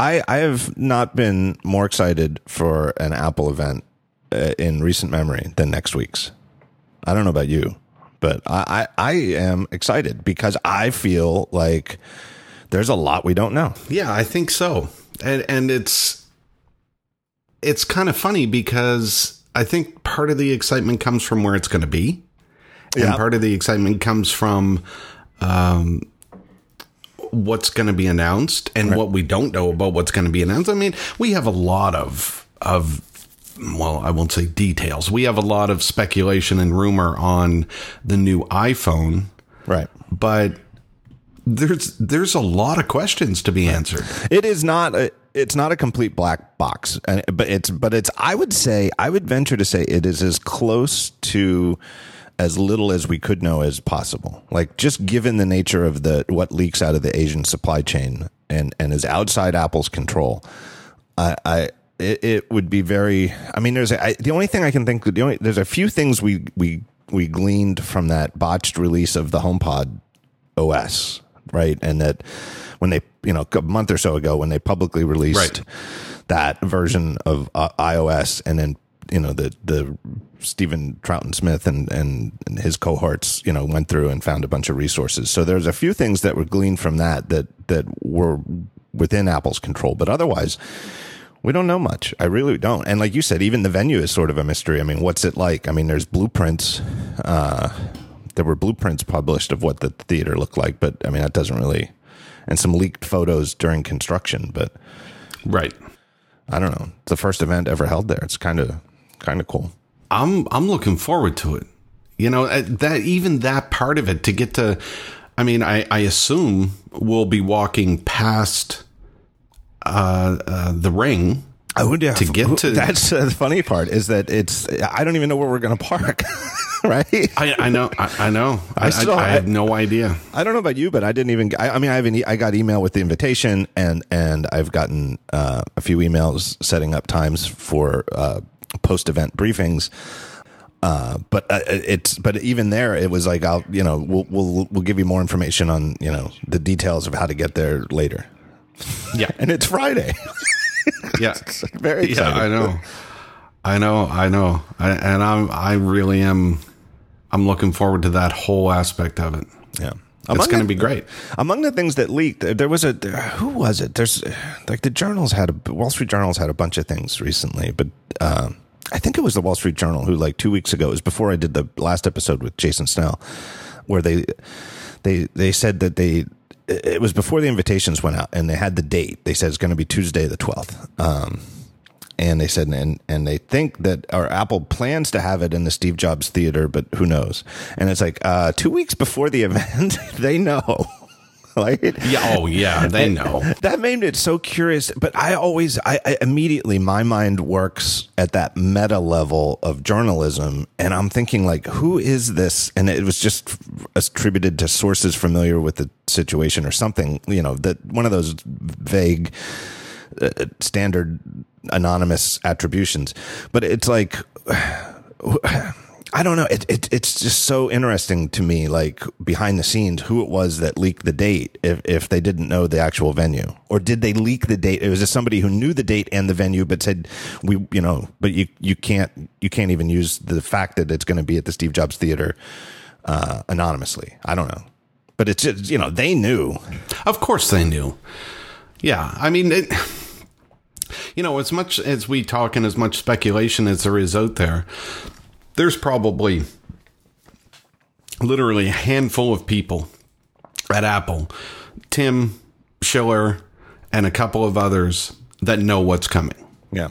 I I have not been more excited for an Apple event uh, in recent memory than next week's. I don't know about you, but I, I I am excited because I feel like there's a lot we don't know. Yeah, I think so. And and it's it's kind of funny because I think part of the excitement comes from where it's going to be. And Yeah. part of the excitement comes from um, what's going to be announced and what we don't know about what's going to be announced. I mean, we have a lot of of well, I won't say details. We have a lot of speculation and rumor on the new iPhone, Right. but there's there's a lot of questions to be answered. It is not a it's not a complete black box, and but it's but it's I would say I would venture to say it is as close to as little as we could know as possible. Like just given the nature of the what leaks out of the Asian supply chain and and is outside Apple's control, I. I it, it would be very. I mean, there's a, I, the only thing I can think. The only there's a few things we we we gleaned from that botched release of the HomePod OS, right? And that when they, you know, a month or so ago, when they publicly released Right. that version of uh, iOS, and then you know the the Steven Troughton Smith and, and his cohorts, you know, went through and found a bunch of resources. So there's a few things that were gleaned from that that that were within Apple's control, but otherwise. We don't know much. I really don't. And like you said, even the venue is sort of a mystery. I mean, what's it like? I mean, there's blueprints. Uh, there were blueprints published of what the theater looked like, but I mean, that doesn't really, and some leaked photos during construction. But Right. I don't know. It's the first event ever held there. It's kind of, kind of cool. I'm I'm looking forward to it. You know uh, that even that part of it to get to. I mean, I I assume we'll be walking past uh, uh the ring. I would have, To get to- that's uh, the funny part is that it's I don't even know where we're going to park, right? I, I know, I, I know. I, I, still- I have no idea. I don't know about you, but I didn't even. I, I mean, I have an, e- I got email with the invitation, and and I've gotten uh, a few emails setting up times for uh, post event briefings. Uh, but uh, it's but even there, it was like I'll you know we'll we'll we'll give you more information on you know the details of how to get there later, Yeah, and it's Friday. yeah, Very yeah. I know, I know, I know, I, and I'm I really am. I'm looking forward to that whole aspect of it. Yeah. It's Among going to be great. Among the things that leaked, there was a who was it? There's like the journals had a Wall Street Journals had a bunch of things recently, but uh, I think it was the Wall Street Journal who like two weeks ago it was before I did the last episode with Jason Snell, where they they they said that they it was before the invitations went out and they had the date. They said it's going to be Tuesday the twelfth. Um, and they said and and they think that or Apple plans to have it in the Steve Jobs Theater, but who knows? And it's like uh, two weeks before the event, they know. like Yeah. Oh, yeah. They know. that made it so curious. But I always, I, I immediately, my mind works at that meta level of journalism, and I'm thinking like, who is this? And it was just attributed to sources familiar with the situation or something. You know, that one of those vague, uh, standard anonymous attributions. But it's like. I don't know. It, it it's just so interesting to me, like behind the scenes, who it was that leaked the date. If if they didn't know the actual venue, or did they leak the date? It was just somebody who knew the date and the venue, but said we, you know, but you you can't you can't even use the fact that it's going to be at the Steve Jobs Theater uh, anonymously. I don't know, but it's just you know they knew. Of course they knew. Yeah, I mean, it, you know, as much as we talk and as much speculation as there is out there, there's probably literally a handful of people at Apple, Tim Schiller, and a couple of others that know what's coming. Yeah.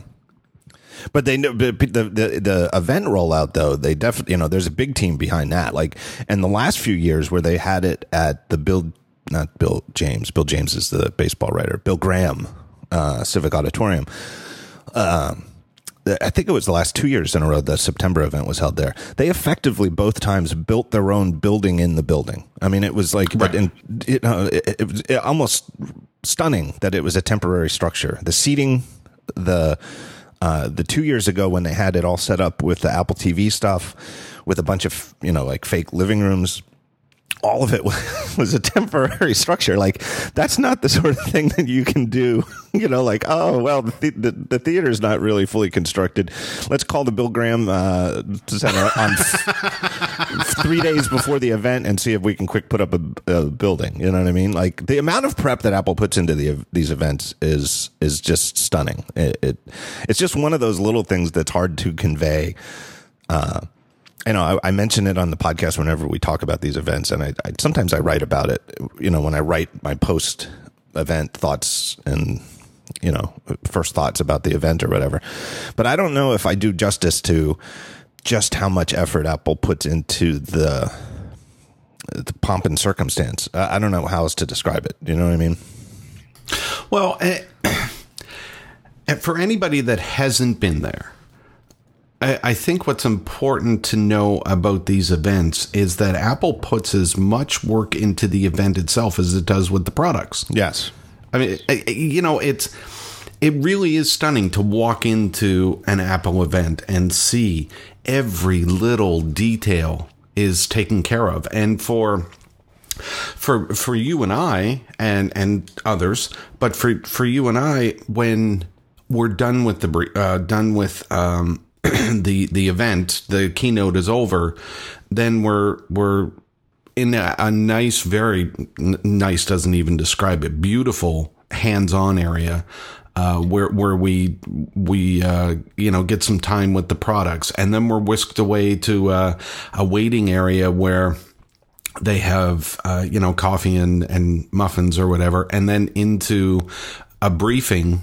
But they know the, the the event rollout though they definitely you know there's a big team behind that like and the last few years where they had it at the Bill not Bill James Bill James is the baseball writer Bill Graham uh, Civic Auditorium um, I think it was the last two years in a row the September event was held there. They effectively both times built their own building in the building. I mean, it was like, Right. it, uh, it, it was almost stunning that it was a temporary structure. The seating, the uh, the two years ago when they had it all set up with the Apple TV stuff, with a bunch of you know like fake living rooms all of it was a temporary structure. Like that's not the sort of thing that you can do. You know, like oh well, the the, the theater's not really fully constructed. Let's call the Bill Graham uh, Center on three days before the event and see if we can quick put up a, a, building. You know what I mean? Like the amount of prep that Apple puts into the, these events is is just stunning. It, it it's just one of those little things that's hard to convey. Uh, you know, I, I, mention it on the podcast whenever we talk about these events, and I, I, sometimes I write about it. You know, when I write my post event thoughts and you know first thoughts about the event or whatever. But I don't know if I do justice to just how much effort Apple puts into the the pomp and circumstance. I don't know how else to describe it. You know what I mean? Well, uh, for anybody that hasn't been there I, think what's important to know about these events is that Apple puts as much work into the event itself as it does with the products. Yes. I mean, you know, it's it really is stunning to walk into an Apple event and see every little detail is taken care of. And for for for you and I and and others, but for for you and I when we're done with the uh, done with um, the the event, the keynote is over, then we're we're in a, a nice, very n- nice doesn't even describe it, beautiful hands-on area uh, where where we we uh, you know get some time with the products, and then we're whisked away to uh, a waiting area where they have uh, you know coffee and and muffins or whatever, and then into a briefing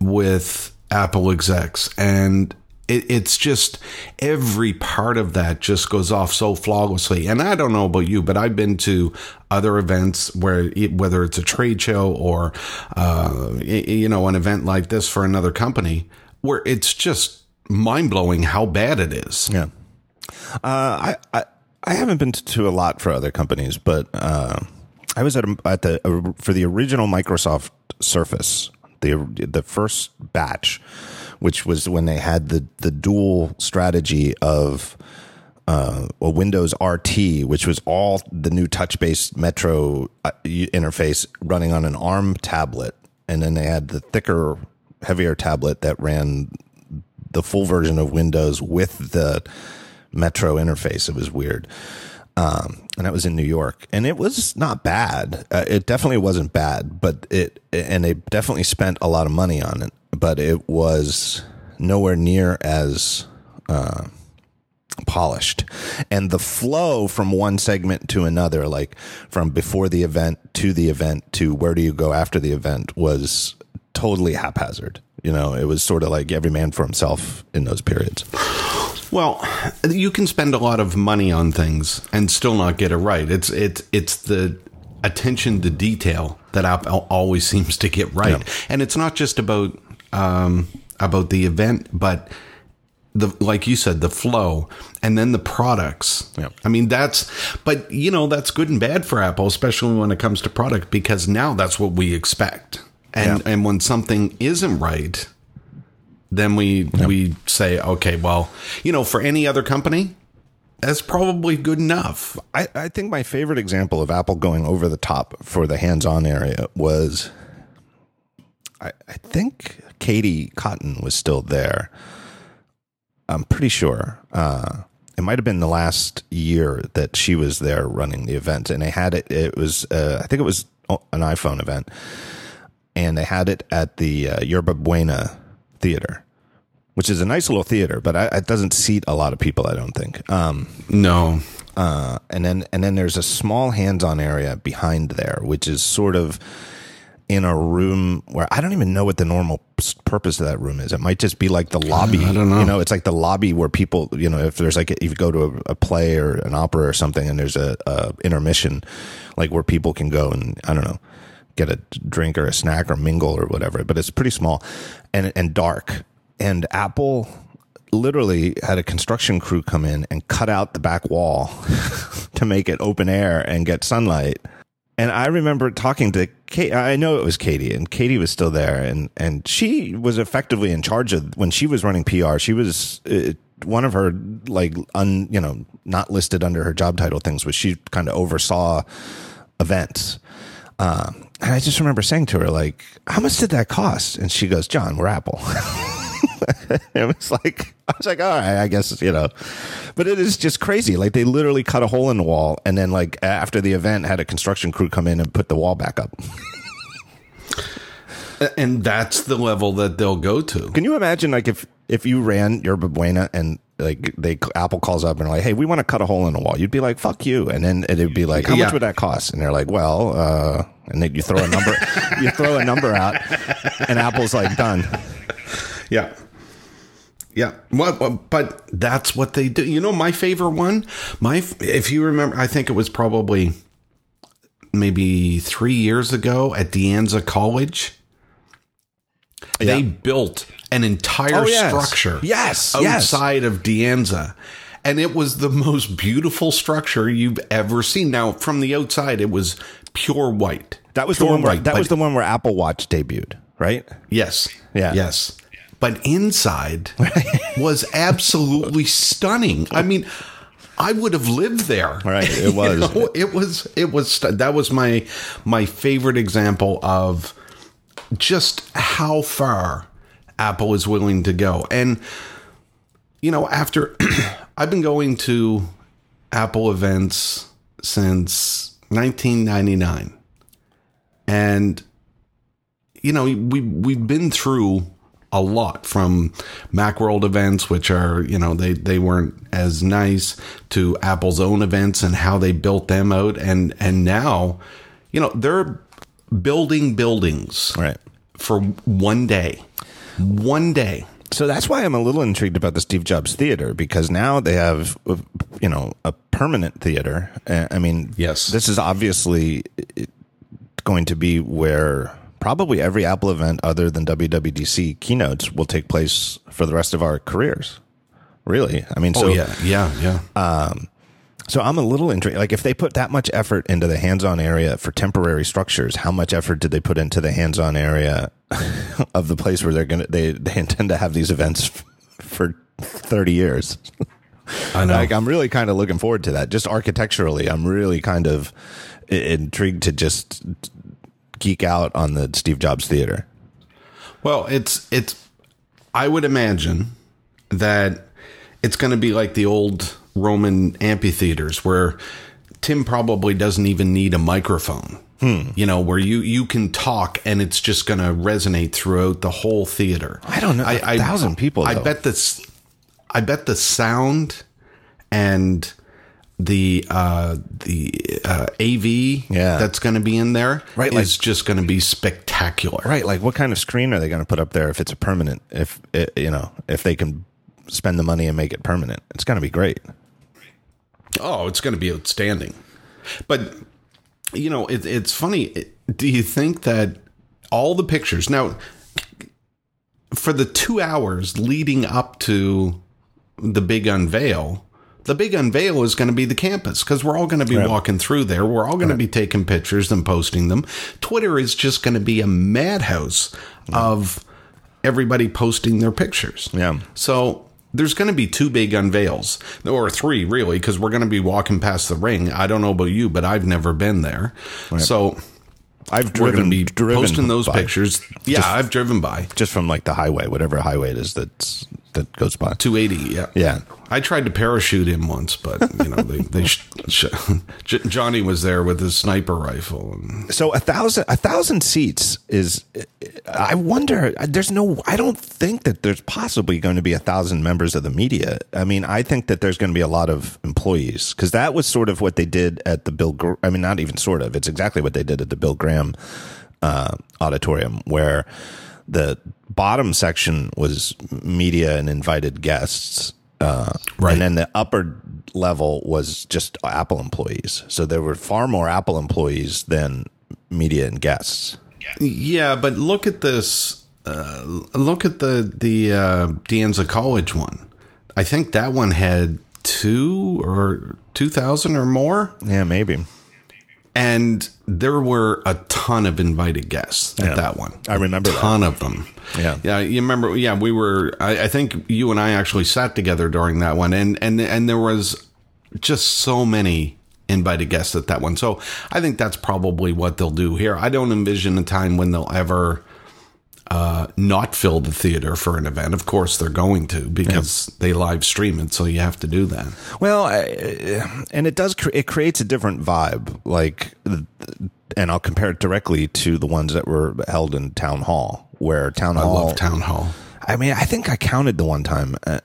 with Apple execs, and it, it's just every part of that just goes off so flawlessly. And I don't know about you, but I've been to other events where whether it's a trade show or uh, you know an event like this for another company where it's just mind blowing how bad it is. Yeah, uh, I, I I haven't been to a lot for other companies, but uh, I was at a, at the for the original Microsoft Surface, the the first batch which was when they had the the dual strategy of uh, a Windows RT, which was all the new touch based Metro uh, interface running on an ARM tablet, and then they had the thicker, heavier tablet that ran the full version of Windows with the Metro interface. It was weird. Um, and that was in New York, and it was not bad. Uh, it definitely wasn't bad, but it and they definitely spent a lot of money on it but it was nowhere near as uh, polished. And the flow from one segment to another, like from before the event to the event to where do you go after the event, was totally haphazard. You know, it was sort of like every man for himself in those periods. Well, you can spend a lot of money on things and still not get it right. It's it's it's the attention to detail that Apple always seems to get right. Yeah. And it's not just about um, about the event, but the like you said, the flow, and then the products. Yeah. I mean that's, but you know that's good and bad for Apple, especially when it comes to product, because now that's what we expect, and yeah. and when something isn't right, then we yeah. we say, okay, well, you know, for any other company, that's probably good enough. I, I think my favorite example of Apple going over the top for the hands-on area was I, I think Katie Cotton was still there. I'm pretty sure. Uh, it might have been the last year that she was there running the event, and they had it. It was, uh, I think, it was an iPhone event, and they had it at the uh, Yerba Buena Theater, which is a nice little theater, but I, it doesn't seat a lot of people. I don't think. Um, no. Uh, and then and then there's a small hands-on area behind there, which is sort of in a room where I don't even know what the normal purpose of that room is. It might just be like the lobby. I don't know. You know, it's like the lobby where people, you know, if there's like, if you go to a, a play or an opera or something and there's a, a, intermission, like where people can go and, I don't know, get a drink or a snack or mingle or whatever, but it's pretty small and, and dark. And Apple literally had a construction crew come in and cut out the back wall to make it open air and get sunlight and I remember talking to Kate. I know it was Katie, and Katie was still there, and and she was effectively in charge of when she was running PR. She was uh, one of her like un you know not listed under her job title things was she kind of oversaw events. Um, and I just remember saying to her like, "How much did that cost?" And she goes, "John, we're Apple." it was like I was like, all right, I guess you know, but it is just crazy. Like they literally cut a hole in the wall, and then like after the event, had a construction crew come in and put the wall back up. and that's the level that they'll go to. Can you imagine like if if you ran Yerba Buena and like they Apple calls up and like, hey, we want to cut a hole in the wall. You'd be like, fuck you, and then it'd be like, how Yeah. much would that cost? And they're like, well, uh, and then you throw a number, you throw a number out, and Apple's like, done. Yeah. Yeah. Well, but that's what they do. You know, my favorite one, my, if you remember, I think it was probably maybe three years ago at De Anza College. They built an entire Oh, yes. structure Yes, yes. outside of De Anza. And it was the most beautiful structure you've ever seen. Now, from the outside, it was pure white. That was the one where white, that was the one where Apple Watch debuted, right? Yes. Yeah. Yes. But inside was absolutely stunning. I mean, I would have lived there. Right, it You was. know, it was. It was. That was my my favorite example of just how far Apple is willing to go. And you know, after I've been going to Apple events since 1999, and you know, we we've been through a lot from Macworld events, which are you know they they weren't as nice, to Apple's own events and how they built them out, and and now, you know, they're building buildings Right. for one day, one day. So that's why I'm a little intrigued about the Steve Jobs Theater because now they have, you know, a permanent theater. Uh, I mean, Yes. this is obviously going to be where probably every Apple event other than WWDC keynotes will take place for the rest of our careers. Really, I mean, oh, so oh yeah, yeah, yeah. Um, so I'm a little intrigued. Like, if they put that much effort into the hands-on area for temporary structures, how much effort did they put into the hands-on area of the place where they're gonna they they intend to have these events for 30 years? I know. Like, I'm really kind of looking forward to that. Just architecturally, I'm really kind of intrigued to just geek out on the Steve Jobs Theater. Well, it's it's. I would imagine that it's going to be like the old Roman amphitheaters, where Tim probably doesn't even need a microphone. Hmm. You know, where you you can talk and it's just going to resonate throughout the whole theater. I don't know, a thousand people, I bet this. I bet the sound and the uh the uh AV Yeah. that's going to be in there Right, is like- just going to be spectacular. Right. Like, what kind of screen are they going to put up there if it's a permanent? If it, you know, if they can spend the money and make it permanent, it's going to be great. Oh, it's going to be outstanding. But you know, it, it's funny. Do you think that all the pictures now for the two hours leading up to the big unveil? The big unveil is going to be the campus because we're all going to be walking through there. We're all going to be taking pictures and posting them. Twitter is just going to be a madhouse of everybody posting their pictures. Yeah. So there's going to be two big unveils, or three really, because we're going to be walking past the ring. I don't know about you, but I've never been there. So I've driven, be driven posting those by, pictures. Yeah, I've driven by just from like the highway, whatever highway it is that's that goes by. 280. Yeah, Yeah. I tried to parachute him once, but you know they, they sh- sh- Jony was there with his sniper rifle. And, So a thousand a thousand seats is. I wonder. There's no. I don't think that there's possibly going to be a thousand members of the media. I mean, I think that there's going to be a lot of employees because that was sort of what they did at the Bill. I mean, not even sort of. It's exactly what they did at the Bill Graham uh, auditorium, where the bottom section was media and invited guests. Uh, Right. And then the upper level was just Apple employees. So there were far more Apple employees than media and guests. yeah, but look at this. Uh, look at the the uh, De Anza College one. I think that one had two or two thousand or more. Yeah, maybe. And there were a ton of invited guests at Yeah. that one. I remember a that. ton of them. Yeah. yeah. You remember? Yeah, we were. I, I think you and I actually sat together during that one, and and and there was just so many invited guests at that one. So I think that's probably what they'll do here. I don't envision a time when they'll ever uh, not fill the theater for an event. Of course, they're going to because they live stream it, so you have to do that. Well, I, and it does cre- it creates a different vibe. Like, and I'll compare it directly to the ones that were held in town hall, where town I hall. love town hall. I mean, I think I counted the one time. Uh,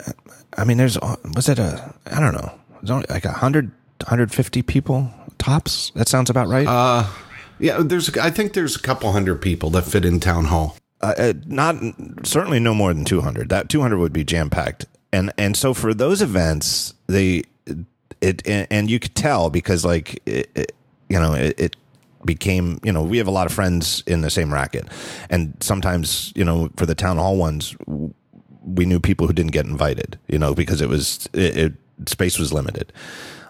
I mean, there's was it a I don't know, only like a hundred, hundred fifty people tops. That sounds about right. Uh, Yeah, there's. I think there's a couple hundred people that fit in town hall. Uh, uh, not certainly no more than 200 that 200 would be jam packed and and so for those events they it and, and you could tell because like it, it, you know it, it became you know we have a lot of friends in the same racket. And sometimes you know for the town hall ones we knew people who didn't get invited you know because it was it, it space was limited.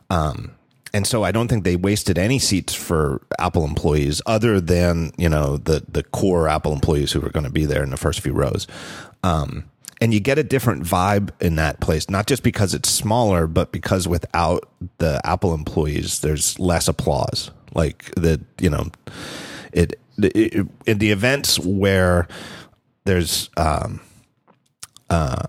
Um and so I don't think they wasted any seats for Apple employees other than, you know, the, the core Apple employees who were going to be there in the first few rows. Um, and you get a different vibe in that place, not just because it's smaller, but because without the Apple employees, there's less applause. Like the, you know, it, it in the events where there's, um, uh,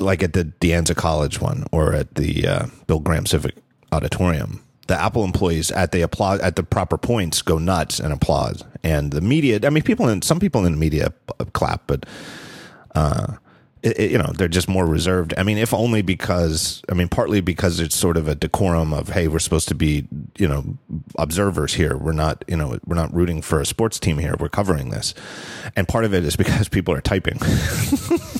like at the De Anza College one or at the uh, Bill Graham Civic Auditorium, the Apple employees at the applause at the proper points go nuts and applaud, and the media. I mean, people in some people in the media clap, but uh, it, it- you know they're just more reserved. I mean, if only because I mean, partly because it's sort of a decorum of hey, we're supposed to be you know observers here. We're not you know we're not rooting for a sports team here. We're covering this, and part of it is because people are typing.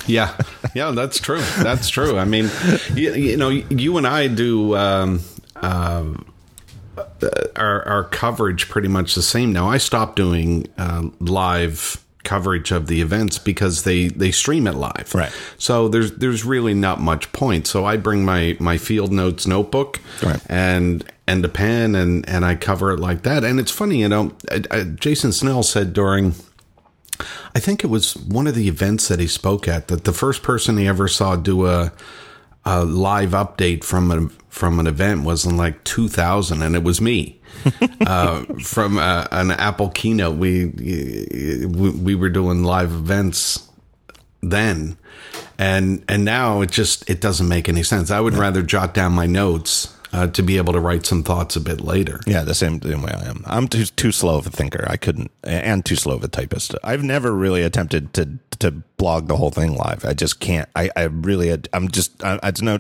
Yeah, yeah, that's true. That's true. I mean, you, you know, you and I do um, uh, our our coverage pretty much the same now. I stopped doing uh, live coverage of the events because they they stream it live. Right. So there's there's really not much point. So I bring my my field notes notebook Right. and and a pen and and I cover it like that. And it's funny, you know, I, I, Jason Snell said during I think it was one of the events that he spoke at that the first person he ever saw do a, a live update from a, from an event was in like 2000, and it was me uh, from uh, an Apple keynote. We, we we were doing live events then, and and now it just it doesn't make any sense. I would rather jot down my notes. Uh, to be able to write some thoughts a bit later. Yeah, the same, same way I am. I'm too too slow of a thinker. I couldn't, and too slow of a typist. I've never really attempted to to blog the whole thing live. I just can't. I, I really, I'm just. I, it's no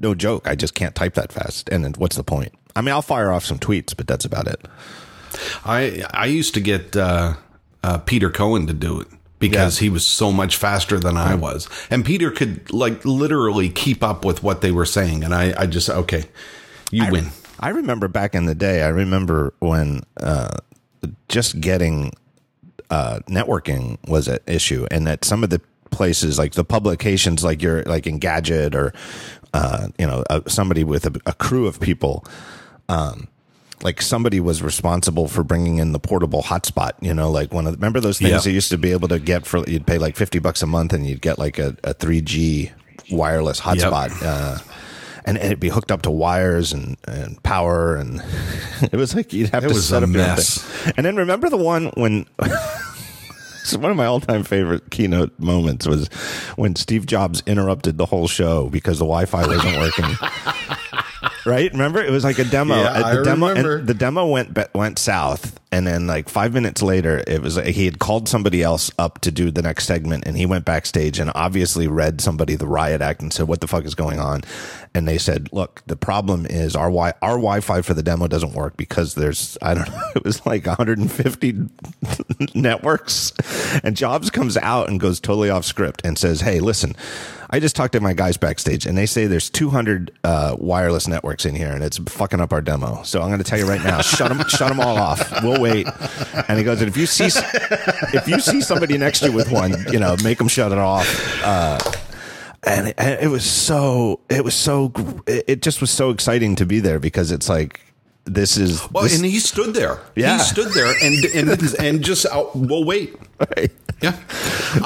no joke. I just can't type that fast. And then what's the point? I mean, I'll fire off some tweets, but that's about it. I I used to get uh, uh, Peter Cohen to do it because he was so much faster than I was, and Peter could like literally keep up with what they were saying, and I I just okay, you win. I remember back in the day. I remember when uh, just getting uh, networking was an issue, and that some of the places, like the publications, like you're like Engadget or uh, you know uh, somebody with a, a crew of people. Um, like somebody was responsible for bringing in the portable hotspot, you know, like one of the, remember those things Yeah. you used to be able to get for you'd pay like fifty bucks a month and you'd get like a, a three G wireless hotspot. Uh, and, and it'd be hooked up to wires and, and power and it was like you'd have It to set a up your mess. thing. And then remember the one when it's one of my all-time favorite keynote moments was when Steve Jobs interrupted the whole show because the Wi-Fi wasn't working. right? Remember, it was like a demo. Yeah, Uh, the I demo, remember. The demo went went south, and then like five minutes later, it was like he had called somebody else up to do the next segment, and he went backstage and obviously read somebody the riot act and said, "What the fuck is going on?" And they said, "Look, the problem is our wi- our Wi-Fi for the demo doesn't work because there's I don't know, it was like 150 networks." And Jobs comes out and goes totally off script and says, "Hey, listen." I just talked to my guys backstage, and they say there's 200 uh, wireless networks in here, and it's fucking up our demo. So I'm going to tell you right now, shut them, shut them all off. We'll wait. And he goes, and if you see, if you see somebody next to you with one, you know, make them shut it off. Uh, and it, it was so, it was so, it just was so exciting to be there because it's like, this is Well, this, and he stood there. Yeah. He stood there and and and just uh, we'll wait. right. Yeah.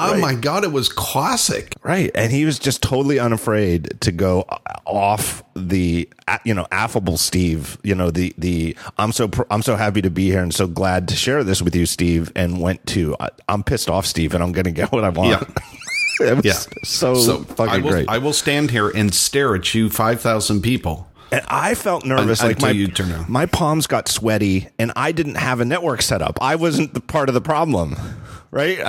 Oh my god, it was classic. Right, and he was just totally unafraid to go off the you know affable Steve. You know the the I'm so pr- I'm so happy to be here and so glad to share this with you, Steve. And went to I- I'm pissed off, Steve, and I'm going to get what I want. it was Yeah. so, So fucking I will great. I will stand here and stare at you five thousand people. and I felt nervous, Un- like until my you turn around. my palms got sweaty, and I didn't have a network set up. I wasn't the part of the problem, right?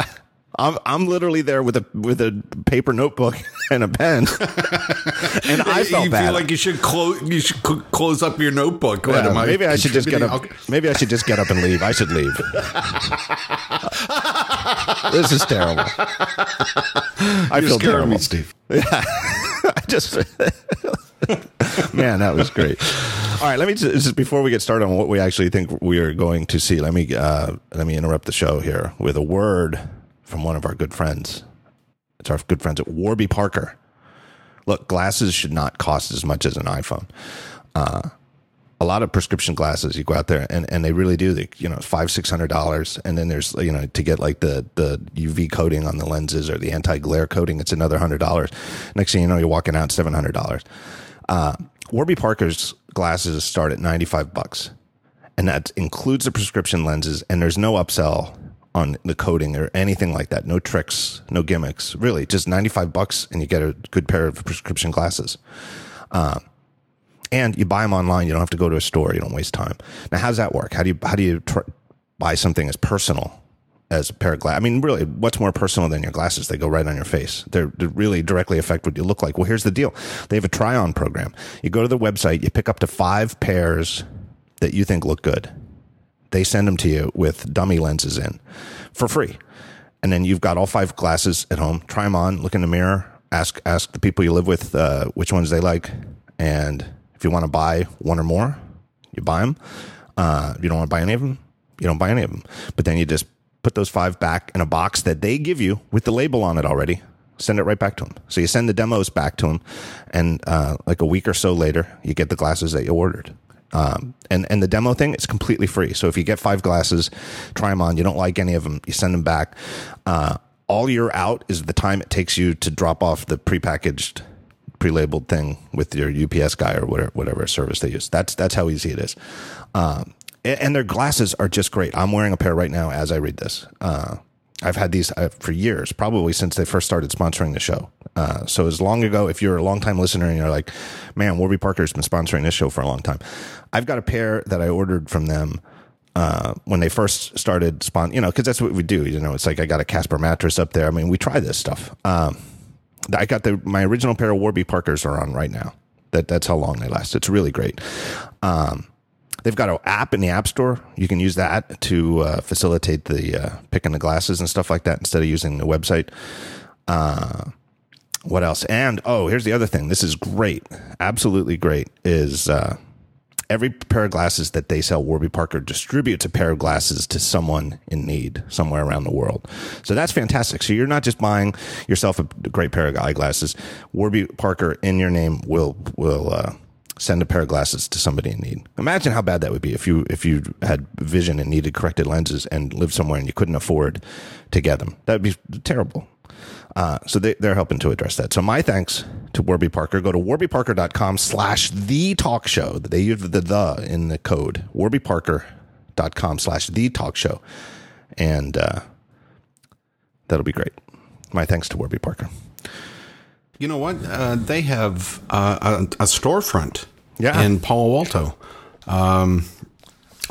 I'm I'm literally there with a with a paper notebook and a pen, and I felt you bad. feel like you should close you should cl- close up your notebook. What, Yeah, am maybe I should just get up. Maybe I should just get up and leave. I should leave. this is terrible. I You're feel terrible. me, Steve. I just, man, that was great. All right, let me just, just before we get started on what we actually think we are going to see. Let me uh, let me interrupt the show here with a word from one of our good friends. It's our good friends at Warby Parker. Look, glasses should not cost as much as an iPhone. Uh, a lot of prescription glasses you go out there and, and they really do they, you know five six hundred dollars and then there's you know to get like the the uv coating on the lenses or the anti-glare coating it's another hundred dollars next thing you know you're walking out seven hundred dollars uh, warby parker's glasses start at 95 bucks and that includes the prescription lenses and there's no upsell on the coding or anything like that no tricks no gimmicks really just 95 bucks and you get a good pair of prescription glasses um, and you buy them online. You don't have to go to a store. You don't waste time. Now, how does that work? How do you how do you tr- buy something as personal as a pair of glasses? I mean, really, what's more personal than your glasses? They go right on your face. They're, they really directly affect what you look like. Well, here's the deal: they have a try-on program. You go to the website, you pick up to five pairs that you think look good. They send them to you with dummy lenses in for free, and then you've got all five glasses at home. Try them on. Look in the mirror. Ask ask the people you live with uh, which ones they like, and if you want to buy one or more, you buy them. Uh, if you don't want to buy any of them, you don't buy any of them. But then you just put those five back in a box that they give you with the label on it already. Send it right back to them. So you send the demos back to them, and uh, like a week or so later, you get the glasses that you ordered. Um, and and the demo thing is completely free. So if you get five glasses, try them on. You don't like any of them, you send them back. Uh, all you're out is the time it takes you to drop off the prepackaged pre-labeled thing with your UPS guy or whatever, whatever service they use. That's that's how easy it is. Um, and, and their glasses are just great. I'm wearing a pair right now as I read this. Uh, I've had these uh, for years, probably since they first started sponsoring the show. Uh, so as long ago, if you're a long time listener and you're like, man, Warby Parker's been sponsoring this show for a long time. I've got a pair that I ordered from them uh, when they first started spawn, you know, because that's what we do. You know, it's like I got a Casper mattress up there. I mean, we try this stuff. Um, I got the my original pair of Warby Parkers are on right now. That that's how long they last. It's really great. Um, they've got an app in the app store. You can use that to uh, facilitate the uh, picking the glasses and stuff like that instead of using the website. Uh, what else? And oh, here's the other thing. This is great. Absolutely great. Is uh, every pair of glasses that they sell, Warby Parker distributes a pair of glasses to someone in need somewhere around the world. So that's fantastic. So you're not just buying yourself a great pair of eyeglasses. Warby Parker in your name will will uh, send a pair of glasses to somebody in need. Imagine how bad that would be if you if you had vision and needed corrected lenses and lived somewhere and you couldn't afford to get them. That'd be terrible. Uh, so they, they're helping to address that. So my thanks to Warby Parker. Go to warbyparker.com slash the talk show. They use the the in the code. warbyparker.com slash the talk show. And uh, that'll be great. My thanks to Warby Parker. You know what? Uh, they have uh, a, a storefront Yeah. in Palo Alto. Um,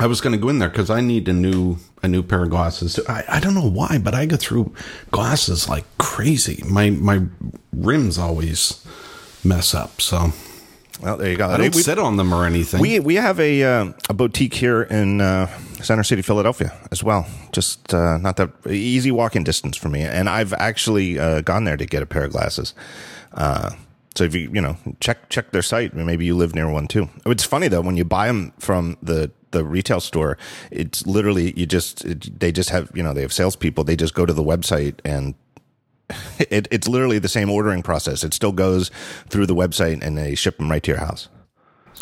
I was going to go in there because I need a new a new pair of glasses. I, I don't know why, but I go through glasses like crazy. My my rims always mess up, so Well, there you go. I don't sit on them or anything. We we have a uh, a boutique here in uh, Center City, Philadelphia, as well. Just uh, not that easy walking distance for me, and I've actually uh, gone there to get a pair of glasses. Uh, so if you you know check check their site, maybe you live near one too. It's funny though when you buy them from the the retail store, it's literally you just it, they just have you know they have salespeople. They just go to the website and it, it's literally the same ordering process. It still goes through the website and they ship them right to your house.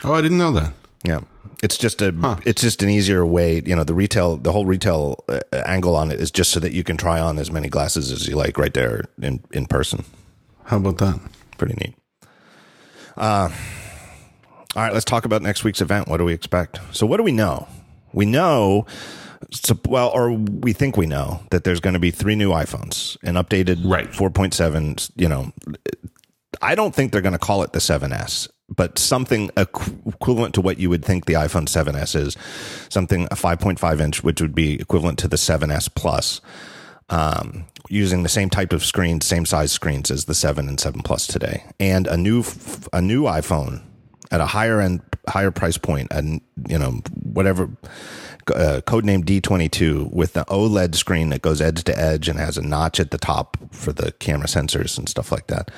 oh, I didn't know that. Yeah. It's just a it's just an easier way. You know, the retail the whole retail uh, angle on it is just so that you can try on as many glasses as you like right there in in person. How about that? Pretty neat. Uh, all right, let's talk about next week's event. What do we expect? So, what do we know? We know, well, or we think we know that there's going to be three new iPhones, an updated Right. 4.7. You know, I don't think they're going to call it the 7S, but something equivalent to what you would think the iPhone 7S is, something a 5.5 inch, which would be equivalent to the 7S Plus, um, using the same type of screen, same size screens as the 7 and 7 Plus today, and a new a new iPhone at a higher end, higher price point, and you know whatever. Uh, codename D22 with the OLED screen that goes edge to edge and has a notch at the top for the camera sensors and stuff like that.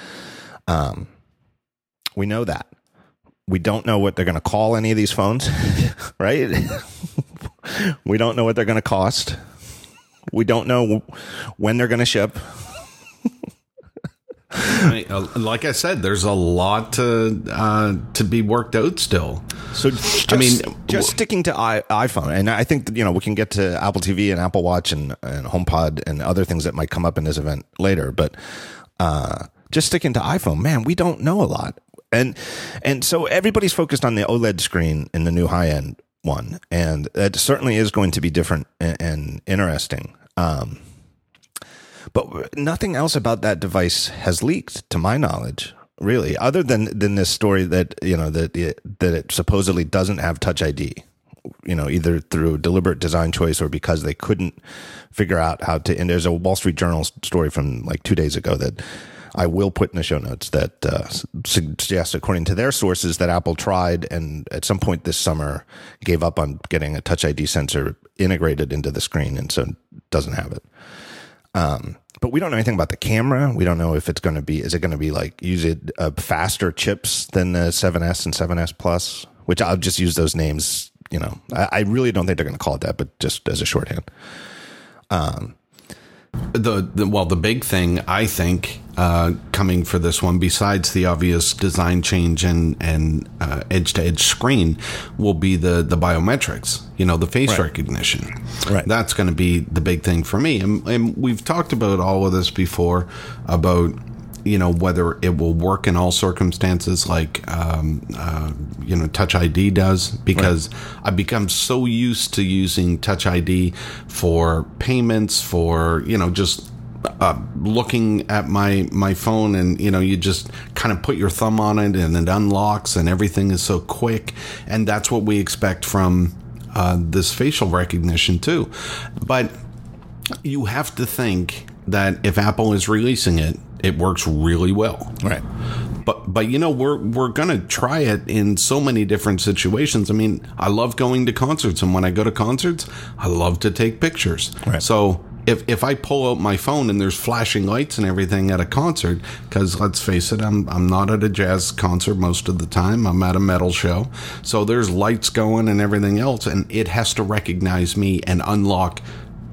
Um, we know that. We don't know what they're going to call any of these phones, right? we don't know what they're going to cost. We don't know when they're going to ship. I- like I said, there's a lot to uh, to be worked out still. So, just, I mean, just sticking to I, iPhone, and I think that, you know we can get to Apple TV and Apple Watch and, and HomePod and other things that might come up in this event later. But uh, just sticking to iPhone, man, we don't know a lot, and and so everybody's focused on the OLED screen in the new high end one, and that certainly is going to be different and, and interesting. Um, but nothing else about that device has leaked, to my knowledge, really, other than than this story that you know that it, that it supposedly doesn't have Touch ID. You know, either through deliberate design choice or because they couldn't figure out how to. And there's a Wall Street Journal story from like two days ago that I will put in the show notes that uh, suggests, according to their sources, that Apple tried and at some point this summer gave up on getting a Touch ID sensor integrated into the screen, and so doesn't have it. Um, but we don't know anything about the camera. We don't know if it's going to be, is it going to be like use it uh, faster chips than the 7S and 7S Plus, which I'll just use those names. You know, I, I really don't think they're going to call it that, but just as a shorthand. Um, The, the well, the big thing I think uh, coming for this one, besides the obvious design change and and edge to edge screen, will be the the biometrics. You know, the face Right. recognition. Right. That's going to be the big thing for me. And, and we've talked about all of this before about you know whether it will work in all circumstances like um, uh, you know touch id does because i've become so used to using touch id for payments for you know just uh, looking at my my phone and you know you just kind of put your thumb on it and it unlocks and everything is so quick. And that's what we expect from uh, this facial recognition too. But you have to think that if Apple is releasing it, it works really well. right. But but you know we're we're gonna try it in so many different situations. I mean, I love going to concerts, and when I go to concerts, I love to take pictures. Right. So if if I pull out my phone and there's flashing lights and everything at a concert, because let's face it, I'm I'm not at a jazz concert most of the time. I'm at a metal show, so there's lights going and everything else, and it has to recognize me and unlock.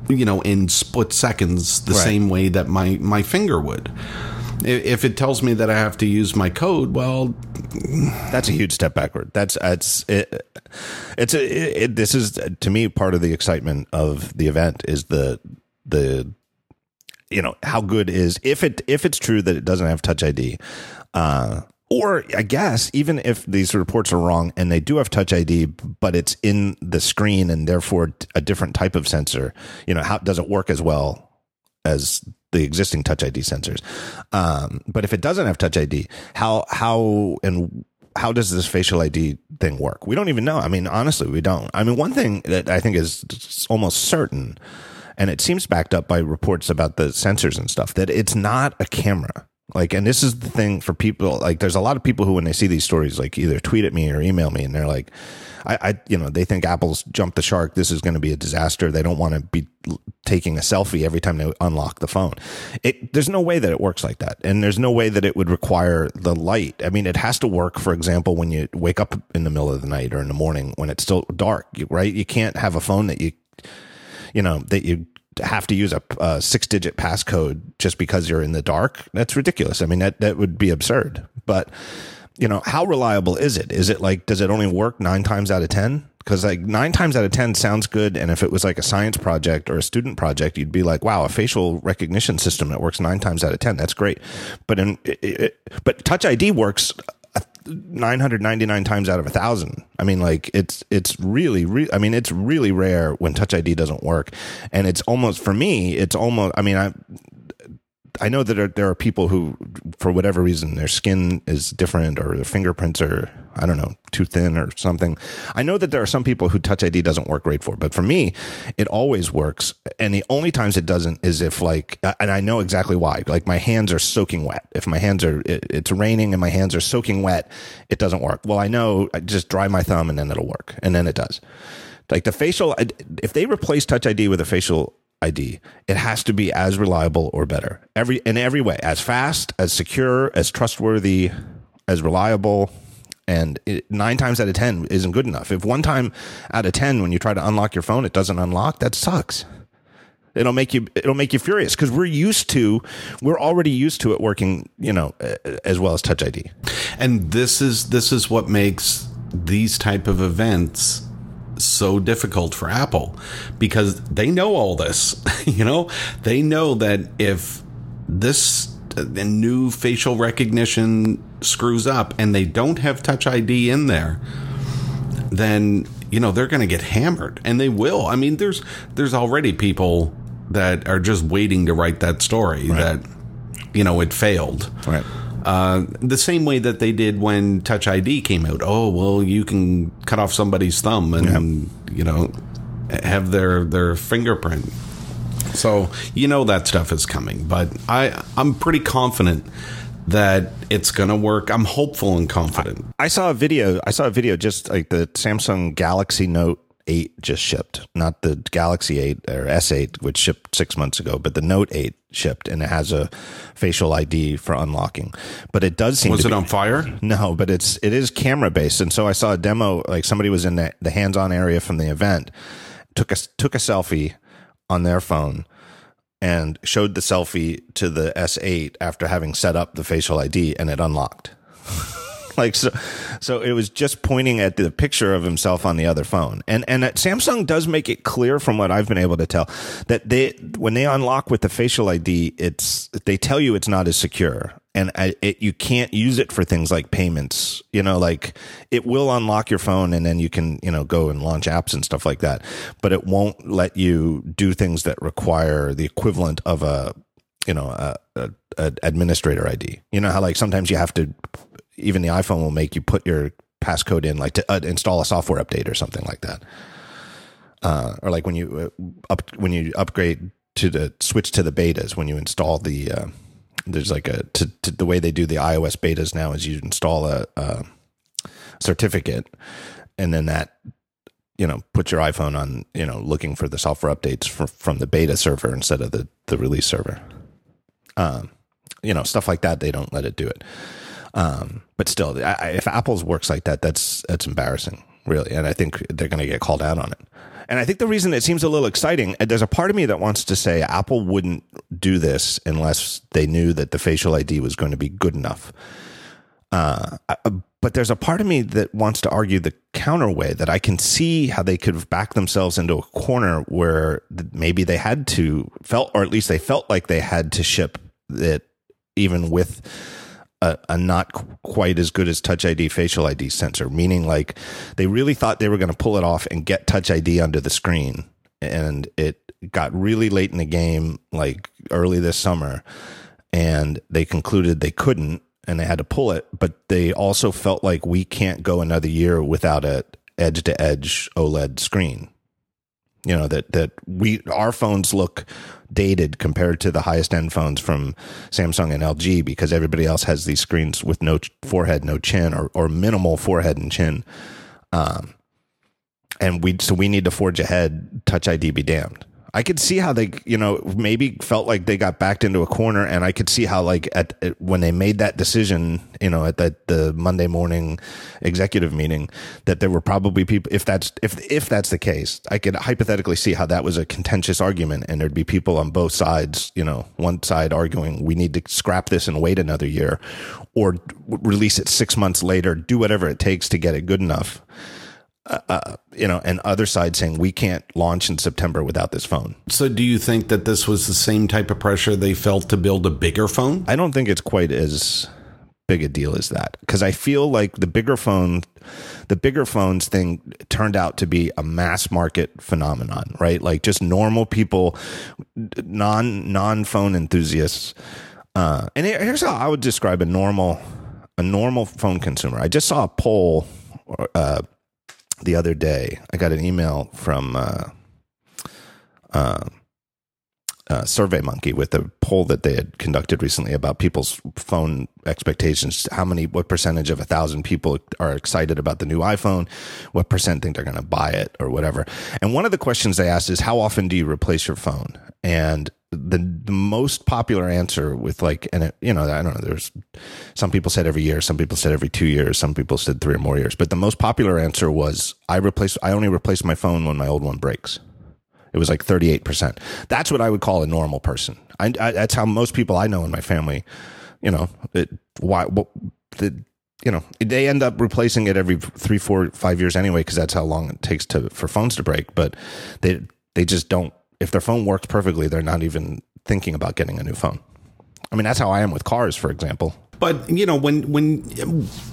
You know, in split seconds, the Right. same way that my my finger would. If it tells me that I have to use my code, well, That's a huge step backward. That's it's it, it's a, it- this is to me part of the excitement of the event is the the you know how good is if it if it's true that it doesn't have touch ID uh or I guess even if these reports are wrong and they do have touch ID but it's in the screen and therefore a different type of sensor you know how does it work as well as the existing touch ID sensors um but if it doesn't have touch ID how how and how does this facial ID thing work? We don't even know. I mean, honestly, we don't. I mean, one thing that I think is almost certain, and it seems backed up by reports about the sensors and stuff, that it's not a camera. Like, and this is the thing for people. Like, there's a lot of people who, when they see these stories, like either tweet at me or email me, and they're like, I, I you know, they think Apple's jumped the shark. This is going to be a disaster. They don't want to be taking a selfie every time they unlock the phone. It, there's no way that it works like that. And there's no way that it would require the light. I mean, it has to work, for example, when you wake up in the middle of the night or in the morning when it's still dark, right? You can't have a phone that you, you know, that you have to use a, a six digit passcode just because you're in the dark. That's ridiculous. I mean, that, that would be absurd. But, you know, how reliable is it? Is it like, does it only work nine times out of 10? because like nine times out of ten sounds good, and if it was like a science project or a student project, you'd be like, "Wow, a facial recognition system that works nine times out of ten, that's great." But in it, it, but Touch ID works 999 times out of a thousand. I mean, like it's it's really, re- I mean, it's really rare when Touch ID doesn't work, and it's almost for me, it's almost. I mean, I I know that there, are people who, for whatever reason, their skin is different or their fingerprints are, I don't know, too thin or something. I know that there are some people who Touch ID doesn't work great for, but for me, it always works. And the only times it doesn't is if like, and I know exactly why. Like my hands are soaking wet. If my hands are, it, it's raining and my hands are soaking wet, it doesn't work. Well, I know I just dry my thumb and then it'll work. And then it does. Like the facial, if they replace Touch ID with a facial ID. It has to be as reliable or better. Every in every way, as fast, as secure, as trustworthy, as reliable. And it, nine times out of ten isn't good enough. If one time out of ten, when you try to unlock your phone, it doesn't unlock, that sucks. It'll make you it'll make you furious because we're used to we're already used to it working, you know, as well as Touch ID. And this is this is what makes these type of events so difficult for Apple because they know all this. you know, they know that if this uh, the new facial recognition screws up and they don't have Touch ID in there, then you know they're going to get hammered, and they will. I mean, there's there's already people that are just waiting to write that story right. that you know it failed. Right. Uh, the same way that they did when Touch ID came out. Oh, well, you can cut off somebody's thumb and you know have their their fingerprint. So you know that stuff is coming, but I I'm pretty confident that it's going to work. I'm hopeful and confident. I, I saw a video. I saw a video just like the Samsung Galaxy Note 8 just shipped, not the Galaxy 8 or S8, which shipped six months ago, but the Note 8 shipped and it has a facial ID for unlocking. But it does seem was it be, on fire? No, but it's it is camera based, and so I saw a demo like somebody was in the, the hands on area from the event, took a took a selfie on their phone and showed the selfie to the S8 after having set up the facial ID and it unlocked. like so so it was just pointing at the picture of himself on the other phone. And and samsung does make it clear from what i've been able to tell that they when they unlock with the facial id it's they tell you it's not as secure. And it, you can't use it for things like payments you know like it will unlock your phone and then you can you know go and launch apps and stuff like that. But it won't let you do things that require the equivalent of a you know a, a, a administrator id you know how like sometimes you have to even the iPhone will make you put your passcode in, like to uh, install a software update or something like that. Uh, or like when you uh, up when you upgrade to the switch to the betas when you install the uh, there's like a to, to, the way they do the iOS betas now is you install a, a certificate and then that you know put your iPhone on you know looking for the software updates for, from the beta server instead of the the release server. Um, you know stuff like that they don't let it do it. Um, but still, I, if Apple's works like that, that's that's embarrassing, really. And I think they're going to get called out on it. And I think the reason it seems a little exciting, uh, there's a part of me that wants to say Apple wouldn't do this unless they knew that the facial ID was going to be good enough. Uh, uh, but there's a part of me that wants to argue the counter way that I can see how they could have backed themselves into a corner where maybe they had to felt, or at least they felt like they had to ship it even with a, a, not quite as good as Touch ID facial ID sensor, meaning like they really thought they were going to pull it off and get Touch ID under the screen. And it got really late in the game, like early this summer, and they concluded they couldn't and they had to pull it. But they also felt like we can't go another year without a edge to edge OLED screen you know that that we our phones look dated compared to the highest end phones from Samsung and LG because everybody else has these screens with no forehead, no chin, or or minimal forehead and chin. Um, and we so we need to forge ahead. Touch ID be damned. I could see how they, you know, maybe felt like they got backed into a corner, and I could see how, like, at, when they made that decision, you know, at the Monday morning executive meeting, that there were probably people. If that's if if that's the case, I could hypothetically see how that was a contentious argument, and there'd be people on both sides. You know, one side arguing we need to scrap this and wait another year, or release it six months later, do whatever it takes to get it good enough uh, you know, and other side saying we can't launch in September without this phone. So, do you think that this was the same type of pressure they felt to build a bigger phone? I don't think it's quite as big a deal as that because I feel like the bigger phone, the bigger phones thing turned out to be a mass market phenomenon, right? Like just normal people, non non phone enthusiasts. Uh, and here's how I would describe a normal a normal phone consumer. I just saw a poll uh, the other day. I got an email from uh, uh, uh, Survey Monkey with a poll that they had conducted recently about people's phone expectations. How many, what percentage of a thousand people are excited about the new iPhone? What percent think they're going to buy it or whatever? And one of the questions they asked is, how often do you replace your phone? And the, the most popular answer with like, and it, you know, I don't know, there's some people said every year, some people said every two years, some people said three or more years, but the most popular answer was I replace, I only replace my phone when my old one breaks. It was like 38%. That's what I would call a normal person. I, I, that's how most people I know in my family, you know, it, why, what, the, you know, they end up replacing it every three, four, five years anyway, because that's how long it takes to for phones to break. But they they just don't if their phone works perfectly, they're not even thinking about getting a new phone. I mean, that's how I am with cars, for example. But you know, when when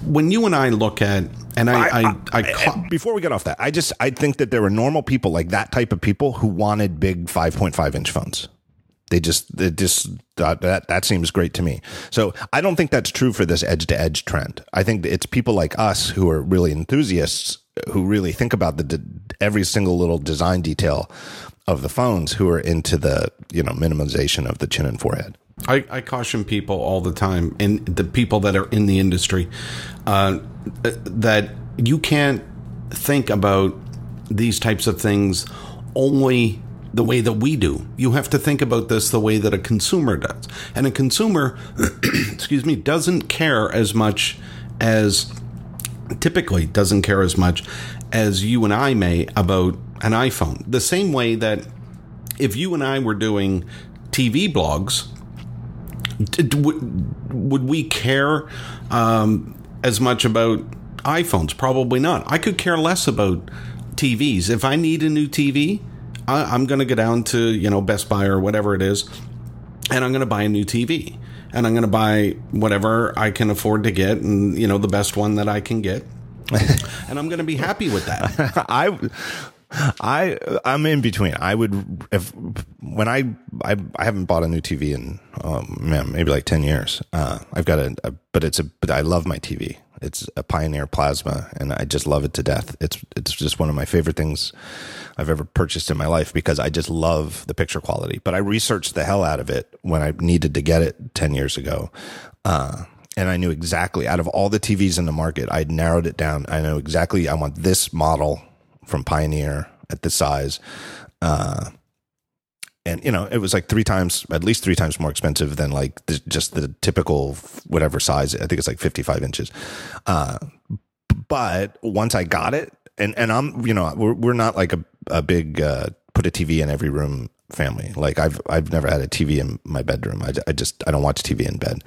when you and I look at, and I, I, I, I, I before we get off that, I just I think that there were normal people like that type of people who wanted big five point five inch phones. They just they just uh, that that seems great to me. So I don't think that's true for this edge to edge trend. I think it's people like us who are really enthusiasts who really think about the every single little design detail of the phones who are into the you know minimization of the chin and forehead. I, I caution people all the time, and the people that are in the industry, uh, that you can't think about these types of things only the way that we do. You have to think about this the way that a consumer does. And a consumer, excuse me, doesn't care as much as typically doesn't care as much as you and I may about an iPhone. The same way that if you and I were doing TV blogs, would, we care um, as much about iPhones? Probably not. I could care less about TVs. If I need a new TV, I, am going to go down to you know Best Buy or whatever it is, and I'm going to buy a new TV, and I'm going to buy whatever I can afford to get, and you know the best one that I can get. and I'm going to be happy with that. I I I'm in between. I would if when I I, I haven't bought a new TV in um, man maybe like ten years. Uh, I've got a, a, but it's a but I love my TV. It's a Pioneer Plasma, and I just love it to death. It's it's just one of my favorite things I've ever purchased in my life because I just love the picture quality. But I researched the hell out of it when I needed to get it ten years ago. Uh, and I knew exactly out of all the TVs in the market, I'd narrowed it down. I know exactly I want this model from Pioneer at this size. Uh, and you know, it was like three times, at least three times more expensive than like the, just the typical whatever size. I think it's like 55 inches. Uh, but once I got it, and, and I'm, you know, we're, we're not like a, a big, uh, put a TV in every room family. Like I've, I've never had a TV in my bedroom. I, I just, I don't watch TV in bed.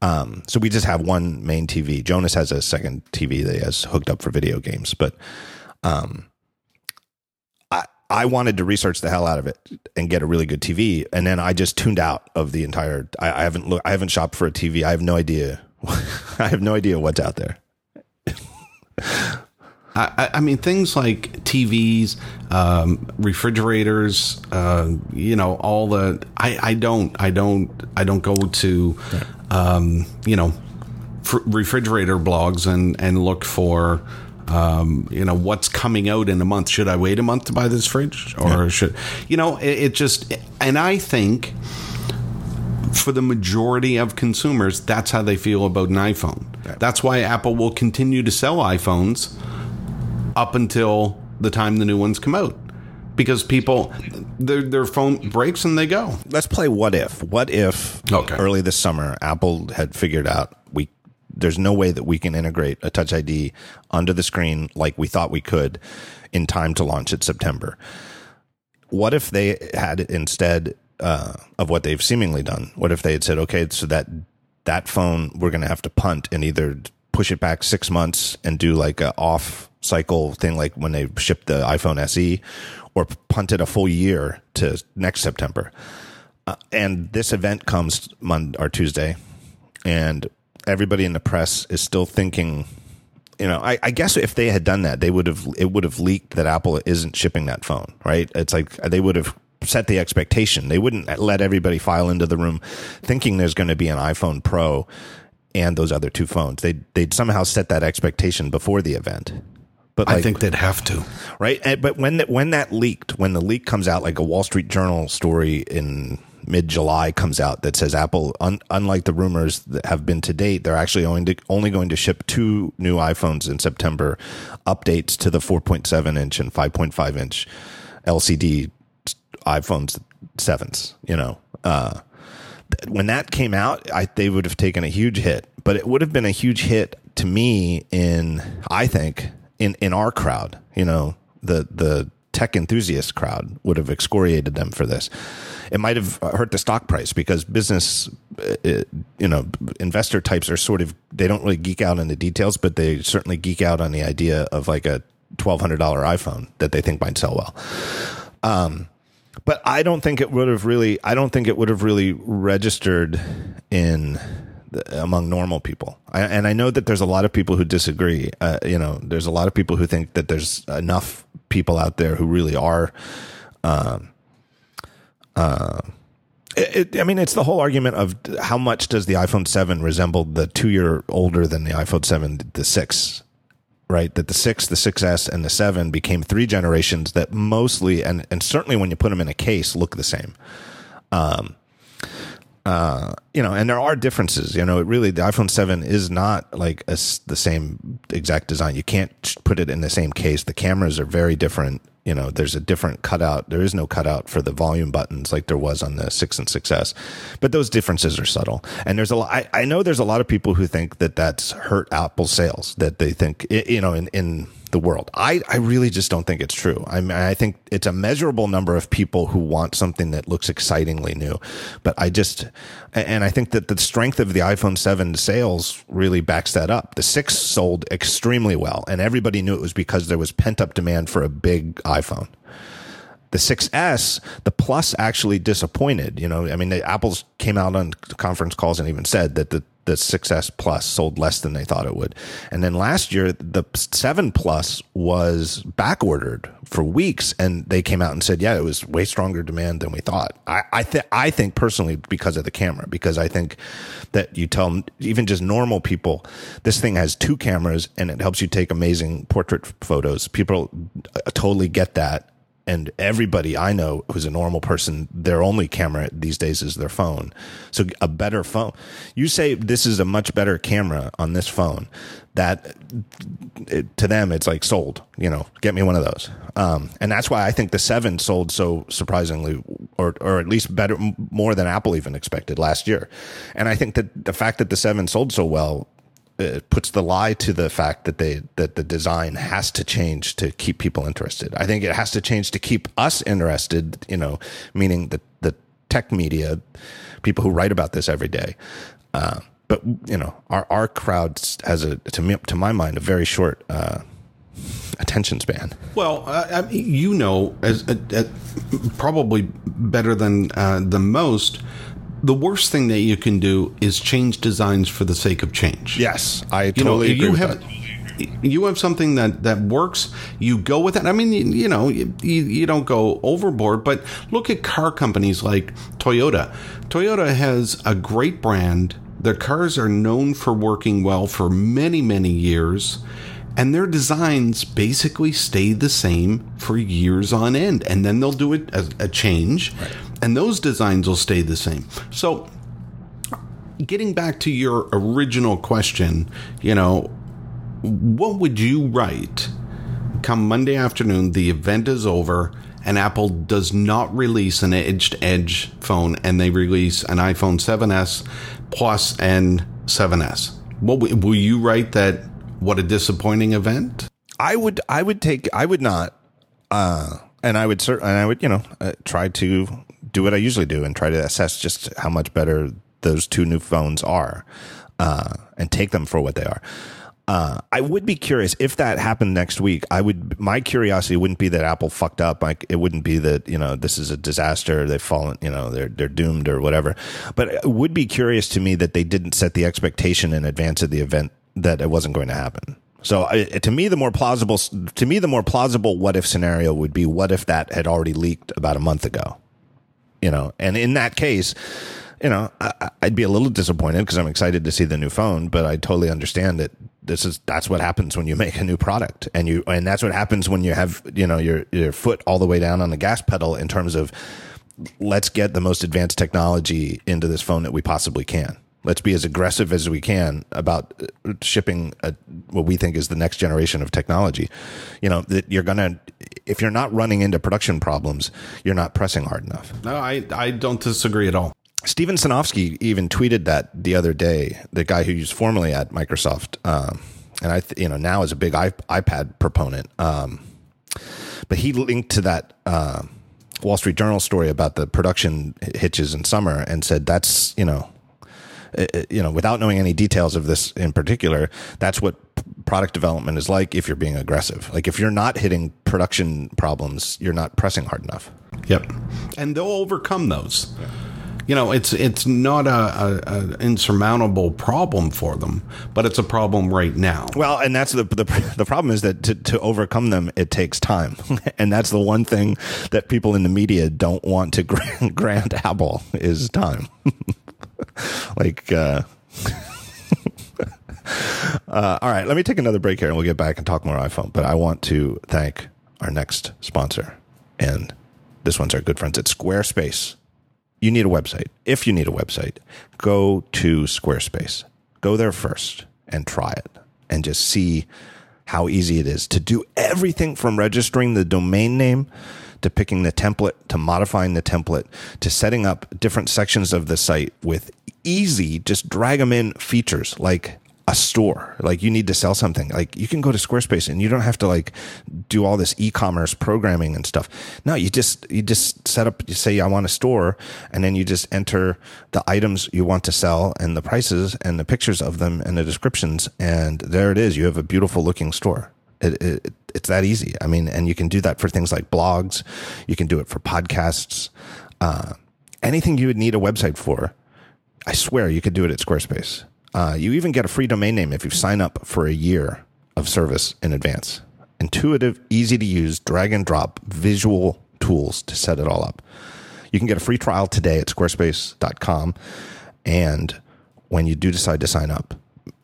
Um, so we just have one main TV. Jonas has a second TV that he has hooked up for video games, but, um, I wanted to research the hell out of it and get a really good TV, and then I just tuned out of the entire. I, I haven't looked. I haven't shopped for a TV. I have no idea. I have no idea what's out there. I, I, mean, things like TVs, um, refrigerators, uh, you know, all the. I, I don't. I don't. I don't go to, um, you know, refrigerator blogs and and look for um, you know what's coming out in a month. Should I wait a month to buy this fridge, or yeah. should you know? It, it, just and I think for the majority of consumers, that's how they feel about an iPhone. That's why Apple will continue to sell iPhones up until the time the new ones come out. Because people, their their phone breaks and they go. Let's play what if. What if okay. early this summer Apple had figured out we there's no way that we can integrate a touch ID under the screen like we thought we could in time to launch it September. What if they had instead uh, of what they've seemingly done? What if they had said, okay, so that that phone we're going to have to punt and either push it back six months and do like a off cycle thing, like when they shipped the iPhone SE, or punted a full year to next September. Uh, and this event comes Monday or Tuesday, and everybody in the press is still thinking. You know, I, I guess if they had done that, they would have it would have leaked that Apple isn't shipping that phone, right? It's like they would have set the expectation. They wouldn't let everybody file into the room thinking there's going to be an iPhone Pro and those other two phones. They they'd somehow set that expectation before the event. But like, I think they'd have to, right? But when that when that leaked, when the leak comes out, like a Wall Street Journal story in mid July comes out that says Apple, un, unlike the rumors that have been to date, they're actually only, to, only going to ship two new iPhones in September, updates to the 4.7 inch and 5.5 inch LCD iPhones sevens. You know, uh, when that came out, I, they would have taken a huge hit, but it would have been a huge hit to me in, I think, in in our crowd, you know, the the tech enthusiast crowd would have excoriated them for this. It might have hurt the stock price because business, uh, you know, investor types are sort of they don't really geek out on the details, but they certainly geek out on the idea of like a twelve hundred dollar iPhone that they think might sell well. Um, but I don't think it would have really. I don't think it would have really registered in among normal people. I, and I know that there's a lot of people who disagree. Uh, you know, there's a lot of people who think that there's enough people out there who really are. Um, uh, it, it, I mean, it's the whole argument of how much does the iPhone 7 resemble the two year older than the iPhone 7, the 6, right? That the 6, the 6S, and the 7 became three generations that mostly, and, and certainly when you put them in a case, look the same. Um, uh, you know, and there are differences. You know, it really the iPhone Seven is not like a, the same exact design. You can't put it in the same case. The cameras are very different. You know, there's a different cutout. There is no cutout for the volume buttons like there was on the six and 6S, but those differences are subtle. And there's a lot. I, I know there's a lot of people who think that that's hurt Apple sales. That they think you know in in the world. I, I really just don't think it's true. I mean, I think it's a measurable number of people who want something that looks excitingly new. But I just, and I think that the strength of the iPhone 7 sales really backs that up. The 6 sold extremely well, and everybody knew it was because there was pent up demand for a big iPhone. The 6S, the Plus actually disappointed. You know, I mean, the Apple's came out on conference calls and even said that the the 6S Plus sold less than they thought it would. And then last year, the 7 Plus was back ordered for weeks, and they came out and said, yeah, it was way stronger demand than we thought. I, I, I think personally because of the camera, because I think that you tell even just normal people, this thing has two cameras and it helps you take amazing portrait photos. People uh, totally get that and everybody I know who's a normal person, their only camera these days is their phone. So a better phone. You say this is a much better camera on this phone. That it, to them, it's like sold. You know, get me one of those. Um, and that's why I think the seven sold so surprisingly, or or at least better, more than Apple even expected last year. And I think that the fact that the seven sold so well it puts the lie to the fact that they that the design has to change to keep people interested. I think it has to change to keep us interested. You know, meaning the the tech media, people who write about this every day. Uh, but you know, our our crowd has a to me to my mind a very short. Uh, attention span. Well, uh, you know, as, uh, uh, probably better than uh, the most the worst thing that you can do is change designs for the sake of change. Yes, I totally you know, agree you have, that. You have something that, that works, you go with it. I mean, you, you know, you, you don't go overboard, but look at car companies like Toyota. Toyota has a great brand. Their cars are known for working well for many, many years and their designs basically stay the same for years on end and then they'll do it as a change right and those designs will stay the same. So, getting back to your original question, you know, what would you write come Monday afternoon? The event is over, and Apple does not release an edge to edge phone, and they release an iPhone 7s Plus and 7s. What will you write that? What a disappointing event. I would. I would take. I would not. Uh, and I would certainly. I would. You know, uh, try to do what I usually do and try to assess just how much better those two new phones are, uh, and take them for what they are. Uh, I would be curious if that happened next week. I would. My curiosity wouldn't be that Apple fucked up. Like it wouldn't be that you know this is a disaster. They've fallen. You know they're they're doomed or whatever. But it would be curious to me that they didn't set the expectation in advance of the event that it wasn't going to happen. So to me, the more plausible to me the more plausible what if scenario would be what if that had already leaked about a month ago. You know, and in that case, you know, I, I'd be a little disappointed because I'm excited to see the new phone, but I totally understand that this is that's what happens when you make a new product, and you and that's what happens when you have you know your your foot all the way down on the gas pedal in terms of let's get the most advanced technology into this phone that we possibly can. Let's be as aggressive as we can about uh, shipping a, what we think is the next generation of technology. You know that you're gonna if you're not running into production problems, you're not pressing hard enough. No, I I don't disagree at all. Steven Sinofsky even tweeted that the other day. The guy who was formerly at Microsoft, um, and I, th- you know, now is a big iPad proponent. Um, but he linked to that uh, Wall Street Journal story about the production hitches in summer and said that's you know, Uh, uh, you know, without knowing any details of this in particular, that's what product development is like if you're being aggressive. Like if you're not hitting production problems, you're not pressing hard enough. Yep, and they'll overcome those. Yeah you know, it's it's not a, a, a, insurmountable problem for them, but it's a problem right now. Well, and that's the the, the problem is that to, to overcome them, it takes time, and that's the one thing that people in the media don't want to grant, grant Apple is time. like, uh, uh, all right, let me take another break here, and we'll get back and talk more on iPhone. But I want to thank our next sponsor, and this one's our good friends at Squarespace you need a website. If you need a website, go to Squarespace. Go there first and try it and just see how easy it is to do everything from registering the domain name to picking the template to modifying the template to setting up different sections of the site with easy just drag them in features like a store. Like you need to sell something. Like you can go to Squarespace and you don't have to like do all this e-commerce programming and stuff. No, you just you just set up you say I want a store and then you just enter the items you want to sell and the prices and the pictures of them and the descriptions and there it is. You have a beautiful looking store. It, it, it's that easy. I mean, and you can do that for things like blogs. You can do it for podcasts. Uh, anything you would need a website for, I swear you could do it at Squarespace. Uh, you even get a free domain name if you sign up for a year of service in advance. Intuitive, easy to use, drag and drop visual tools to set it all up. You can get a free trial today at squarespace.com. And when you do decide to sign up,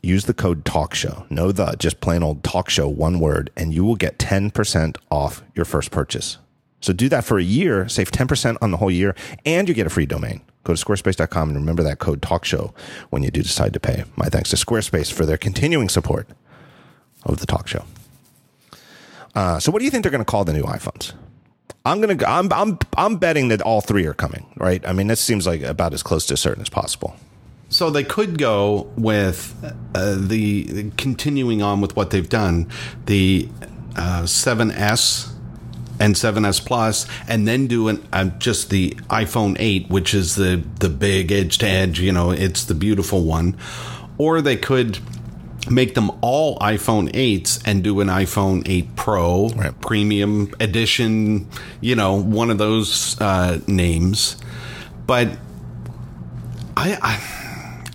use the code talk show No the, just plain old talk show, one word, and you will get 10% off your first purchase. So do that for a year, save 10% on the whole year, and you get a free domain. Go to squarespace.com and remember that code talk show when you do decide to pay. My thanks to Squarespace for their continuing support of the talk show. Uh, so, what do you think they're going to call the new iPhones? I'm gonna. I'm. I'm. I'm betting that all three are coming. Right. I mean, this seems like about as close to certain as possible. So they could go with uh, the continuing on with what they've done, the uh, 7S and 7s plus and then do an, uh, just the iphone 8 which is the the big edge to edge you know it's the beautiful one or they could make them all iphone 8s and do an iphone 8 pro right. premium edition you know one of those uh, names but I, I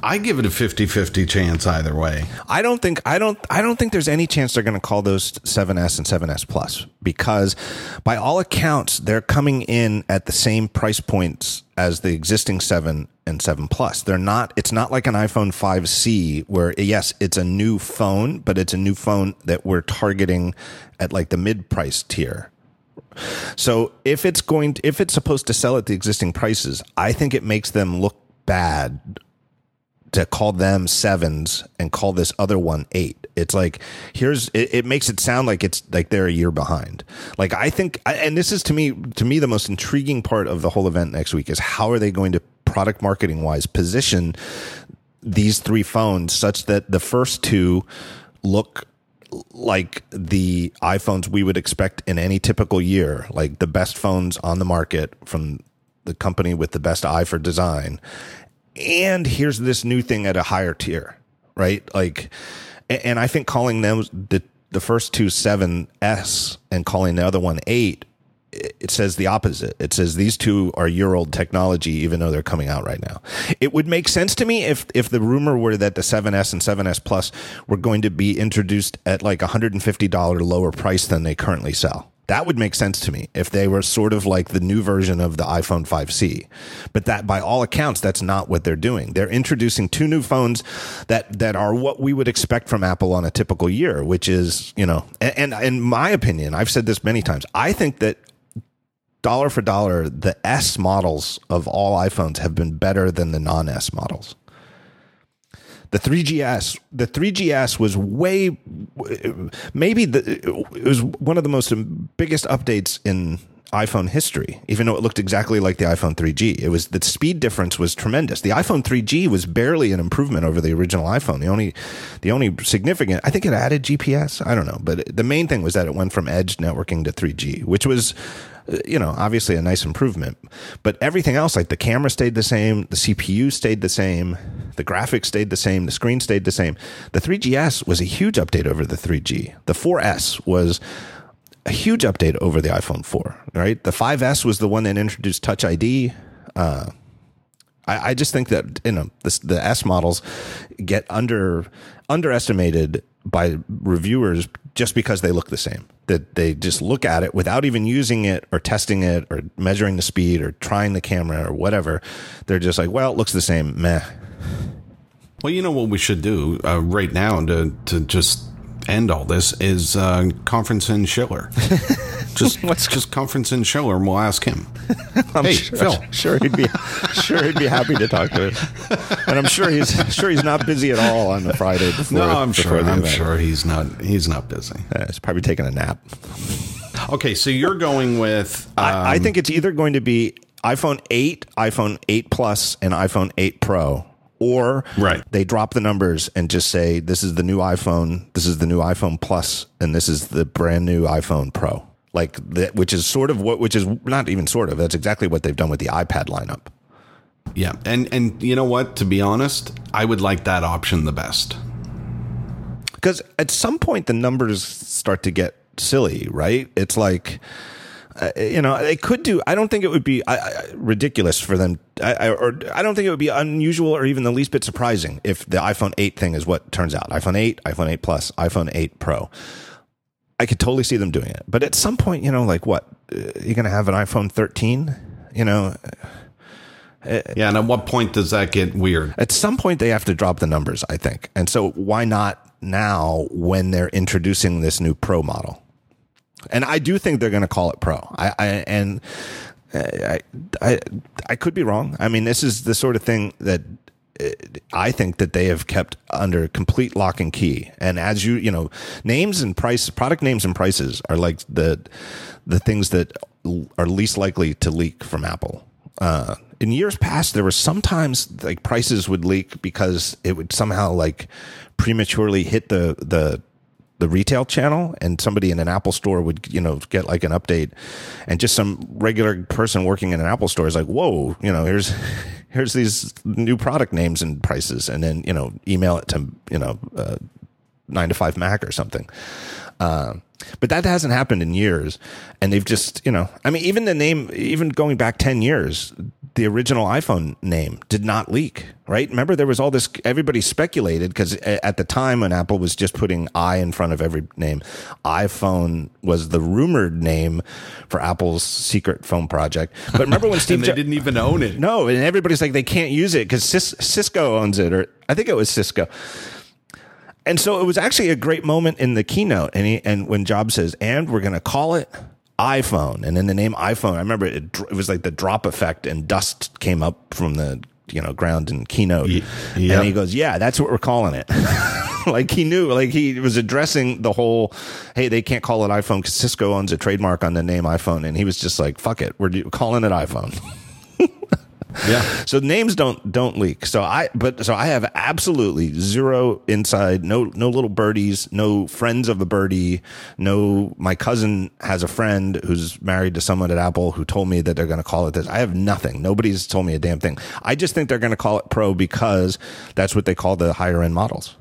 I give it a 50-50 chance either way. I don't think I don't I don't think there's any chance they're going to call those 7S and 7S Plus because by all accounts they're coming in at the same price points as the existing 7 and 7 Plus. They're not it's not like an iPhone 5C where yes, it's a new phone, but it's a new phone that we're targeting at like the mid-price tier. So if it's going to, if it's supposed to sell at the existing prices, I think it makes them look bad to call them sevens and call this other one eight. It's like here's it, it, makes it sound like it's like they're a year behind. Like I think, and this is to me to me the most intriguing part of the whole event next week is how are they going to product marketing wise position these three phones such that the first two look like the iPhones we would expect in any typical year, like the best phones on the market from the company with the best eye for design and here's this new thing at a higher tier, right? Like And I think calling them the the first two seven S and calling the other one eight, it says the opposite. It says these two are year old technology, even though they're coming out right now. It would make sense to me if if the rumor were that the 7S and 7S Plus were going to be introduced at like $150 lower price than they currently sell. That would make sense to me if they were sort of like the new version of the iPhone 5C. But that by all accounts that's not what they're doing. They're introducing two new phones that that are what we would expect from Apple on a typical year, which is, you know, and, and in my opinion, I've said this many times. I think that dollar for dollar, the S models of all iPhones have been better than the non S models. The 3GS, the 3GS was way, maybe the, it was one of the most um, biggest updates in iPhone history, even though it looked exactly like the iPhone 3G. It was the speed difference was tremendous. The iPhone 3G was barely an improvement over the original iPhone. The only, the only significant, I think it added GPS. I don't know, but the main thing was that it went from edge networking to 3G, which was, uh, you know, obviously a nice improvement. But everything else, like the camera stayed the same, the CPU stayed the same, the graphics stayed the same, the screen stayed the same. The 3GS was a huge update over the 3G. The 4S was a huge update over the iPhone 4, right? The 5S was the one that introduced Touch ID. Uh, I, I, just think that you know the, the S models get under underestimated by reviewers just because they look the same. That they just look at it without even using it or testing it or measuring the speed or trying the camera or whatever. They're just like, well, it looks the same. Meh. Well, you know what we should do uh, right now to to just end all this is uh, conference in Schiller. just just conference in Schiller, and we'll ask him. I'm hey, sure, Phil. Sure, he'd be sure he'd be happy to talk to us, and I'm sure he's sure he's not busy at all on the Friday before. No, I'm before sure. I'm event. sure he's not. He's not busy. Uh, he's probably taking a nap. Okay, so you're going with. Um, I, I think it's either going to be iPhone 8, iPhone 8 Plus, and iPhone 8 Pro. Or Right. they drop the numbers and just say this is the new iPhone, this is the new iPhone Plus, and this is the brand new iPhone Pro. Like that, which is sort of what, which is not even sort of. That's exactly what they've done with the iPad lineup. yeah, and and you know what? To be honest, I would like that option the best. Because at some point the numbers start to get silly, right? It's like, uh, you know, they could do. I don't think it would be I, I, ridiculous for them, I, I, or I don't think it would be unusual or even the least bit surprising if the iPhone 8 thing is what turns out. iPhone 8, iPhone 8 Plus, iPhone 8 Pro. I could totally see them doing it, but at some point, you know, like what uh, you're going to have an iPhone 13, you know. Yeah, and at what point does that get weird? At some point, they have to drop the numbers, I think. And so, why not now when they're introducing this new Pro model? And I do think they're going to call it Pro. I, I and I, I, I could be wrong. I mean, this is the sort of thing that uh, I think that they have kept under complete lock and key. And as you, you know, names and price, product names and prices are like the the things that are least likely to leak from Apple. Uh, in years past, there were sometimes like prices would leak because it would somehow like prematurely hit the the the retail channel and somebody in an Apple store would, you know, get like an update and just some regular person working in an Apple store is like, whoa, you know, here's, here's these new product names and prices. And then, you know, email it to, you know, uh, nine to five Mac or something. Uh, but that hasn't happened in years. And they've just, you know, I mean, even the name, even going back 10 years, the original iPhone name did not leak, right? Remember, there was all this, everybody speculated because eh, at the time when Apple was just putting i in front of every name, iPhone was the rumored name for Apple's secret phone project. But remember when Steve and they Jo- didn't even own it. no, and everybody's like, they can't use it because Cis- Cisco owns it, or I think it was Cisco. And so it was actually a great moment in the keynote. And he, and when Jobs says, and we're going to call it iPhone. And then the name iPhone, I remember it, it was like the drop effect and dust came up from the, you know, ground in keynote. Ye- yep. And he goes, yeah, that's what we're calling it. like he knew, like he was addressing the whole, hey, they can't call it iPhone because Cisco owns a trademark on the name iPhone. And he was just like, fuck it, we're calling it iPhone. Yeah. So names don't don't leak. So I but so I have absolutely zero inside, no no little birdies, no friends of a birdie, no my cousin has a friend who's married to someone at Apple who told me that they're going to call it this. I have nothing. Nobody's told me a damn thing. I just think they're going to call it Pro because that's what they call the higher end models.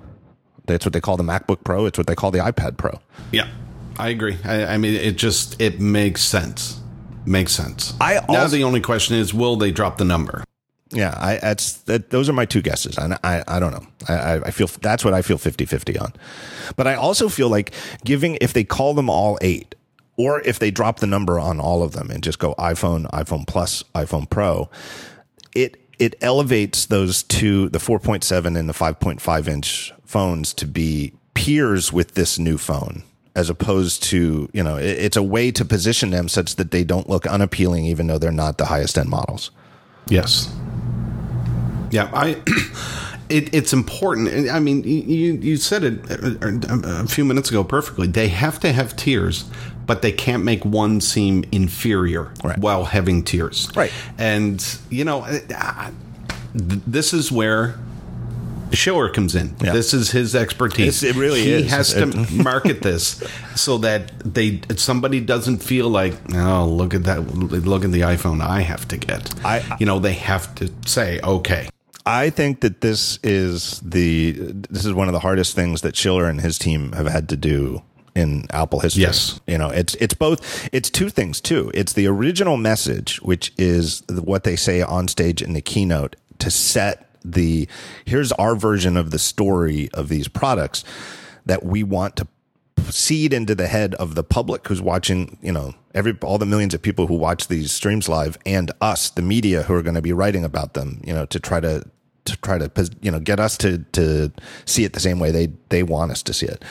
That's what they call the MacBook Pro. It's what they call the iPad Pro. Yeah, I agree. I, I mean, it just it makes sense. Makes sense. I now the only question is, will they drop the number? Yeah, I that's that, those are my two guesses. And I I don't know. I I- feel that's what I feel 50-50 on. But I also feel like giving if they call them all 8 or if they drop the number on all of them and just go iPhone, iPhone Plus, iPhone Pro, it it elevates those two the 4.7 and the 5.5 inch phones to be peers with this new phone as opposed to you know it, it's a way to position them such that they don't look unappealing even though they're not the highest end models Yes. Yeah, I. It, it's important. I mean, you you said it a, a few minutes ago perfectly. They have to have tiers, but they can't make one seem inferior Right. while having tiers. Right. And you know, uh, this is where Schiller comes in. Yeah. This is his expertise. It's- it really he is. He has to market this so that they somebody doesn't feel like oh look at that look at the iPhone I have to get. I- you know they have to say okay. I think that this is the this is one of the hardest things that Schiller and his team have had to do in Apple history. Yes. You know, it's it's both it's two things too. It's the original message, which is what they say on stage in the keynote to set the here's our version of the story of these products that we want to seed into the head of the public who's watching, you know, every all the millions of people who watch these streams live and us, the media who are going to be writing about them, you know, to try to to try to you know get us to to see it the same way they they want us to see it.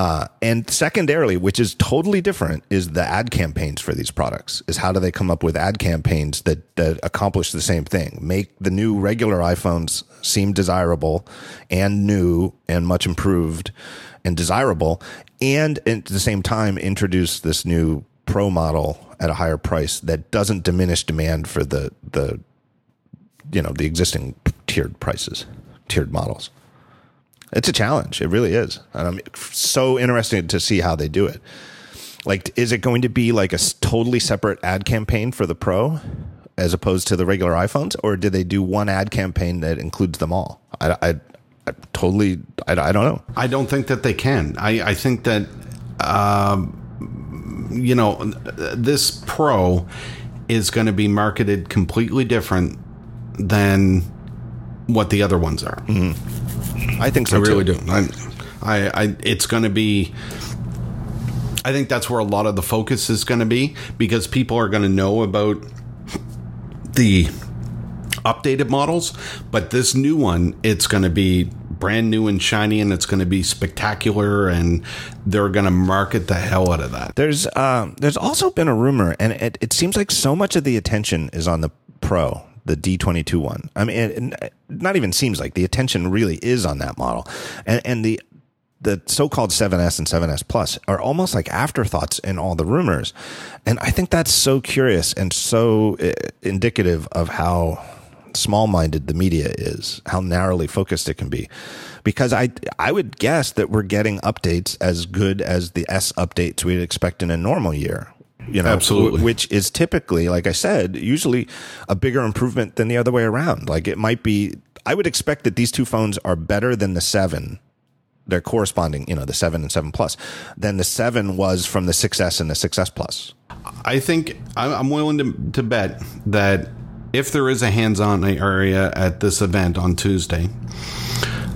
Uh, and secondarily, which is totally different, is the ad campaigns for these products. Is how do they come up with ad campaigns that that accomplish the same thing? Make the new regular iPhones seem desirable and new and much improved and desirable, and at the same time introduce this new Pro model at a higher price that doesn't diminish demand for the the you know the existing tiered prices, tiered models. It's a challenge. It really is. And I'm so interested to see how they do it. Like, is it going to be like a totally separate ad campaign for the Pro as opposed to the regular iPhones? Or did they do one ad campaign that includes them all? I, I, I totally, I, I don't know. I don't think that they can. I, I think that, um, you know, this Pro is going to be marketed completely different than what the other ones are. I think so I really too. do. I, I, I it's going to be. I think that's where a lot of the focus is going to be because people are going to know about the updated models, but this new one, it's going to be brand new and shiny, and it's going to be spectacular, and they're going to market the hell out of that. There's um, there's also been a rumor, and it, it seems like so much of the attention is on the Pro, the D22 one. I mean, it, it not even seems like the attention really is on that model, and and the the so-called 7S and 7S Plus are almost like afterthoughts in all the rumors, and I think that's so curious and so uh, indicative of how small-minded the media is, how narrowly focused it can be. Because I I would guess that we're getting updates as good as the S updates we'd expect in a normal year. You know, Absolutely. which is typically, like I said, usually a bigger improvement than the other way around. Like it might be. I would expect that these two phones are better than the seven. They're corresponding, you know, the seven and seven plus, than the seven was from the 6S and the 6S plus. I think I'm I'm willing to, to bet that if there is a hands-on area at this event on Tuesday,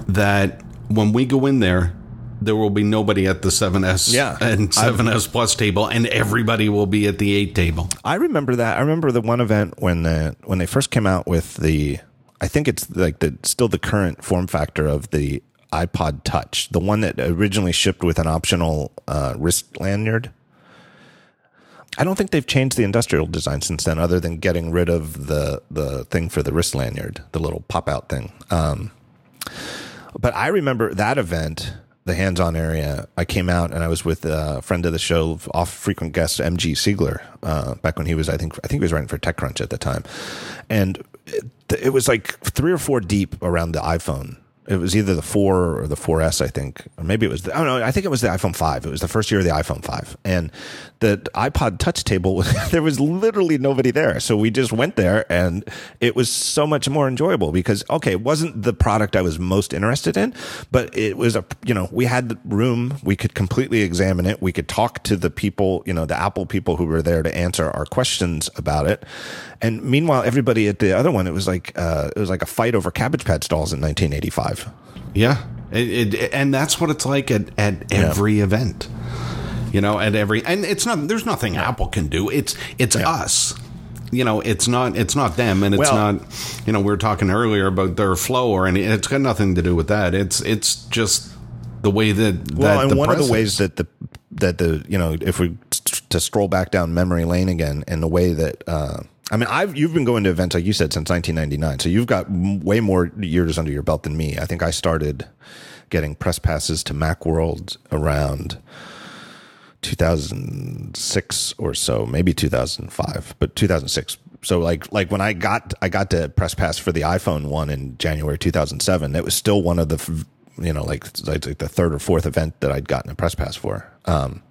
that when we go in there, there will be nobody at the 7S Yeah. and 7S Plus table, and everybody will be at the 8 table. I remember that. I remember the one event when the when they first came out with the. I think it's like the still the current form factor of the iPod Touch, the one that originally shipped with an optional uh, wrist lanyard. I don't think they've changed the industrial design since then, other than getting rid of the the thing for the wrist lanyard, the little pop out thing. Um, but I remember that event, the hands on area. I came out and I was with a friend of the show, off frequent guest MG Siegler, uh, back when he was, I think, I think he was writing for TechCrunch at the time, and it, it was like three or four deep around the iPhone it was either the four or the 4S, I think, or maybe it was. The, I don't know. I think it was the iPhone five. It was the first year of the iPhone five, and the iPod Touch table. there was literally nobody there, so we just went there, and it was so much more enjoyable because okay, it wasn't the product I was most interested in, but it was a you know we had the room, we could completely examine it, we could talk to the people, you know, the Apple people who were there to answer our questions about it, and meanwhile, everybody at the other one, it was like uh, it was like a fight over Cabbage Patch dolls in 1985. Yeah, it, it, and that's what it's like at, at every yeah. event. You know, at every and it's not. There's nothing Apple can do. It's it's yeah. us. You know, it's not it's not them, and it's well, not. You know, we were talking earlier about their flow or any. It's got nothing to do with that. It's it's just the way that, that well, and one of the ways that the that the you know if we to stroll back down memory lane again, and the way that. Uh, I mean, I've you've been going to events like you said since 1999, so you've got way more years under your belt than me. I think I started getting press passes to MacWorld around 2006 or so, maybe 2005, but 2006. So like like when I got I got to press pass for the iPhone one in January 2007, it was still one of the you know like like the third or fourth event that I'd gotten a press pass for. Um,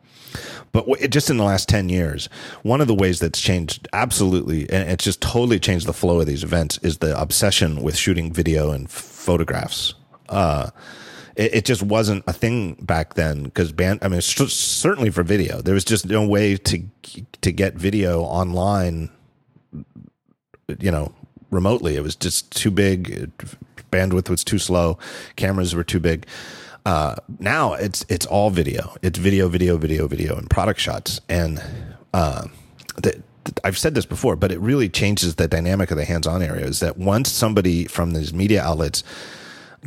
but just in the last 10 years, one of the ways that's changed absolutely, and it's just totally changed the flow of these events, is the obsession with shooting video and photographs. Uh, it, it, just wasn't a thing back then because band. I mean, certainly for video, there was just no way to to get video online. You know, remotely, it was just too big. Bandwidth was too slow. Cameras were too big. Uh, now it's it's all video. It's video, video, video, video, and product shots. And uh, the, I've said this before, but it really changes the dynamic of the hands-on area. Is that once somebody from these media outlets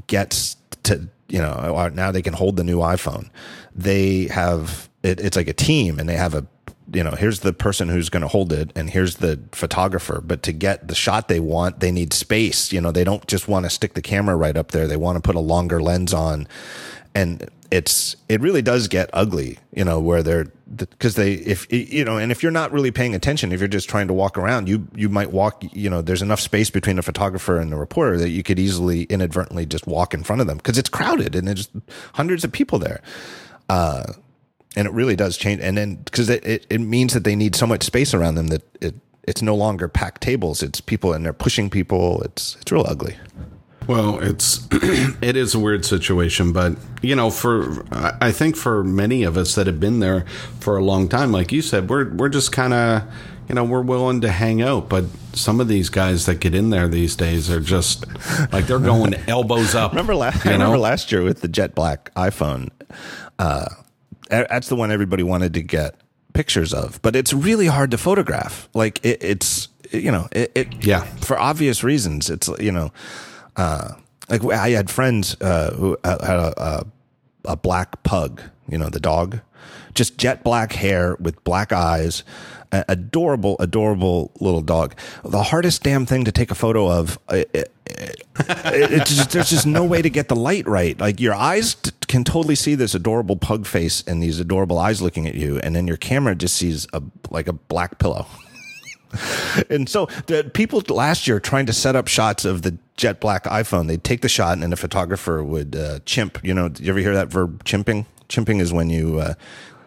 gets to you know uh, uh, now they can hold the new iPhone, they have it, it's like a team, and they have a you know, here's the person who's going to hold it and here's the photographer. But to get the shot they want, they need space. You know, they don't just want to stick the camera right up there. They want to put a longer lens on. And it's, it really does get ugly, you know, where they're, because they, if, you know, and if you're not really paying attention, if you're just trying to walk around, you, you might walk, you know, there's enough space between the photographer and the reporter that you could easily inadvertently just walk in front of them because it's crowded and there's hundreds of people there. Uh, and it really does change. And then because it, it, it means that they need so much space around them that it it's no longer packed tables. It's people and they're pushing people. It's it's real ugly. Well, it's it is a weird situation, but you know, for I think for many of us that have been there for a long time, like you said, we're we're just kind of you know we're willing to hang out, but some of these guys that get in there these days are just like they're going elbows up. Remember last? I remember last year with the jet black iPhone. Uh, that's the one everybody wanted to get pictures of, but it's really hard to photograph. Like it, it's, you know, it, it, yeah, for obvious reasons. It's, you know, uh, like I had friends, uh, who had a, a, a black pug, you know, the dog, just jet black hair with black eyes, adorable, adorable little dog. The hardest damn thing to take a photo of. It, it, it, just, there's just no way to get the light right. Like your eyes t- can totally see this adorable pug face and these adorable eyes looking at you, and then your camera just sees a like a black pillow. and so the people last year trying to set up shots of the jet black iPhone, they'd take the shot and then the photographer would uh, chimp. You know, you ever hear that verb chimping? Chimping is when you uh,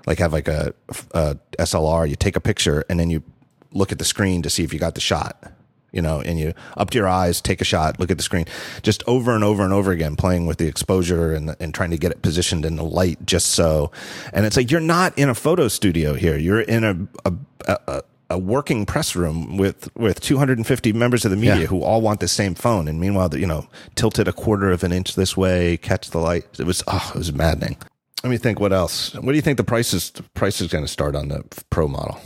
like have like a, a SLR, you take a picture and then you look at the screen to see if you got the shot you know, and you up to your eyes, take a shot, look at the screen, just over and over and over again, playing with the exposure and and trying to get it positioned in the light, just so. And it's like you're not in a photo studio here; you're in a a, a, a working press room with with 250 members of the media yeah. who all want the same phone. And meanwhile, you know, tilt it a quarter of an inch this way, catch the light. It was oh, it was maddening. Let me think. What else? What do you think the price is? The price is going to start on the Pro model.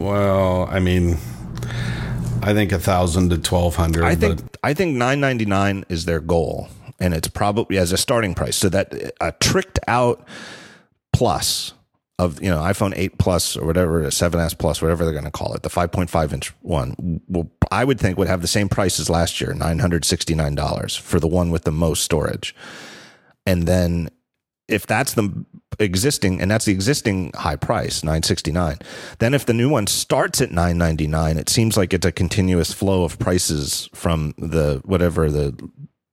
Well, I mean, I think a thousand to twelve hundred. I think I think nine ninety nine is their goal, and it's probably as a starting price. So that a tricked out plus of you know iPhone 8 Plus or whatever, 7s Plus, whatever they're going to call it, the 5.5 inch one, will I would think would have the same price as last year, nine hundred sixty nine dollars for the one with the most storage, and then if that's the existing and that's the existing high price 969 then if the new one starts at 999 it seems like it's a continuous flow of prices from the whatever the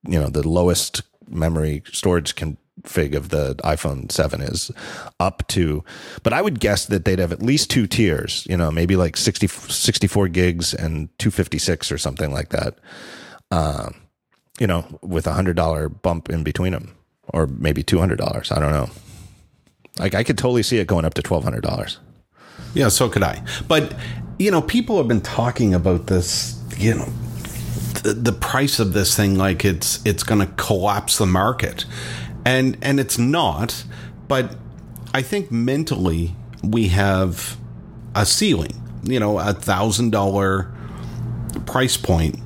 you know the lowest memory storage config of the iPhone 7 is up to but I would guess that they'd have at least two tiers, you know, maybe like 60 64 gigs and 256 or something like that. Um, you know, with a $100 bump in between them or maybe $200, I don't know. Like I could totally see it going up to $1200. Yeah, so could I. But you know, people have been talking about this, you know, the, the price of this thing like it's it's going to collapse the market. And and it's not, but I think mentally we have a ceiling, you know, a thousand dollar price point,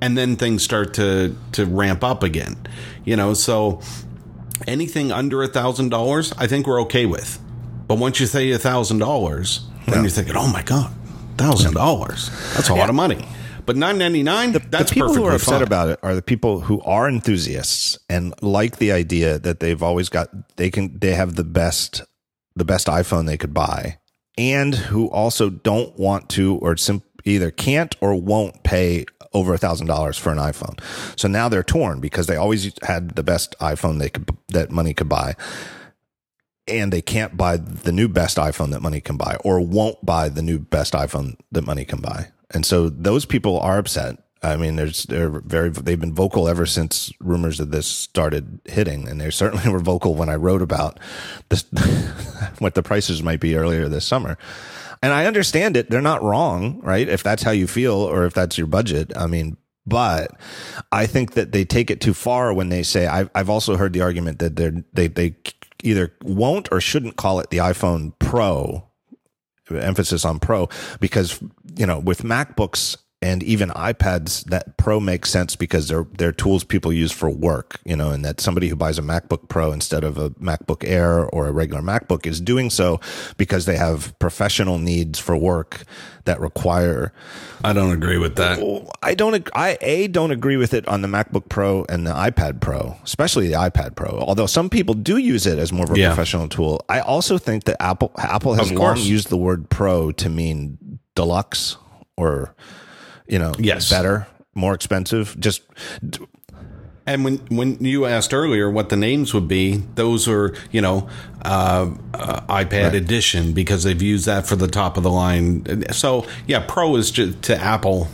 and then things start to to ramp up again. You know, so anything under a thousand dollars, I think we're okay with. But once you say a thousand dollars, then you're thinking, oh my god, thousand dollars. That's a lot of money. But nine ninety nine, that's the people who are upset fine. about it are the people who are enthusiasts and like the idea that they've always got they can they have the best the best iPhone they could buy and who also don't want to or sim- either can't or won't pay over a thousand dollars for an iPhone. So now they're torn because they always had the best iPhone they could that money could buy and they can't buy the new best iPhone that money can buy or won't buy the new best iPhone that money can buy. And so those people are upset. I mean, there's they're very they've been vocal ever since rumors of this started hitting, and they certainly were vocal when I wrote about this what the prices might be earlier this summer. And I understand it; they're not wrong, right? If that's how you feel, or if that's your budget, I mean, but I think that they take it too far when they say. I've I've also heard the argument that they're they they either won't or shouldn't call it the iPhone Pro emphasis on pro because you know with macbooks and even ipads that pro makes sense because they're they're tools people use for work you know and that somebody who buys a macbook pro instead of a macbook air or a regular macbook is doing so because they have professional needs for work that require I don't agree with that. I don't. I a don't agree with it on the MacBook Pro and the iPad Pro, especially the iPad Pro. Although some people do use it as more of a Yeah. professional tool. I also think that Apple Apple has long used the word Pro to mean deluxe or you know Yes. better, more expensive. Just And when when you asked earlier what the names would be, those are you know uh, uh, iPad Edition because they've used that for the top of the line. So yeah, Pro is just to Apple,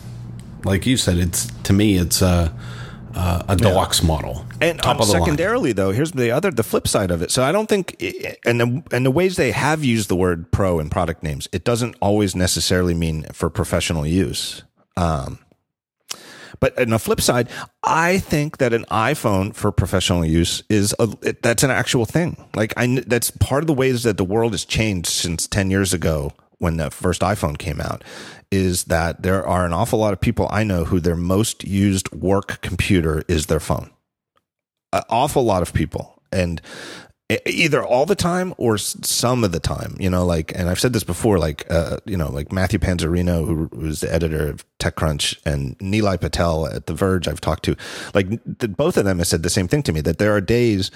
like you said. It's to me, it's a a, a deluxe model, And um, the line. secondarily, though, here's the other, the flip side of it. So I don't think, and the, and the ways they have used the word pro in product names, it doesn't always necessarily mean for professional use. Um, but on the flip side, I think that an iPhone for professional use is a, that's an actual thing. Like I, that's part of the ways that the world has changed since 10 years ago when the first iPhone came out is that there are an awful lot of people I know who their most used work computer is their phone an awful lot of people and either all the time or some of the time you know like and i've said this before like uh you know like matthew panzarino who was the editor of techcrunch and nilay patel at the verge i've talked to like th- both of them have said the same thing to me that there are days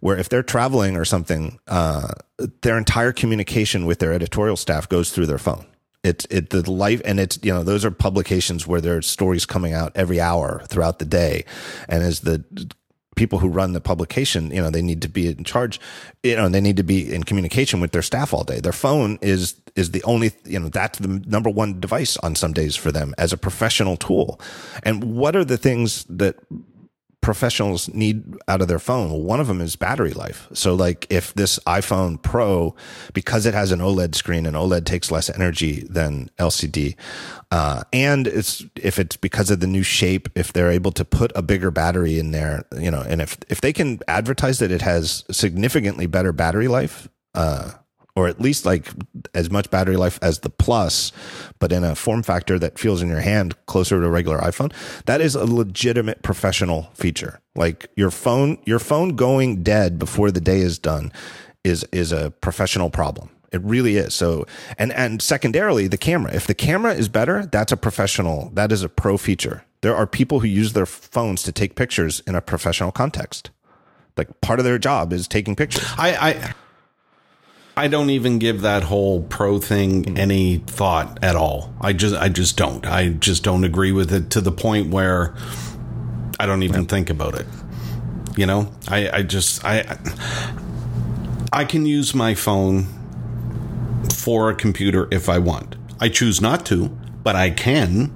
where if they're traveling or something uh their entire communication with their editorial staff goes through their phone. It's it the life and it's you know those are publications where there's stories coming out every hour throughout the day. And as the people who run the publication you know they need to be in charge you know they need to be in communication with their staff all day. Their phone is is the only you know that's the number one device on some days for them as a professional tool. And what are the things that professionals need out of their phone. Well, one of them is battery life. So like if this iPhone Pro, because it has an OLED screen and OLED takes less energy than LCD, uh, and it's, if it's because of the new shape, if they're able to put a bigger battery in there, you know, and if, if they can advertise that it has significantly better battery life, uh, or at least like as much battery life as the plus, but in a form factor that feels in your hand closer to a regular iPhone, that is a legitimate professional feature. Like your phone, your phone going dead before the day is done is is a professional problem. It really is. So, and and secondarily, the camera. If the camera is better, that's a professional. That is a pro feature. There are people who use their phones to take pictures in a professional context. Like part of their job is taking pictures. I, I I don't even give that whole pro thing any thought at all. I just I just don't. I just don't agree with it to the point where I don't even think about it. You know, I, I just I I can use my phone for a computer if I want. I choose not to, but I can.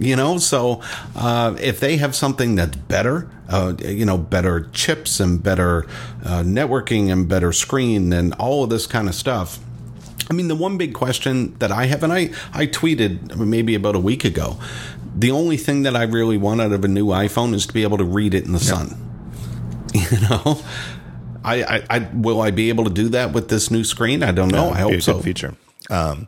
You know, so uh, if they have something that's better, uh, you know, better chips and better uh, networking and better screen and all of this kind of stuff. I mean, the one big question that I have, and I, I tweeted maybe about a week ago, the only thing that I really want out of a new iPhone is to be able to read it in the sun. You know, I, I, I, will I be able to do that with this new screen? I don't know. I hope so. Feature. Um,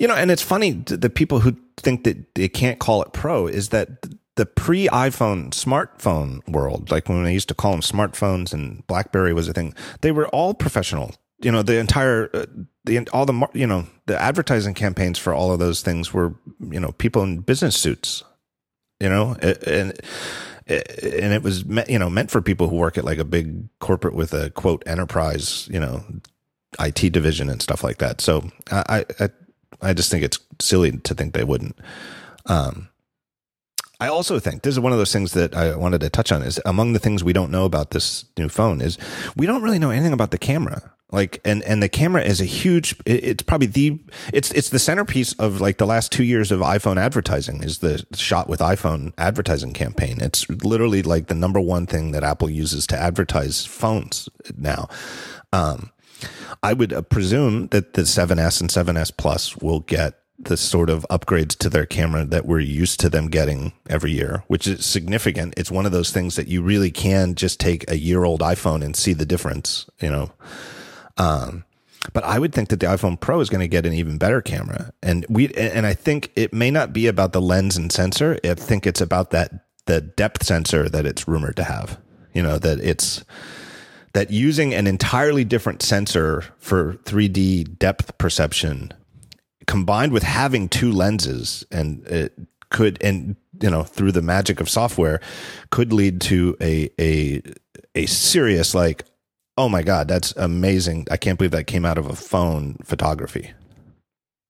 you know, and it's funny the people who think that they can't call it Pro is that the pre iPhone smartphone world, like when they used to call them smartphones and BlackBerry was a thing, they were all professional. You know, the entire uh, the all the you know the advertising campaigns for all of those things were you know people in business suits. You know, and and it was you know meant for people who work at like a big corporate with a quote enterprise you know IT division and stuff like that. So I I I just think it's silly to think they wouldn't. Um, I also think this is one of those things that I wanted to touch on is among the things we don't know about this new phone is we don't really know anything about the camera. Like and and the camera is a huge it's probably the it's it's the centerpiece of like the last 2 years of iPhone advertising is the shot with iPhone advertising campaign. It's literally like the number one thing that Apple uses to advertise phones now. Um I would uh, presume that the 7S and 7S Plus will get the sort of upgrades to their camera that we're used to them getting every year, which is significant. It's one of those things that you really can just take a year old iPhone and see the difference, you know. Um, but I would think that the iPhone Pro is going to get an even better camera, and we and I think it may not be about the lens and sensor. I think it's about that the depth sensor that it's rumored to have. You know that it's that using an entirely different sensor for 3D depth perception combined with having two lenses and it could and you know through the magic of software could lead to a a a serious like oh my god, that's amazing! I can't believe that came out of a phone photography.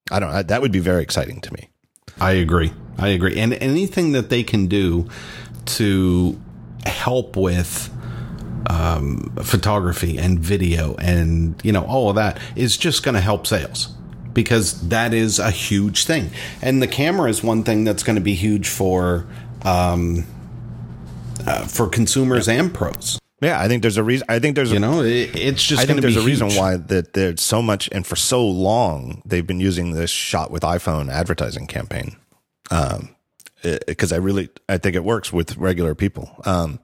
I don't. know. That would be very exciting to me. I agree. I agree. And anything that they can do to help with um, photography and video and you know all of that is just going to help sales because that is a huge thing. And the camera is one thing that's going to be huge for um, uh, for consumers yeah. and pros. Yeah, I think there's a reason. I think there's you know it, it's just. I think there's a huge. reason why that there's so much and for so long they've been using this shot with iPhone advertising campaign. Um, because I really I think it works with regular people. Um,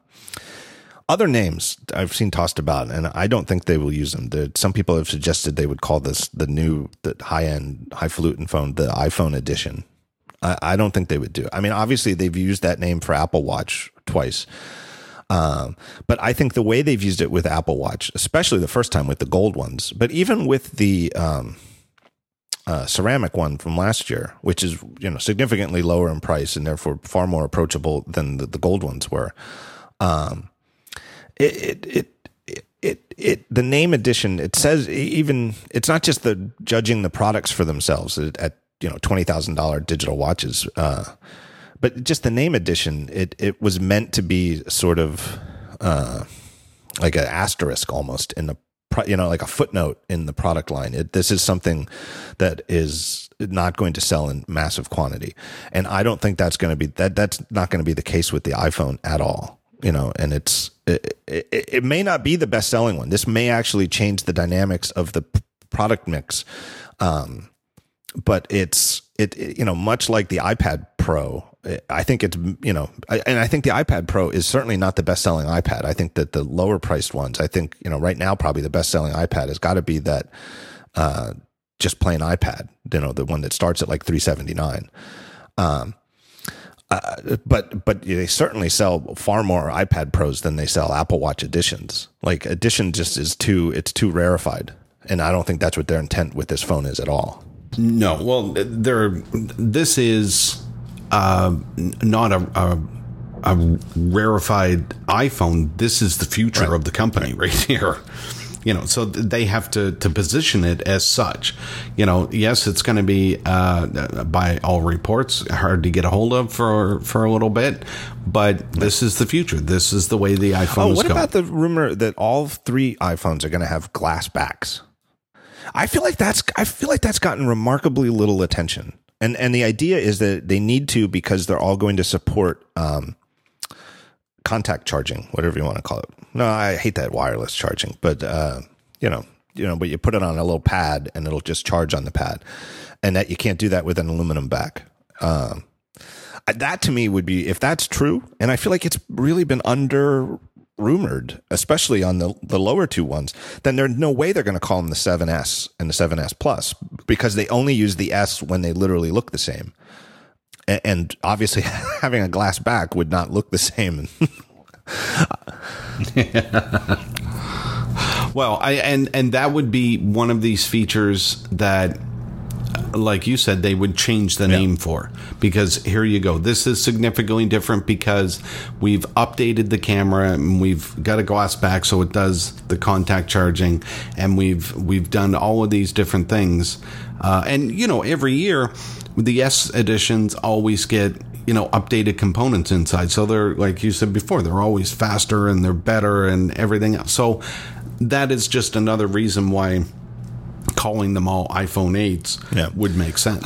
other names I've seen tossed about, and I don't think they will use them. The, some people have suggested they would call this the new, the high end, highfalutin phone, the iPhone edition. I, I don't think they would do. I mean, obviously they've used that name for Apple Watch twice. Um, but I think the way they've used it with Apple Watch, especially the first time with the gold ones, but even with the um, uh, ceramic one from last year, which is you know significantly lower in price and therefore far more approachable than the, the gold ones were. Um, it, it it it it the name edition it says even it's not just the judging the products for themselves at, you know twenty thousand dollar digital watches. Uh, but just the name edition, it it was meant to be sort of uh, like an asterisk almost in the you know like a footnote in the product line. It, this is something that is not going to sell in massive quantity, and I don't think that's going to be that. That's not going to be the case with the iPhone at all. You know, and it's it, it, it may not be the best selling one. This may actually change the dynamics of the product mix. Um, but it's it, it, you know much like the iPad Pro I think it's you know, I, and I think the iPad Pro is certainly not the best selling iPad. I think that the lower priced ones, I think you know, right now probably the best selling iPad has got to be that uh, just plain iPad. You know, the one that starts at like three seventy nine. Um, uh, but but they certainly sell far more iPad Pros than they sell Apple Watch editions. Like edition just is too it's too rarefied, and I don't think that's what their intent with this phone is at all. No, well, there. This is uh, not a, a, a rarefied iPhone. This is the future right. of the company right here. You know, so they have to to position it as such. You know, yes, it's going to be uh, by all reports hard to get a hold of for for a little bit, but this is the future. This is the way the iPhone. Oh, is what going. about the rumor that all three iPhones are going to have glass backs? I feel like that's I feel like that's gotten remarkably little attention. And and the idea is that they need to because they're all going to support um, contact charging, whatever you want to call it. No, I hate that wireless charging, but uh, you know, you know, but you put it on a little pad and it'll just charge on the pad, and that you can't do that with an aluminum back. Um, that to me would be if that's true, and I feel like it's really been under rumored, especially on the the lower two ones, then there's no way they're going to call them the 7S and the 7S Plus because they only use the S when they literally look the same. And obviously, having a glass back would not look the same. Well, I and and that would be one of these features that like you said they would change the name for because here you go. This is significantly different because we've updated the camera and we've got a glass back so it does the contact charging and we've we've done all of these different things. Uh, and you know, every year the S editions always get you know updated components inside so they're like you said before they're always faster and they're better and everything else so that is just another reason why calling them all iphone 8s Yeah. would make sense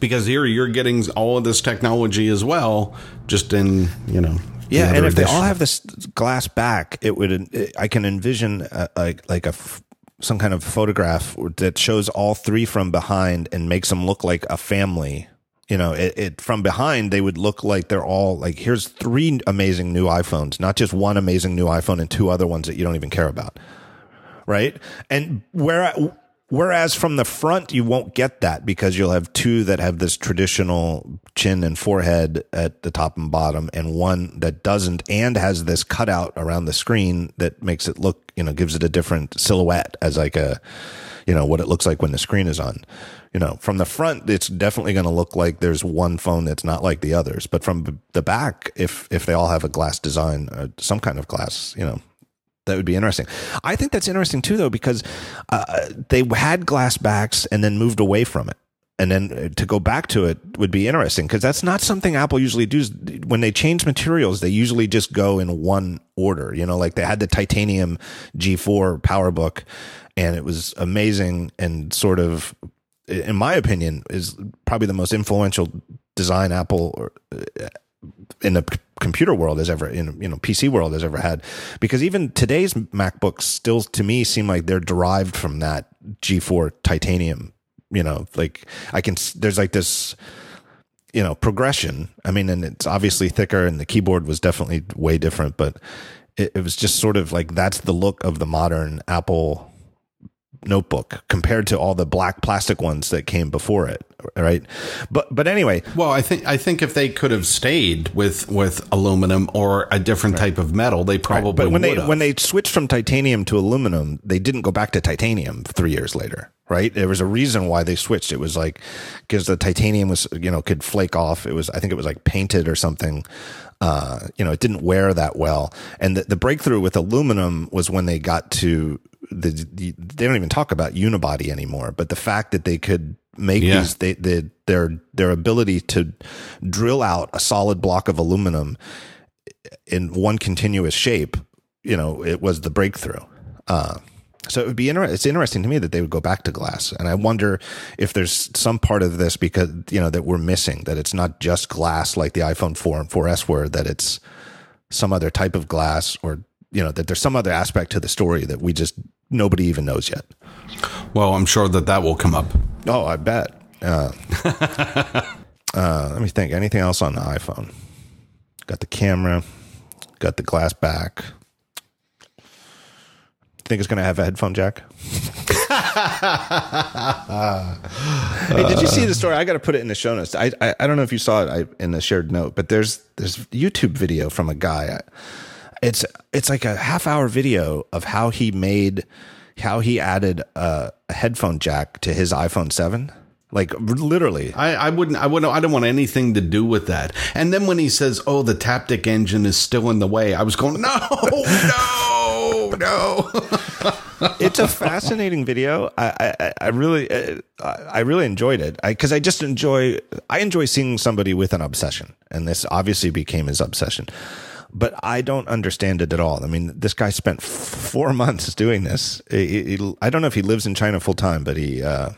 because here you're getting all of this technology as well just in you know Yeah, and if they all have this glass back, it would. I can envision uh like like a f- some kind of photograph that shows all three from behind and makes them look like a family. You know, it, it from behind they would look like they're all like here's three amazing new iPhones, not just one amazing new iPhone and two other ones that you don't even care about, right? And where whereas from the front you won't get that because you'll have two that have this traditional chin and forehead at the top and bottom and one that doesn't and has this cutout around the screen that makes it look you know gives it a different silhouette as like a you know what it looks like when the screen is on. You know from the front it's definitely going to look like there's one phone that's not like the others. But from the back if if they all have a glass design uh, some kind of glass you know that would be interesting. I think that's interesting too, though, because uh, they had glass backs and then moved away from it. And then uh, to go back to it would be interesting because that's not something Apple usually does. When they change materials, they usually just go in one order. You know, like they had the titanium G4 PowerBook, and it was amazing and sort of, in my opinion, is probably the most influential design Apple uh, in the computer world has ever in you know PC world has ever had. Because even today's MacBooks still to me seem like they're derived from that G4 titanium you know like I can there's like this you know progression. I mean and it's obviously thicker and the keyboard was definitely way different but it, it was just sort of like that's the look of the modern Apple notebook compared to all the black plastic ones that came before it right but but anyway Well, I think I think if they could have stayed with with aluminum or a different type of metal, they probably but when they have. when they switched from titanium to aluminum, they didn't go back to titanium three years later, right? There was a reason why they switched. It was like because the titanium was you know could flake off. It was I think it was like painted or something. Uh, you know, it didn't wear that well. And the, the breakthrough with aluminum was when they got to the, the they don't even talk about unibody anymore, but the fact that they could make Yeah. these they, they their their ability to drill out a solid block of aluminum in one continuous shape, you know, it was the breakthrough. Uh, so it would be inter- it's interesting to me that they would go back to glass, and I wonder if there's some part of this because you know that we're missing that it's not just glass like the iPhone 4 and 4S were that it's some other type of glass or you know that there's some other aspect to the story that we just nobody even knows yet. well, I'm sure that that will come up. Oh, I bet. Uh, uh, let me think. Anything else on the iPhone? Got the camera. Got the glass back. Think it's going to have a headphone jack? hey, did you see the story? I got to put it in the show notes. I, I I don't know if you saw it I, in the shared note, but there's there's YouTube video from a guy. It's it's like a half hour video of how he made how he added a, a headphone jack to his iPhone seven. Like literally, I, I wouldn't. I wouldn't. I don't want anything to do with that. And then when he says, "Oh, the Taptic engine is still in the way," I was going, "No, no, no. it's a fascinating video. I, I, I really, uh, I really enjoyed it because I, I, just enjoy, I enjoy seeing somebody with an obsession, and this obviously became his obsession. But I don't understand it at all. I mean, this guy spent four months doing this. He, he, I don't know if he lives in China full time, but he, uh,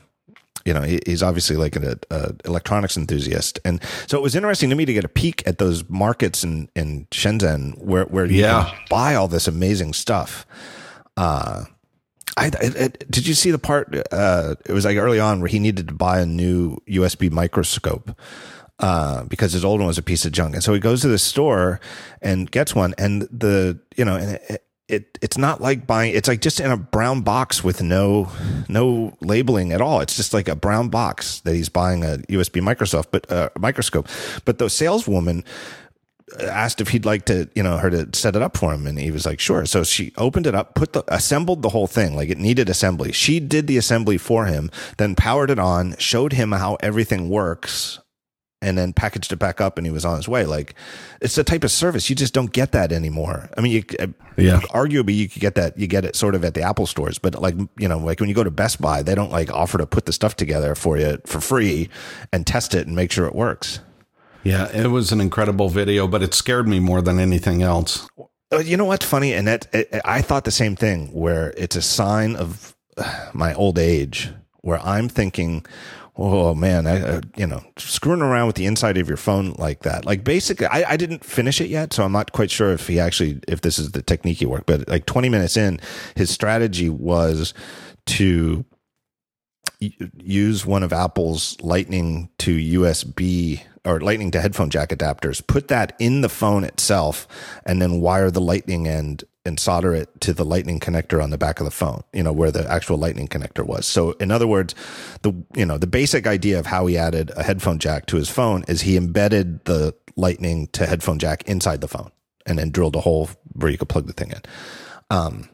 you know, he's obviously like an a electronics enthusiast, and so it was interesting to me to get a peek at those markets in in Shenzhen where where you yeah. can buy all this amazing stuff. Uh, I, did you see the part? Uh, it was like early on where he needed to buy a new USB microscope uh, because his old one was a piece of junk, and so he goes to the store and gets one, and the you know, and it, it it's not like buying. It's like just in a brown box with no no labeling at all. It's just like a brown box that he's buying a USB Microsoft, but uh, microscope. But the saleswoman asked if he'd like to, you know, her to set it up for him. And he was like, sure. So she opened it up, put the, assembled the whole thing. Like it needed assembly. She did the assembly for him, then powered it on, showed him how everything works and then packaged it back up and he was on his way. Like it's the type of service you just don't get that anymore. I mean, you, uh, yeah, arguably you could get that, you get it sort of at the Apple stores, but like, you know, like when you go to Best Buy, they don't like offer to put the stuff together for you for free and test it and make sure it works. Yeah, it was an incredible video, but it scared me more than anything else. You know what's funny? And that it, I thought the same thing, where it's a sign of my old age, where I'm thinking, oh man, I, you know, screwing around with the inside of your phone like that. Like basically, I, I didn't finish it yet, so I'm not quite sure if he actually, if this is the technique he worked. But like 20 minutes in, his strategy was to use one of Apple's Lightning to USB or lightning to headphone jack adapters, put that in the phone itself, and then wire the lightning end and solder it to the lightning connector on the back of the phone, you know, where the actual lightning connector was. So in other words, the you know, the basic idea of how he added a headphone jack to his phone is he embedded the lightning to headphone jack inside the phone and then drilled a hole where you could plug the thing in. Um,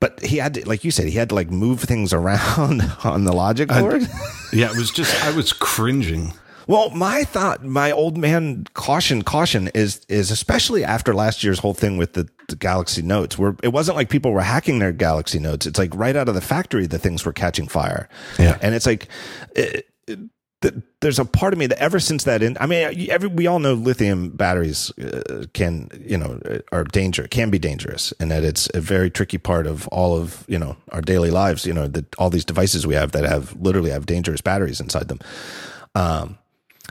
but he had to, like you said, he had to like move things around on the logic board. I, yeah, it was just I was cringing. Well, my thought, my old man caution, caution is is especially after last year's whole thing with the, the, Galaxy Notes, where it wasn't like people were hacking their Galaxy Notes. It's like right out of the factory, the things were catching fire. Yeah, and it's like. It, it, there's a part of me that ever since that in, I mean, every, we all know lithium batteries uh, can, you know, are danger, can be dangerous and that it's a very tricky part of all of, you know, our daily lives, you know, that all these devices we have that have literally have dangerous batteries inside them. Um,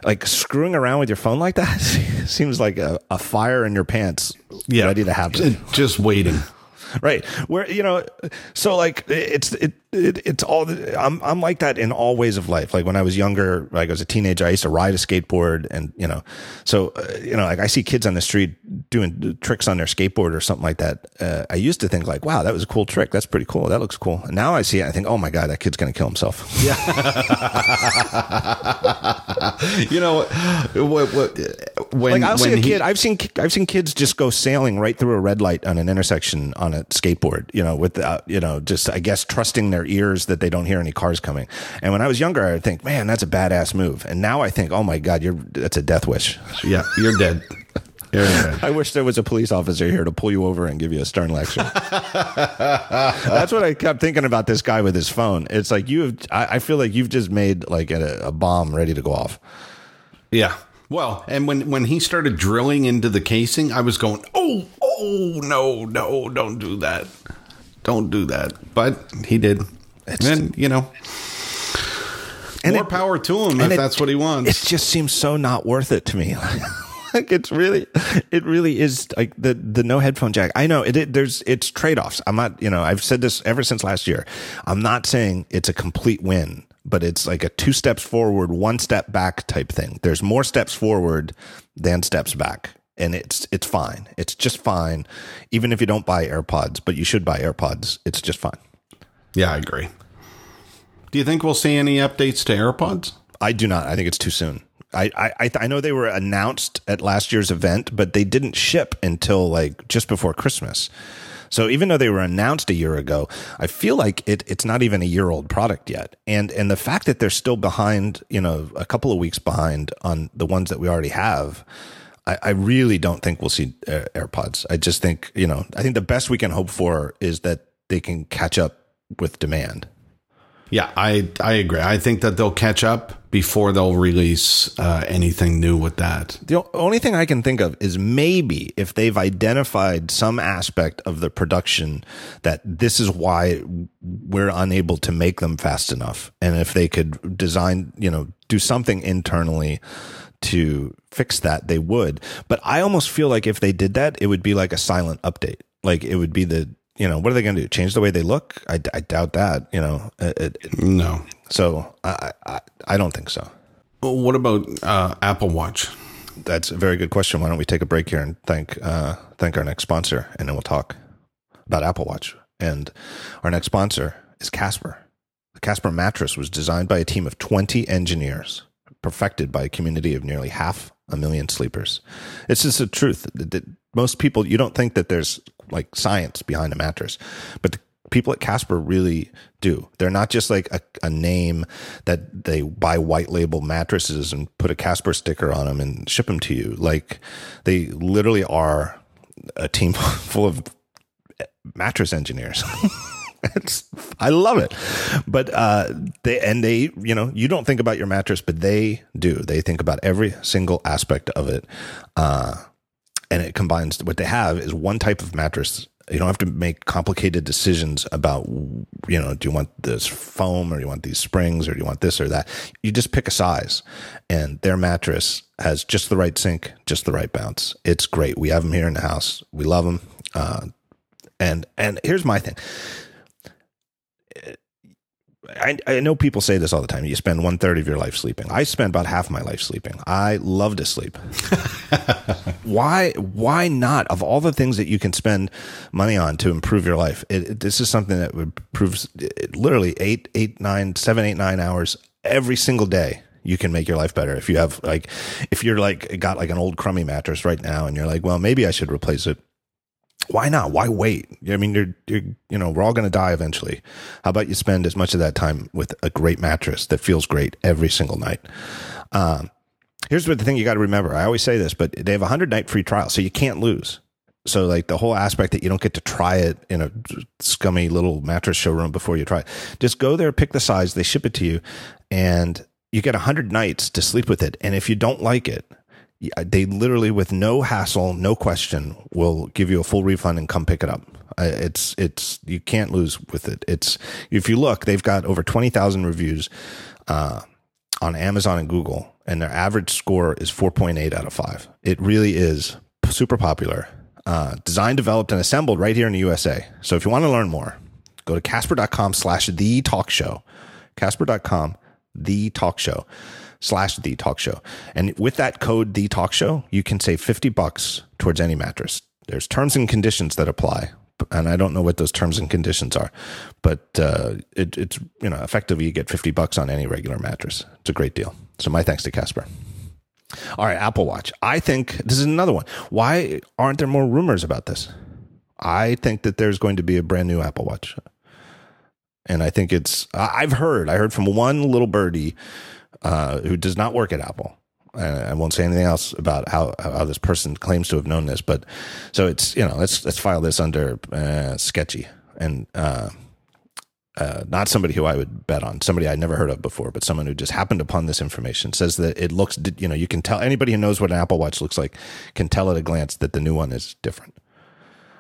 like screwing around with your phone like that seems like a, a fire in your pants yeah. ready to happen. Just waiting. right. Where, you know, so like it's, it, it, it's all I'm I'm like that in all ways of life. Like when I was younger, like I was a teenager, I used to ride a skateboard, and you know, so uh, you know, like I see kids on the street doing tricks on their skateboard or something like that. Uh, I used to think like, wow, that was a cool trick. That's pretty cool. That looks cool. And now I see it, I think, oh my god, that kid's gonna kill himself. Yeah. you know what? What? When like I'll when see a he, kid, I've seen I've seen kids just go sailing right through a red light on an intersection on a skateboard. You know, with uh, you know, just I guess trusting their their ears that they don't hear any cars coming. And when I was younger, I'd think, man, that's a badass move. And now I think, oh my God, you're that's a death wish. Yeah, you're dead. I wish there was a police officer here to pull you over and give you a stern lecture. That's what I kept thinking about this guy with his phone. It's like you have, I, I feel like you've just made like a, a, bomb ready to go off. Yeah. Well, and when, when he started drilling into the casing, I was going, oh, oh, no, no, don't do that don't do that. But he did. It's, and, you know, and more it, power to him if it, that's what he wants. It just seems so not worth it to me. like it's really, it really is like the the no headphone jack. I know it, it there's it's trade offs. I'm not, you know, I've said this ever since last year. I'm not saying it's a complete win, but it's like a two steps forward, one step back type thing. There's more steps forward than steps back and it's it's fine. It's just fine, even if you don't buy AirPods. But you should buy AirPods. It's just fine. Yeah, I agree. Do you think we'll see any updates to AirPods? I do not. I think it's too soon. I I I know they were announced at last year's event, but they didn't ship until like just before Christmas. So even though they were announced a year ago, I feel like it, it's not even a year old product yet. And and the fact that they're still behind, you know, a couple of weeks behind on the ones that we already have, I, I really don't think we'll see Air- AirPods. I just think you know. I think the best we can hope for is that they can catch up with demand. Yeah, I I agree. I think that they'll catch up before they'll release uh, anything new with that. The only thing I can think of is maybe if they've identified some aspect of the production that this is why we're unable to make them fast enough. And if they could design, you know, do something internally to fix that, they would. But I almost feel like if they did that, it would be like a silent update. Like it would be the, you know, what are they going to do? Change the way they look? I, I doubt that, you know. It, it, No. so I, I, I don't think so. What about uh, Apple Watch? That's a very good question. Why don't we take a break here and thank uh, thank our next sponsor, and then we'll talk about Apple Watch. And our next sponsor is Casper. The Casper mattress was designed by a team of 20 engineers, perfected by a community of nearly half a million sleepers. It's just the truth. that- Most people, you don't think that there's like science behind a mattress, but the people at Casper really do. They're not just like a, a name that they buy white label mattresses and put a Casper sticker on them and ship them to you. Like they literally are a team full of mattress engineers. I love it. But uh, they and they, you know, you don't think about your mattress, but they do. They think about every single aspect of it. Uh, and it combines what they have is one type of mattress. You don't have to make complicated decisions about, you know, do you want this foam or you want these springs or do you want this or that? You just pick a size, and their mattress has just the right sink, just the right bounce. It's great. We have them here in the house. We love them. Uh, and and here's my thing. I, I know people say this all the time. You spend one third of your life sleeping. I spend about half my life sleeping. I love to sleep. why? Why not? Of all the things that you can spend money on to improve your life, it, it- this is something that would it, literally eight, eight, nine, seven, eight, nine hours every single day. You can make your life better if you have like, if you're like got like an old crummy mattress right now, and you're like, well, maybe I should replace it why not? Why wait? I mean, you're, you're you know, we're all going to die eventually. How about you spend as much of that time with a great mattress that feels great every single night? Um, here's what the thing you got to remember. I always say this, but they have a hundred night free trial, so you can't lose. So like the whole aspect that you don't get to try it in a scummy little mattress showroom before you try it. Just go there, pick the size, they ship it to you, and you get a hundred nights to sleep with it. And if you don't like it, they literally with no hassle, no question, will give you a full refund and come pick it up. It's it's you can't lose with it. It's if you look, they've got over twenty thousand reviews uh, on Amazon and Google, and their average score is four point eight out of five. It really is super popular. Uh, designed, developed, and assembled right here in the USA. So if you want to learn more, go to casper.com slash the talk show. Casper.com, the talk show slash the talk show. And with that code, the talk show, you can save 50 bucks towards any mattress. There's terms and conditions that apply. And I don't know what those terms and conditions are, but uh, it, it's you know effectively you get fifty bucks on any regular mattress. It's a great deal. So my thanks to Casper. All right, Apple Watch. I think this is another one. Why aren't there more rumors about this? I think that there's going to be a brand new Apple Watch. And I think it's, I've heard, I heard from one little birdie uh, who does not work at Apple. I won't say anything else about how, how this person claims to have known this, but so it's, you know, let's, let's file this under uh, sketchy and, uh, uh, not somebody who I would bet on, somebody I'd never heard of before, but someone who just happened upon this information says that it looks, you know, you can tell anybody who knows what an Apple Watch looks like can tell at a glance that the new one is different.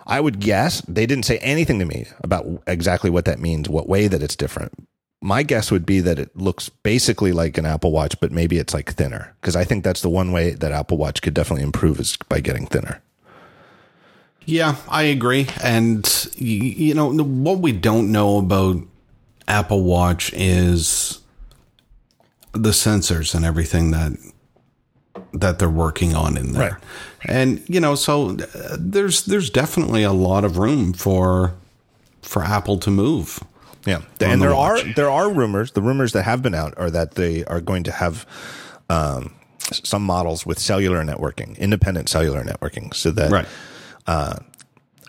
I would guess they didn't say anything to me about exactly what that means, what way that it's different. My guess would be that it looks basically like an Apple Watch, but maybe it's like thinner because I think that's the one way that Apple Watch could definitely improve is by getting thinner. Yeah, I agree. And you know what we don't know about Apple Watch is the sensors and everything that that they're working on in there. Right. And you know, so uh, there's there's definitely a lot of room for for Apple to move. Yeah, and the there watch. are there are rumors. The rumors that have been out are that they are going to have um, some models with cellular networking, independent cellular networking, so that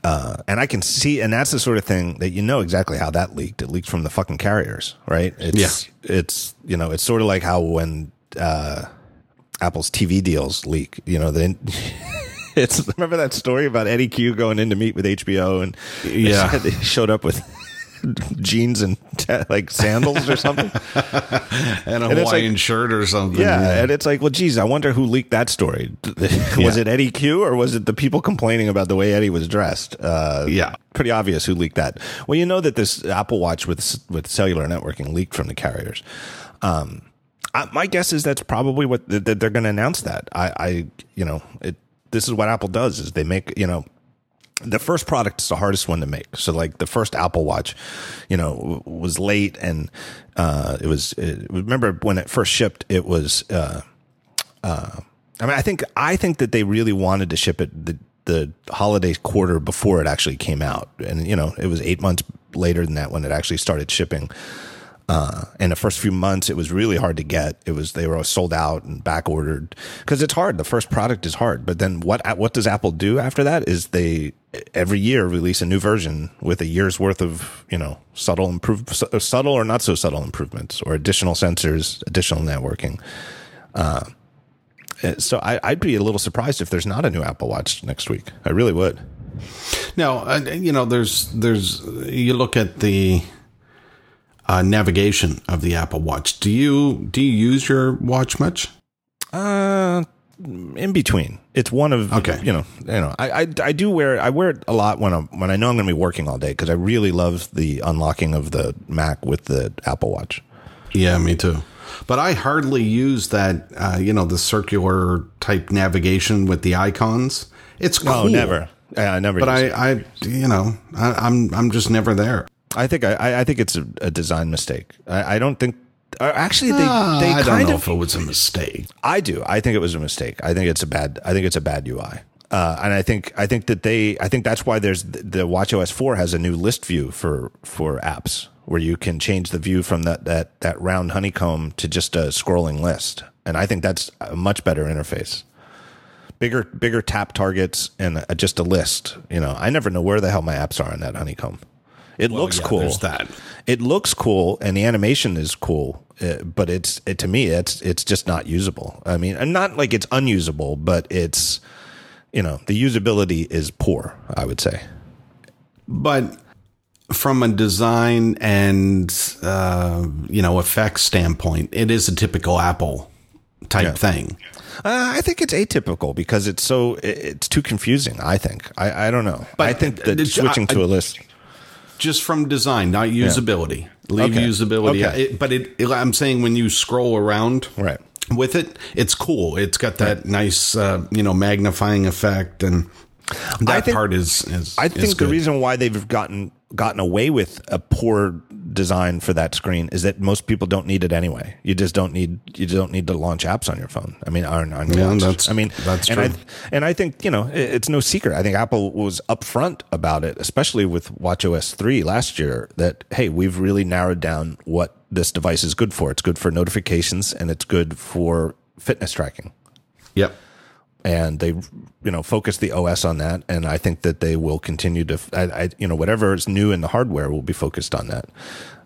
uh, and I can see, and that's the sort of thing that you know exactly how that leaked. It leaked from the fucking carriers, right? It's, Yeah. It's, you know, it's sort of like how when, uh, Apple's TV deals leak. You know, then it's remember that story about Eddy Cue going in to meet with HBO and Yeah. they showed up with jeans and te- like sandals or something. and a And Hawaiian like- shirt or something. Yeah, and it's like, well, geez, I wonder who leaked that story. was Yeah. it Eddy Cue or was it the people complaining about the way Eddy was dressed? Uh, Yeah. pretty obvious who leaked that. Well, you know that this Apple Watch with with cellular networking leaked from the carriers. Um, I, my guess is that's probably what that they're going to announce. That I, I, you know, it. This is what Apple does: is they make you know the first product is the hardest one to make. So like the first Apple Watch, you know, was late and uh, it was. It, remember when it first shipped? It was. Uh, uh, I mean, I think I think that they really wanted to ship it the the holiday quarter before it actually came out, and you know, it was eight months later than that when it actually started shipping. Uh, in the first few months, it was really hard to get. It was they were sold out and back ordered because it's hard. The first product is hard, but then what? What does Apple do after that? Is they every year release a new version with a year's worth of you know subtle improve subtle or not so subtle improvements or additional sensors, additional networking. Uh, so I, I'd be a little surprised if there's not a new Apple Watch next week. I really would. No, uh, you know, there's there's you look at the uh, navigation of the Apple Watch. Do you do you use your watch much? Uh, in between. It's one of Okay. You know, you know. I, I I do wear it- I wear it a lot when I'm when I know I'm going to be working all day because I really love the unlocking of the Mac with the Apple Watch. Yeah, me too. But I hardly use that. Uh, you know, the circular type navigation with the icons. It's cool. Oh, never. Yeah, I never. But use it. I, I, you know, I, I'm I'm just never there. I think I- I think it's a, a design mistake. I, I don't think. uh, Actually, they Uh, they I don't kind know of if it was a mistake. I do. I think it was a mistake. I think it's a bad. I think it's a bad UI. Uh, and I think I think that they I think that's why there's the WatchOS 4 has a new list view for for apps where you can change the view from that that that round honeycomb to just a scrolling list. And I think that's a much better interface. Bigger bigger tap targets and just a list. You know, I never know where the hell my apps are in that honeycomb. It looks yeah, cool. It looks cool, and the animation is cool, uh, but it's it, to me it's it's just not usable. I mean, and not like it's unusable, but it's you know the usability is poor. I would say. But from a design and uh, you know effects standpoint, it is a typical Apple type Yeah. thing. Uh, I think it's atypical because it's so it's too confusing. I think I I don't know. But I think that uh, switching I- to a list. Just from design, not usability. Leave Okay. usability. Okay. It- but it, it- I'm saying when you scroll around Right. with it, it's cool. It's got that nice, uh, you know, magnifying effect, and that think- part is. is I is think the good. reason why they've gotten gotten away with a poor design for that screen is that most people don't need it anyway. You just don't need you don't need to launch apps on your phone. I mean, on, on Yeah, that's- I mean, that's and true. I and I think you know it's no secret. I think Apple was upfront about it, especially with WatchOS three last year. That hey, we've really narrowed down what this device is good for. It's good for notifications and it's good for fitness tracking Yep. And they you know focus the OS on that. And I think that they will continue to I, I you know whatever is new in the hardware will be focused on that.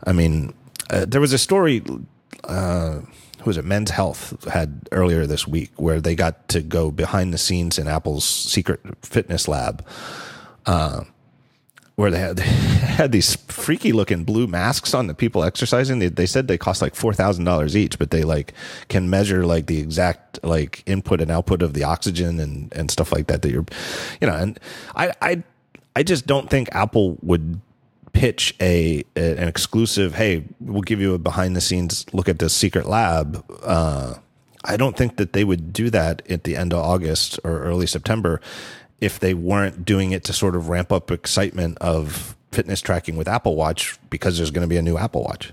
I mean uh, there was a story uh who was it? Men's Health had earlier this week where they got to go behind the scenes in Apple's secret fitness lab uh where they had, they had these freaky looking blue masks on the people exercising. They, they said they cost like four thousand dollars each, but they like can measure like the exact like input and output of the oxygen and and stuff like that. That you're, you know, and I I I just don't think Apple would pitch a, a an exclusive. Hey, we'll give you a behind the scenes look at this secret lab. Uh, I don't think that they would do that at the end of August or early September if they weren't doing it to sort of ramp up excitement of fitness tracking with Apple Watch because there's going to be a new Apple Watch.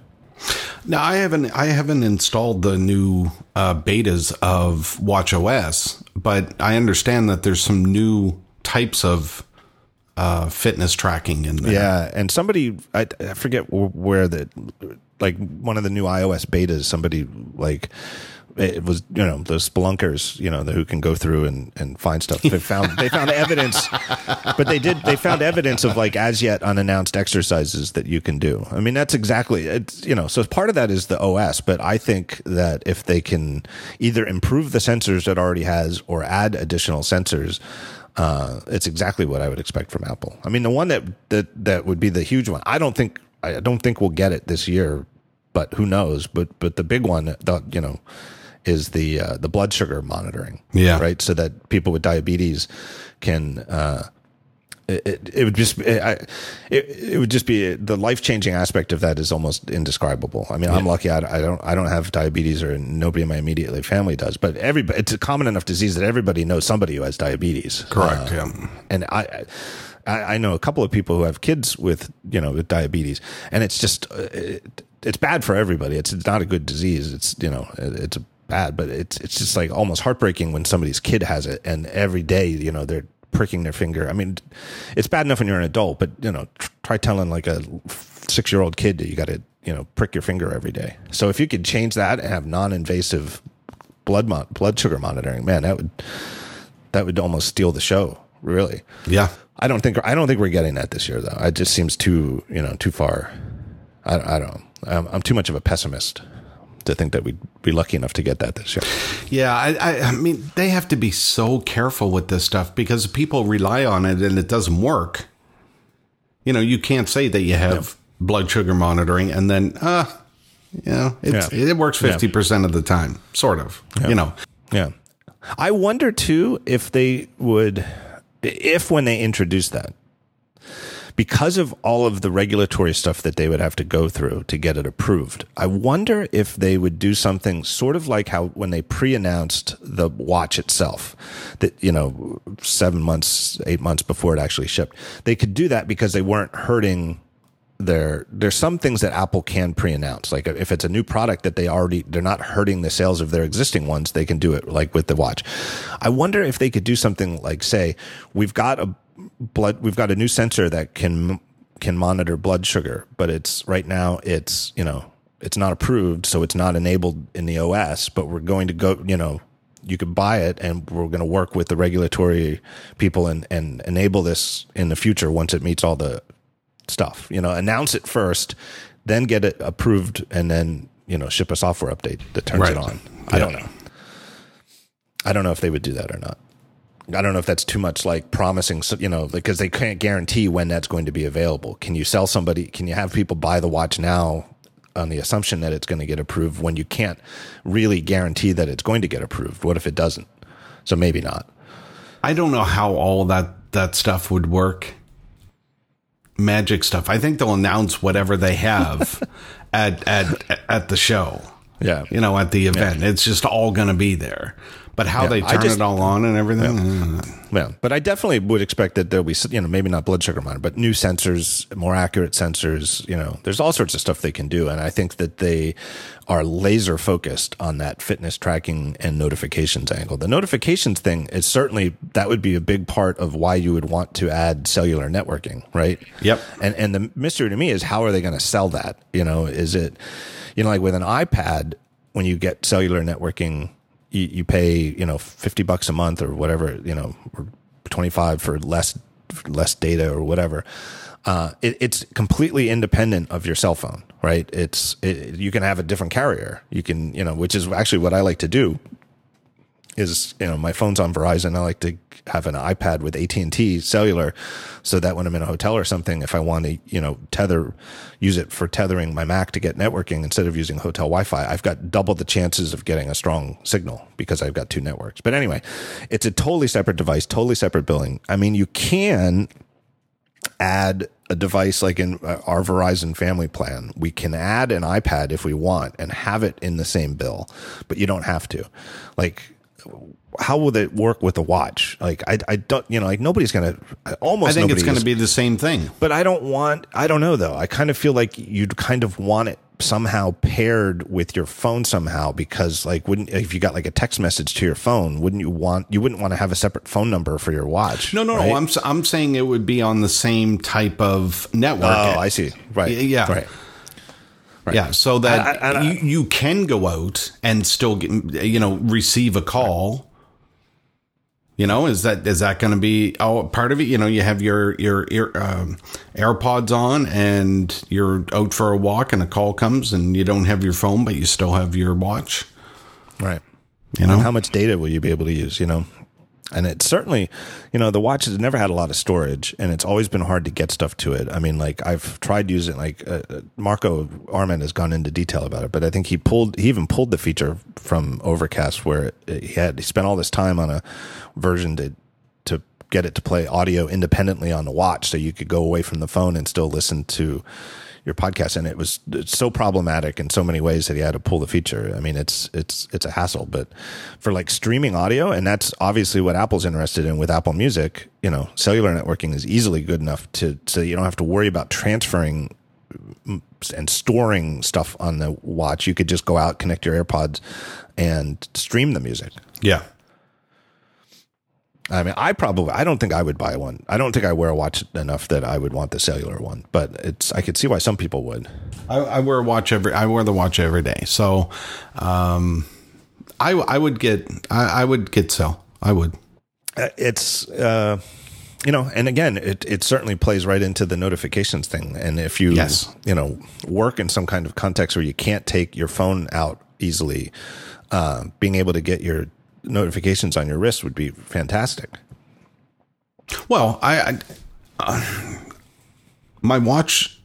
Now I haven't I haven't installed the new uh, betas of Watch OS, but I understand that there's some new types of uh, fitness tracking in there. Yeah, and somebody I, I forget where the like one of the new iOS betas. Somebody like it was you know those spelunkers you know the, who can go through and, and find stuff. They found they found evidence, but they did they found evidence of like as yet unannounced exercises that you can do. I mean that's exactly it's you know so part of that is the OS, but I think that if they can either improve the sensors it already has or add additional sensors. Uh, it's exactly what I would expect from Apple. I mean, the one that, that that would be the huge one. I don't think I don't think we'll get it this year, but who knows? But but the big one, the, you know, is the uh, the blood sugar monitoring. Yeah. right. So that people with diabetes can. Uh, it, it, it would just it, I, it, it would just be the life changing aspect of that is almost indescribable. I mean, I'm lucky I, I don't I don't have diabetes or nobody in my immediate family does, but everybody it's a common enough disease that everybody knows somebody who has diabetes. Correct. Uh, yeah. and I, I I know a couple of people who have kids with you know with diabetes, and it's just uh, it, it's bad for everybody. It's it's not a good disease. It's you know it, it's bad, but it's it's just like almost heartbreaking when somebody's kid has it, and every day you know they're pricking their finger. I mean, it's bad enough when you're an adult, but you know try telling like a six year old kid that you got to you know prick your finger every day. So if you could change that and have non invasive blood mo- blood sugar monitoring, man, that would that would almost steal the show. Really. Yeah. I don't think I don't think we're getting that this year, though. It just seems too you know too far. I, I don't. I'm, I'm too much of a pessimist to think that we'd be lucky enough to get that this year. Yeah, I, I, I mean, they have to be so careful with this stuff because people rely on it and it doesn't work. You know, you can't say that you have blood sugar monitoring and then, uh, you know, it's, Yeah. it works 50% of the time, sort of, you know. Yeah, I wonder too if they would, if when they introduce that, because of all of the regulatory stuff that they would have to go through to get it approved, I wonder if they would do something sort of like how when they pre-announced the watch itself, that you know, seven months, eight months before it actually shipped, they could do that because they weren't hurting there there's some things that Apple can pre-announce. Like if it's a new product that they already they're not hurting the sales of their existing ones, they can do it like with the watch. I wonder if they could do something like say we've got a blood we've got a new sensor that can can monitor blood sugar, but it's right now it's, you know, it's not approved, so it's not enabled in the OS, but we're going to go, you know, you could buy it and we're going to work with the regulatory people and, and enable this in the future once it meets all the stuff. You know, announce it first, then get it approved, and then you know ship a software update that turns Right. it on. I don't know. I don't know if they would do that or not. I don't know if that's too much like promising, you know, because they can't guarantee when that's going to be available. Can you sell somebody? Can you have people buy the watch now on the assumption that it's going to get approved when you can't really guarantee that it's going to get approved? What if it doesn't? So maybe not. I don't know how all that, that stuff would work. Magic stuff. I think they'll announce whatever they have at, at, at the show. Yeah. You know, at the event. It's just all going to be there. But how Yeah, they turn just- it all on and everything. uh, Yeah, but I definitely would expect that there'll be, you know, maybe not blood sugar monitor, but new sensors, more accurate sensors. You know, there's all sorts of stuff they can do, and I think that they are laser focused on that fitness tracking and notifications angle. The notifications thing is certainly that would be a big part of why you would want to add cellular networking, right? Yep. And and the mystery to me is how are they going to sell that? You know, is it, you know, like with an iPad when you get cellular networking, you, you pay you know fifty bucks a month or whatever, you know, or twenty five for less less data or whatever. Uh, it, it's completely independent of your cell phone, right? It's it, you can have a different carrier. You can you know, which is actually what I like to do is you know my phone's on Verizon. I like to have an iPad with AT and T cellular, so that when I'm in a hotel or something, if I want to you know tether, use it for tethering my Mac to get networking instead of using hotel Wi-Fi, I've got double the chances of getting a strong signal because I've got two networks. But anyway, it's a totally separate device, totally separate billing. I mean, you can add a device like in uh, our Verizon family plan. We can add an iPad if we want and have it in the same bill, but you don't have to. Like, how will it work with a watch? Like, I, I don't, you know, like nobody's to, almost I think it's going is- be the same thing. but I don't want, I don't know though. I kind of feel like you'd kind of want it somehow paired with your phone somehow because like wouldn't, if you got like a text message to your phone, wouldn't you want, you wouldn't want to have a separate phone number for your watch. No, no, right? no. I'm I'm saying it would be on the same type of network. Oh, I see. Right. Yeah. Right. Yeah, so that I- I- I- you, you can go out and still get, you know receive a call. You know, is that is that going to be oh part of it? You know, you have your your ear, um, AirPods on and you're out for a walk, and a call comes, and you don't have your phone, but you still have your watch. Right. You know, And how much data will you be able to use? You know, and it's certainly, you know, the watch has never had a lot of storage, and it's always been hard to get stuff to it. I mean, like I've tried using, like uh, uh, Marco Arment has gone into detail about it, but I think he pulled, he even pulled the feature from Overcast where he had he spent all this time on a version to to get it to play audio independently on the watch, so you could go away from the phone and still listen to your podcast and it was so problematic in so many ways that he had to pull the feature. I mean it's it's it's a hassle but for like streaming audio and that's obviously what apple's interested in with apple music you know cellular networking is easily good enough to so you don't have to worry about transferring mm, and storing stuff on the watch. You could just go out connect your airpods and stream the music. Yeah, I mean, I probably, I don't think I would buy one. I don't think I wear a watch enough that I would want the cellular one, but it's, I could see why some people would. I, I wear a watch every. I wear the watch every day, so um, I I would get I, I would get cell. I would. Uh, It's, uh, you know, and again, it, it certainly plays right into the notifications thing. And if you, Yes. you know, work in some kind of context where you can't take your phone out easily, uh, being able to get your notifications on your wrist would be fantastic. Well, I, I uh, my watch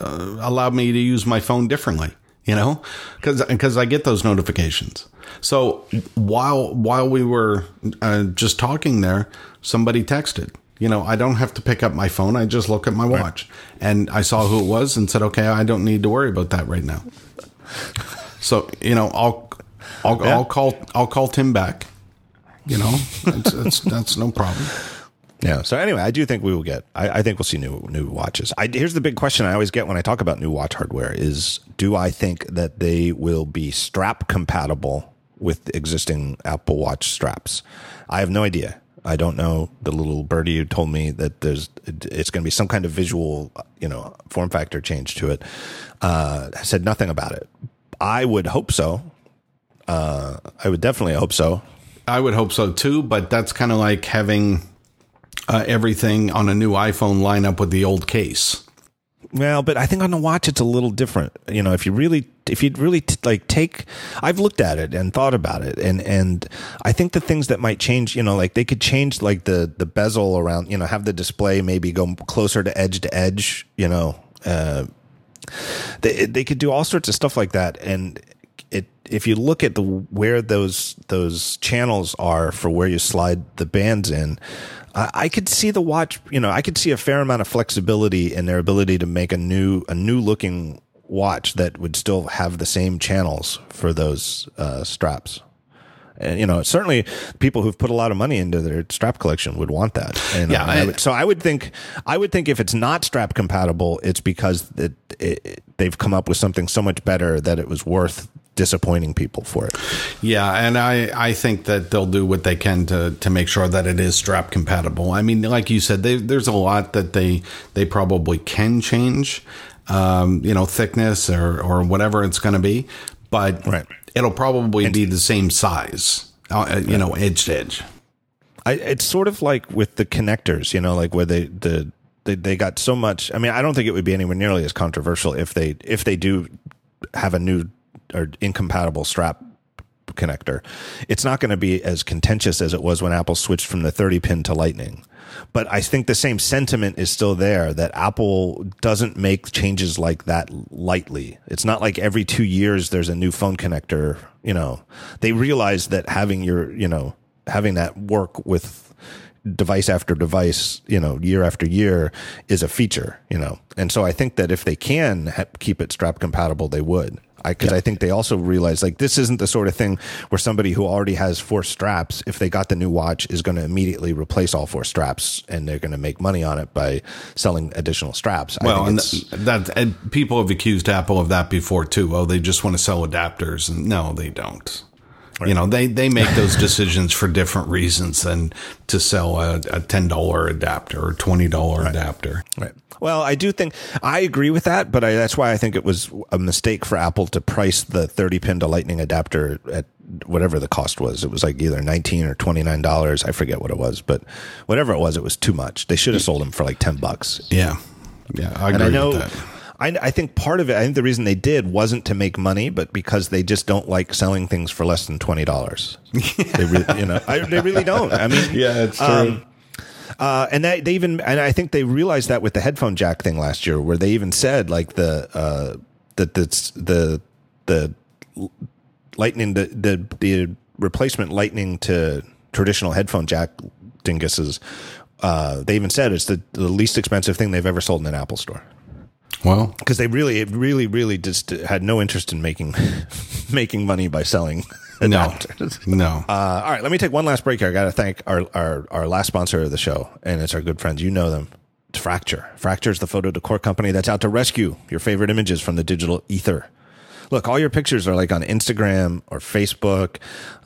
uh, allowed me to use my phone differently, you know, because because I get those notifications. So while while we were uh, just talking there, somebody texted. You know, I don't have to pick up my phone. I just look at my watch, and I saw who it was and said, "Okay, I don't need to worry about that right now." So you know, I'll I'll, Yeah. I'll call I'll call Tim back. You know, that's, that's, that's no problem. Yeah. So anyway, I do think we will get. I, I think we'll see new new watches. I, here's the big question I always get when I talk about new watch hardware: is do I think that they will be strap compatible with existing Apple Watch straps? I have no idea. I don't know. The little birdie who told me that there's it's going to be some kind of visual, you know, form factor change to it. Uh, said nothing about it. I would hope so. Uh, I would definitely hope so. I would hope so too, but that's kind of like having uh, everything on a new iPhone line up with the old case. Well, but I think on the watch it's a little different. You know, if you really, if you'd really t- like take, I've looked at it and thought about it, and and I think the things that might change, you know, like they could change like the the bezel around, you know, have the display maybe go closer to edge to edge, you know, uh, they they could do all sorts of stuff like that, and it if you look at the where those those channels are for where you slide the bands in. I I could see the watch, you know, I could see a fair amount of flexibility in their ability to make a new, a new looking watch that would still have the same channels for those uh, straps. And, you know, certainly people who've put a lot of money into their strap collection would want that. And, Yeah, uh, I I- would- so I would think, I would think if it's not strap compatible, it's because it, it, they've come up with something so much better that it was worth disappointing people for it. Yeah, and I, I think that they'll do what they can to, to make sure that it is strap compatible. I mean, like you said, they, there's a lot that they they probably can change, um, you know, thickness or or whatever it's going to be, but Right. it'll probably be the same size, uh, you know, edge to edge. I, it's sort of like with the connectors, you know, like where they the they, they got so much. I mean, I don't think it would be anywhere nearly as controversial if they if they do have a new or incompatible strap connector. It's not going to be as contentious as it was when Apple switched from the 30 pin to Lightning. But I think the same sentiment is still there that Apple doesn't make changes like that lightly. It's not like every two years there's a new phone connector. You know, they realize that having your, you know, having that work with device after device, you know, year after year is a feature, you know. And so I think that if they can keep it strap compatible, they would. I because I think they also realize like this isn't the sort of thing where somebody who already has four straps, if they got the new watch, is going to immediately replace all four straps and they're going to make money on it by selling additional straps. I Well, think and that and people have accused Apple of that before too. Oh, they just want to sell adapters, and no, they don't. You know, they, they make those decisions for different reasons than to sell a, a $10 adapter or $20 adapter. Right. Well, I do think I agree with that, but I, that's why I think it was a mistake for Apple to price the 30 pin to Lightning adapter at whatever the cost was. It was like either 19 or 29 dollars. I forget what it was, but whatever it was, it was too much. They should have sold them for like 10 bucks. Yeah. Yeah. I agree And I know, with that. I, I think part of it, I think the reason they did wasn't to make money, but because they just don't like selling things for less than twenty dollars. they really, you know, I, they really don't. I mean, Yeah, it's true. um, uh, and they, they even, and I think they realized that with the headphone jack thing last year, where they even said like the uh, that the the the lightning the the the replacement lightning to traditional headphone jack dinguses. Uh, they even said it's the, the least expensive thing they've ever sold in an Apple store well, because they really, it really, really just had no interest in making making money by selling no. No. Uh, all right, let me take one last break here. I got to thank our, our our last sponsor of the show, and it's our good friends. You know them. It's Fracture. Fracture is the photo decor company that's out to rescue your favorite images from the digital ether. Look, all your pictures are like on Instagram or Facebook.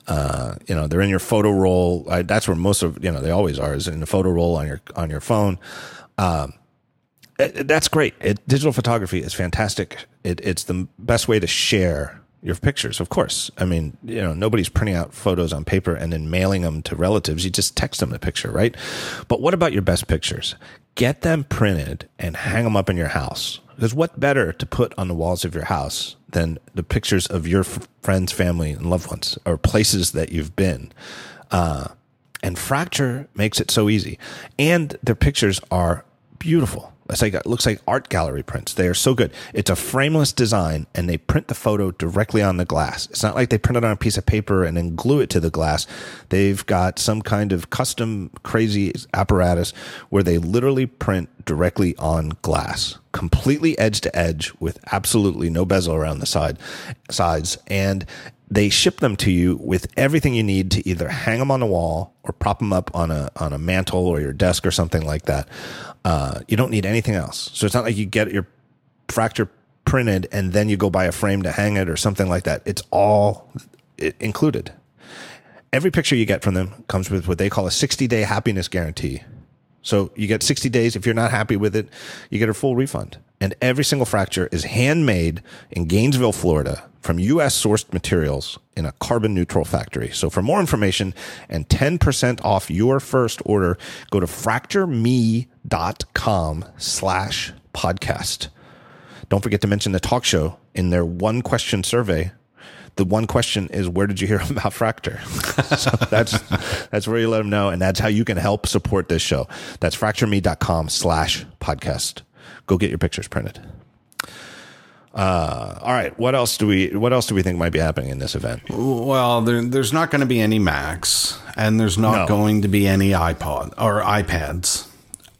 Uh, you know, they're in your photo roll. I, that's where most of you know they always are is in the photo roll on your on your phone. Um, that's great. It, digital photography is fantastic. It, it's the best way to share your pictures. Of course, I mean, you know, nobody's printing out photos on paper and then mailing them to relatives. You just text them the picture, right? But what about your best pictures? Get them printed and hang them up in your house. Because what better to put on the walls of your house than the pictures of your f- friends, family, and loved ones, or places that you've been? Uh, and Fracture makes it so easy. And their pictures are beautiful. It's like it looks like art gallery prints. They are so good. It's a frameless design, and they print the photo directly on the glass. It's not like they print it on a piece of paper and then glue it to the glass. They've got some kind of custom crazy apparatus where they literally print directly on glass, completely edge to edge with absolutely no bezel around the side sides, and they ship them to you with everything you need to either hang them on the wall or prop them up on a on a mantle or your desk or something like that. Uh, you don't need anything else. So it's not like you get your fracture printed and then you go buy a frame to hang it or something like that. It's all included. Every picture you get from them comes with what they call a 60 day happiness guarantee. So you get 60 days. If you're not happy with it, you get a full refund. And every single fracture is handmade in Gainesville, Florida from US sourced materials in a carbon neutral factory. So for more information and 10% off your first order, go to fractureme.com slash podcast. Don't forget to mention the talk show in their one question survey. The one question is, where did you hear about Fracture? so that's, that's where you let them know. And that's how you can help support this show. That's fractureme.com slash podcast. Go get your pictures printed. Uh, all right. What else do we, what else do we think might be happening in this event? Well, there, there's not going to be any Macs, and there's not No. going to be any iPod or iPads.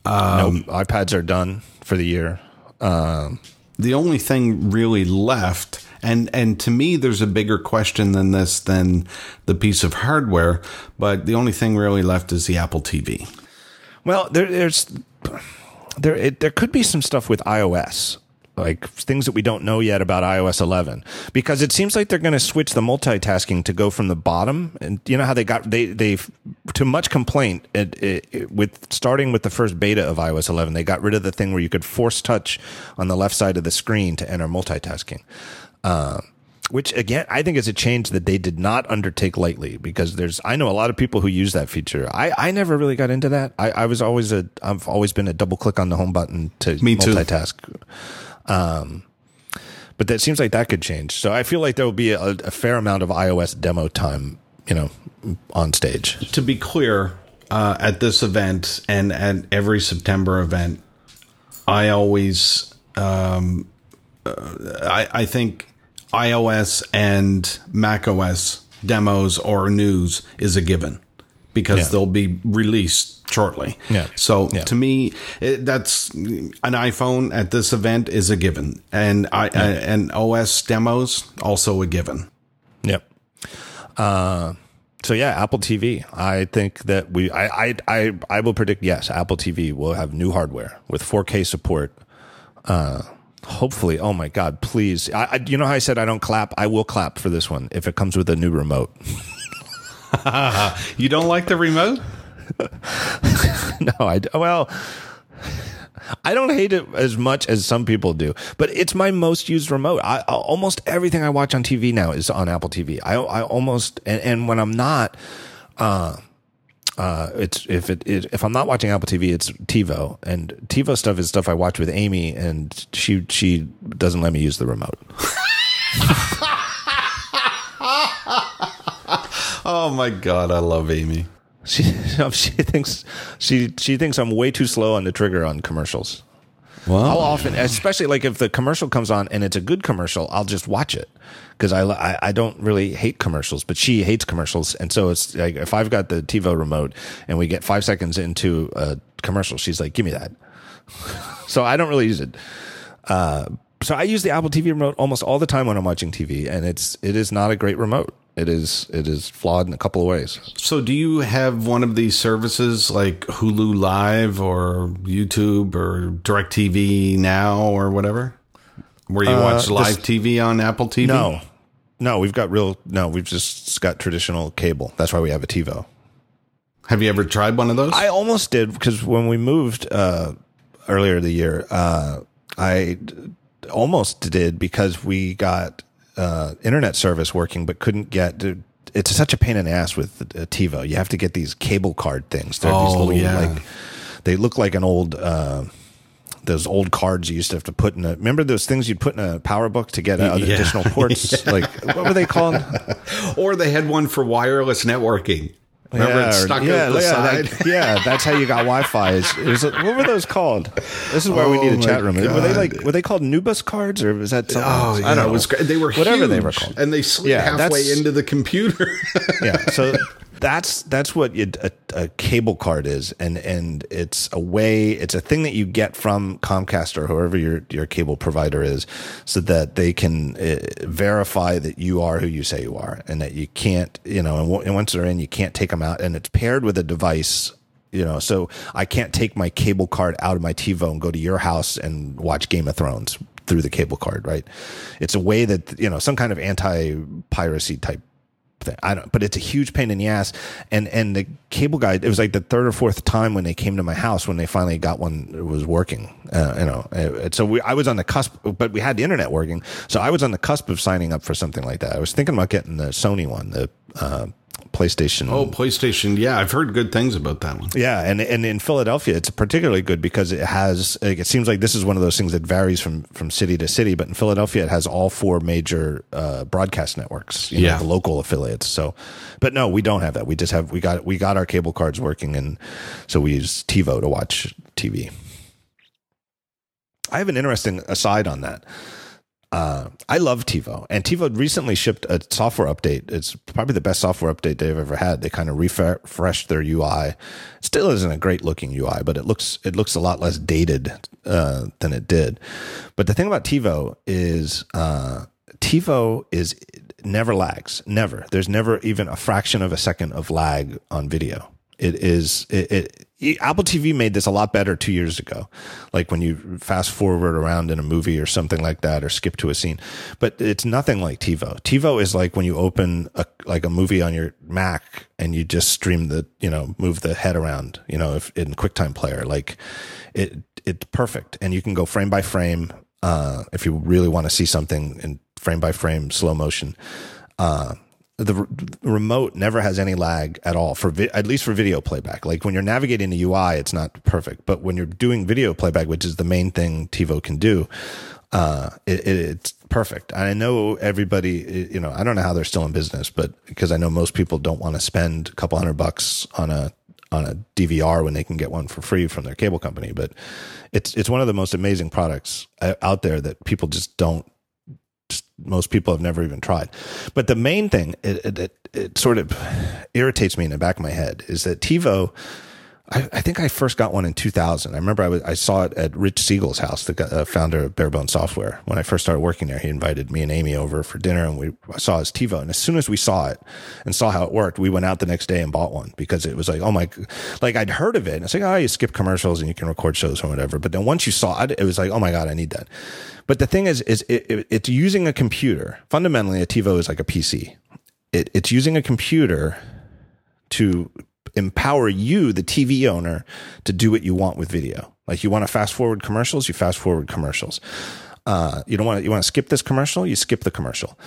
no, iPads are done for the year. Um, The only thing really left, and and to me, there's a bigger question than this than the piece of hardware. But the only thing really left is the Apple TV. Well, there, there's there it, there could be some stuff with iOS, like things that we don't know yet about iOS 11, because it seems like they're going to switch the multitasking to go from the bottom, and you know how they got they they to much complaint it, it, it- with starting with the first beta of iOS 11, they got rid of the thing where you could force touch on the left side of the screen to enter multitasking. Uh, which again, I think is a change that they did not undertake lightly because there's, I know a lot of people who use that feature. I, I never really got into that. I, I was always a, I've always been a double click on the home button to Me too. multitask. Um, but that seems like that could change. So I feel like there will be a, a fair amount of iOS demo time, you know, on stage. To be clear, uh, at this event and at every September event, I always, um, uh, I, I think iOS and macOS demos or news is a given because Yeah. they'll be released shortly. Yeah. So Yeah. to me, it, that's an iPhone at this event is a given, and I, I and OS demos also a given. Yep. Uh, so yeah, Apple TV. I think that we, I, I, I, I will predict yes, Apple TV will have new hardware with 4K support. Uh, hopefully, oh my God, please. I, I, you know how I said I don't clap? I will clap for this one if it comes with a new remote. you don't like the remote? no, I, well, I don't hate it as much as some people do, but it's my most used remote. I, almost everything I watch on TV now is on Apple TV. I, I almost, and, and when I'm not, uh, uh, it's if it, it, if I'm not watching Apple TV, it's TiVo, and TiVo stuff is stuff I watch with Amy, and she she doesn't let me use the remote. oh my god, I love Amy. She she thinks she she thinks I'm way too slow on the trigger on commercials. Well, I'll often, especially like if the commercial comes on and it's a good commercial, I'll just watch it because I, I, I don't really hate commercials, but she hates commercials, and so it's like if I've got the TiVo remote and we get five seconds into a commercial, she's like, "Give me that." so I don't really use it. Uh, so I use the Apple TV remote almost all the time when I'm watching TV, and it's it is not a great remote. It is it is flawed in a couple of ways. So, do you have one of these services like Hulu Live or YouTube or DirecTV Now or whatever, where you uh, watch live TV on Apple TV? No, no, we've got real. No, we've just got traditional cable. That's why we have a TiVo. Have you ever tried one of those? I almost did because when we moved uh, earlier the year, uh, I almost did because we got uh, internet service working, but couldn't get. It's such a pain in the ass with uh, TiVo. You have to get these cable card things. They're oh, these little yeah. like they look like an old. Uh, those old cards you used to have to put in a remember those things you'd put in a power book to get yeah. additional ports yeah. like what were they called or they had one for wireless networking Remember yeah, stuck yeah, the yeah? That, yeah, that's how you got Wi-Fi. Is, is it, what were those called? This is where oh we need a oh chat room. God. Were they like were they called Nubus cards or was that something? Oh, yeah, I don't know. It was, they were whatever huge, they were called, and they slid yeah, halfway into the computer. yeah, so that's that's what a, a, cable card is, and and it's a way, it's a thing that you get from Comcast or whoever your your cable provider is, so that they can uh, verify that you are who you say you are, and that you can't, you know, and, w- and once they're in, you can't take them out, and it's paired with a device you know. So i can't take my cable card out of my tivo and go to your house and watch game of thrones through the cable card right? It's a way that you know some kind of anti piracy type thing. I don't, but it's a huge pain in the ass. And and the cable guy, it was like the third or fourth time when they came to my house when they finally got one that was working. Uh, you know, uh, so we, I was on the cusp, but we had the internet working, so I was on the cusp of signing up for something like that. I was thinking about getting the Sony one, the uh, PlayStation. Oh, PlayStation. Yeah, I've heard good things about that one. Yeah, and and in Philadelphia, it's particularly good because it has. It seems like this is one of those things that varies from from city to city. But in Philadelphia, it has all four major uh, broadcast networks. yeah, know, the local affiliates. So, but no, we don't have that. We just have we got we got our cable cards working, and so we use TiVo to watch TV. I have an interesting aside on that. Uh, I love TiVo, and TiVo recently shipped a software update. It's probably the best software update they've ever had. They kind of refreshed their UI. Still isn't a great looking UI, but it looks it looks a lot less dated uh, than it did. But the thing about TiVo is uh, TiVo is never lags. Never. There's never even a fraction of a second of lag on video. It is it, it Apple TV made this a lot better two years ago. Like when you fast forward around in a movie or something like that, or skip to a scene. But it's nothing like TiVo. TiVo is like when you open a, like a movie on your Mac and you just stream the, you know, move the head around, you know, if in QuickTime Player. Like it, it's perfect, and you can go frame by frame uh, if you really want to see something in frame by frame slow motion. Uh, the remote never has any lag at all for vi- at least for video playback. Like when you're navigating the UI, it's not perfect, but when you're doing video playback, which is the main thing TiVo can do, uh, it, it, it's perfect. I know everybody, you know, I don't know how they're still in business, but because I know most people don't want to spend a couple hundred bucks on a on a DVR when they can get one for free from their cable company. But it's it's one of the most amazing products uh, out there that people just don't most people have never even tried. But the main thing, it, it, it, sort of irritates me in the back of my head is that TiVo, I, I think I first got one in 2000. I remember I, was, I saw it at Rich Siegel's house, the uh, founder of Bare Bones Software. When I first started working there, he invited me and Amy over for dinner, and we saw his TiVo. And as soon as we saw it and saw how it worked, we went out the next day and bought one because it was like, oh my, like I'd heard of it. And it's like, oh, you skip commercials and you can record shows or whatever. But then once you saw it, it was like, oh my god, I need that. But the thing is, is it, it, it's using a computer. Fundamentally, a TiVo is like a PC. It, it's using a computer to empower you, the TV owner, to do what you want with video. Like you want to fast forward commercials, you fast forward commercials. Uh, you don't want to, you want to skip this commercial, you skip the commercial.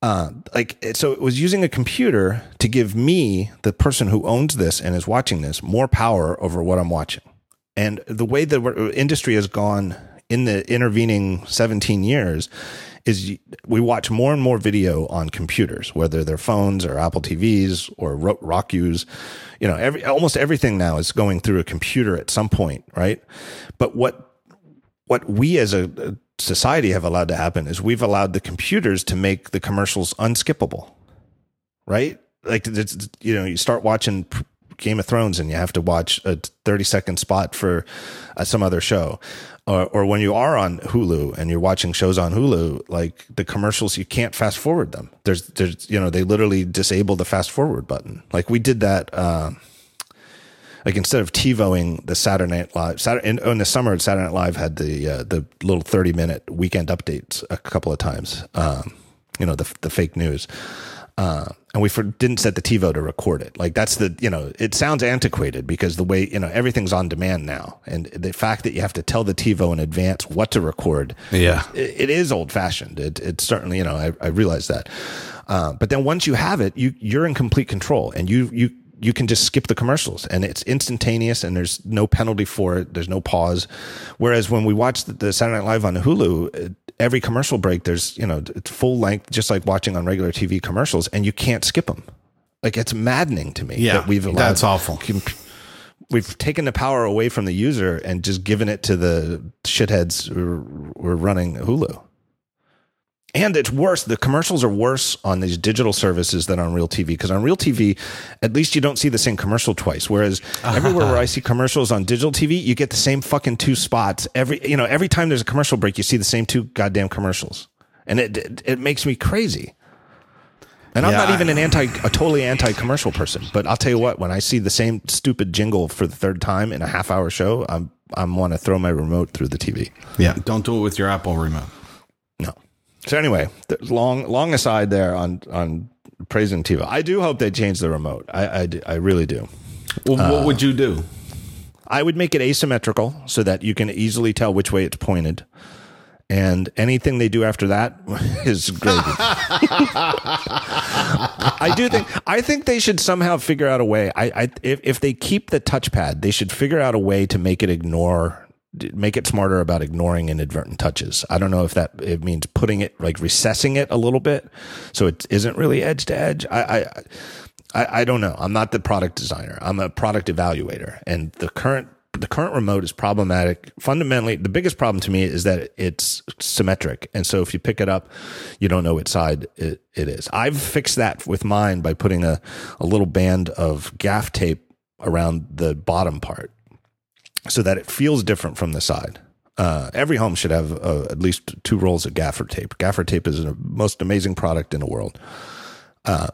Uh, like so, it was using a computer to give me, the person who owns this and is watching this, more power over what I'm watching. And the way the industry has gone in the intervening 17 years is we watch more and more video on computers, whether they're phones or Apple TVs or Roku's. You know, every almost everything now is going through a computer at some point, right? But what what we as a society have allowed to happen is we've allowed the computers to make the commercials unskippable, right? Like you know, you start watching Game of Thrones and you have to watch a 30 second spot for uh, some other show. Or, or when you are on Hulu and you're watching shows on Hulu, like the commercials, you can't fast forward them. There's, there's, you know, they literally disable the fast forward button. Like we did that, uh, like instead of TiVoing the Saturday Night Live, Saturday in, in, the summer, Saturday Night Live had the uh, the little thirty minute weekend updates a couple of times. Um, you know the the fake news. Uh, and we for, didn't set the TiVo to record it. Like that's the, you know, it sounds antiquated because the way, you know, everything's on demand now. And the fact that you have to tell the TiVo in advance what to record. Yeah. it, it is old fashioned. It, it's certainly, you know, I, I realize that. Uh, but then once you have it, you, you're in complete control and you, you, you can just skip the commercials and it's instantaneous and there's no penalty for it. There's no pause. Whereas when we watch the, the Saturday Night Live on Hulu, every commercial break, there's, you know, it's full length, just like watching on regular TV commercials and you can't skip them. Like it's maddening to me. Yeah. That we've allowed, that's awful. We've taken the power away from the user and just given it to the shitheads who are running Hulu. And it's worse. The commercials are worse on these digital services than on real TV because on real TV, at least you don't see the same commercial twice. Whereas everywhere where I see commercials on digital TV, you get the same fucking two spots every. You know, every time there's a commercial break, you see the same two goddamn commercials, and it it, it makes me crazy. And I'm not even an anti, a totally anti commercial person, but I'll tell you what, when I see the same stupid jingle for the third time in a half hour show, I'm I'm want to throw my remote through the TV. Yeah, don't do it with your Apple remote. So anyway, long long aside there on on praising TiVo. I do hope they change the remote. I I, I really do. Well, what uh, would you do? I would make it asymmetrical so that you can easily tell which way it's pointed. And anything they do after that is gravy. I do think I think they should somehow figure out a way. I, I if if they keep the touchpad, they should figure out a way to make it ignore make it smarter about ignoring inadvertent touches. I don't know if that it means putting it like recessing it a little bit so it isn't really edge to edge. I, I I don't know. I'm not the product designer. I'm a product evaluator, and the current the current remote is problematic. Fundamentally, the biggest problem to me is that it's symmetric, and so if you pick it up, you don't know which side it, it is. I've fixed that with mine by putting a a little band of gaff tape around the bottom part so that it feels different from the side. Uh, every home should have uh, at least two rolls of gaffer tape. Gaffer tape is the most amazing product in the world. Uh,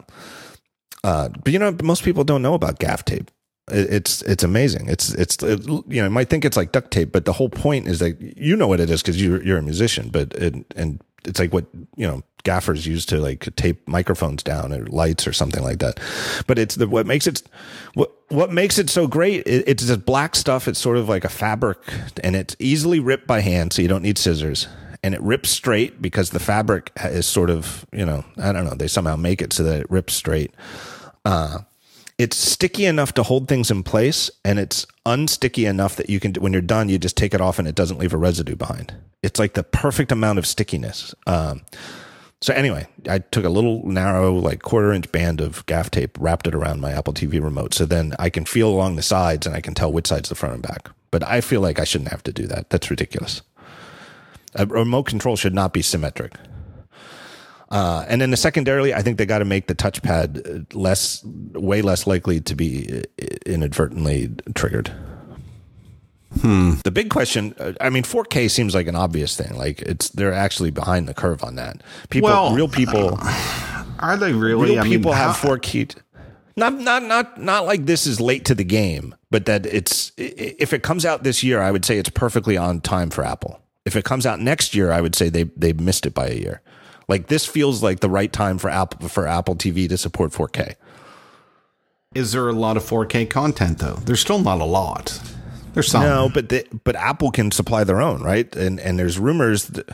uh, but you know, most people don't know about gaff tape. It, it's it's amazing. It's it's it, you know, you might think it's like duct tape, but the whole point is that you know what it is because you're you're a musician. But it, and it's like what you know gaffers use to like tape microphones down or lights or something like that. But it's the what makes it what what makes it so great. It, it's this black stuff. It's sort of like a fabric, and it's easily ripped by hand, so you don't need scissors. And it rips straight because the fabric is sort of you know I don't know they somehow make it so that it rips straight. Uh, it's sticky enough to hold things in place and it's unsticky enough that you can when you're done you just take it off and it doesn't leave a residue behind it's like the perfect amount of stickiness um, so anyway i took a little narrow like quarter inch band of gaff tape wrapped it around my apple tv remote so then i can feel along the sides and i can tell which side's the front and back. But i feel like i shouldn't have to do that. That's ridiculous. A remote control should not be symmetric. Uh, and then the secondarily, I think they got to make the touchpad less, way less likely to be inadvertently triggered. Hmm. The big question, uh, I mean, 4K seems like an obvious thing. Like it's they're actually behind the curve on that. People, Well, real people, Are they really? real I mean, people have how- 4K. Not, not, not, not like this is late to the game, but that it's if it comes out this year, I would say it's perfectly on time for Apple. If it comes out next year, I would say they they missed it by a year. Like this feels like the right time for Apple for Apple TV to support 4K. Is there a lot of 4K content though? There's still not a lot. There's some. No, but they, but Apple can supply their own, right? And and there's rumors that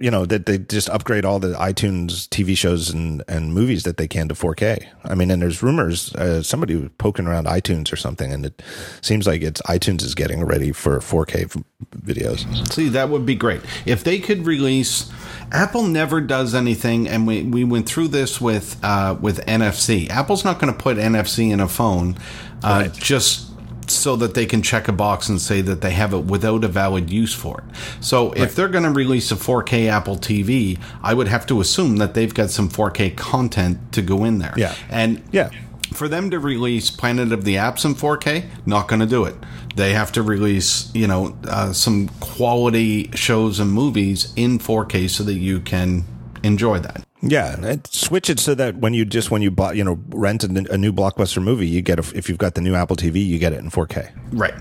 you know that they just upgrade all the iTunes TV shows and and movies that they can to 4K. I mean, and there's rumors uh, somebody was poking around iTunes or something, and it seems like it's iTunes is getting ready for 4K f- videos. See, that would be great if they could release. Apple never does anything, and we, we went through this with uh, with NFC. Apple's not going to put NFC in a phone uh, Right. just so that they can check a box and say that they have it without a valid use for it. So if they're going to release a 4K Apple TV, I would have to assume that they've got some 4K content to go in there. Yeah. and Yeah. for them to release Planet of the Apps in 4K, not going to do it. They have to release, you know, uh, some quality shows and movies in 4K so that you can enjoy that. Yeah, and switch it so that when you just when you bought you know rent a, a new blockbuster movie, you get a, if you've got the new Apple TV, you get it in 4K. Right.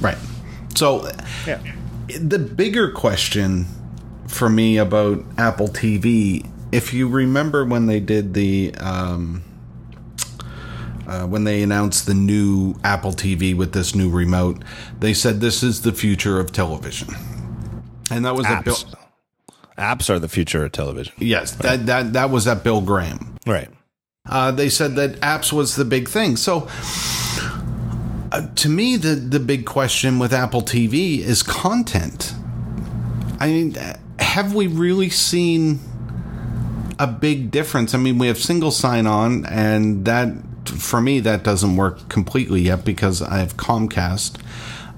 Right. So Yeah. the bigger question for me about Apple TV, if you remember when they did the um, uh, when they announced the new Apple TV with this new remote, they said this is the future of television, and that was at Bill. Apps, apps are the future of television. Yes, that that that was at Bill Graham. Right. uh, they said that apps was the big thing. So, uh, to me, the the big question with Apple TV is content. I mean, have we really seen a big difference? I mean, we have single sign on, and that for me that doesn't work completely yet because I have Comcast.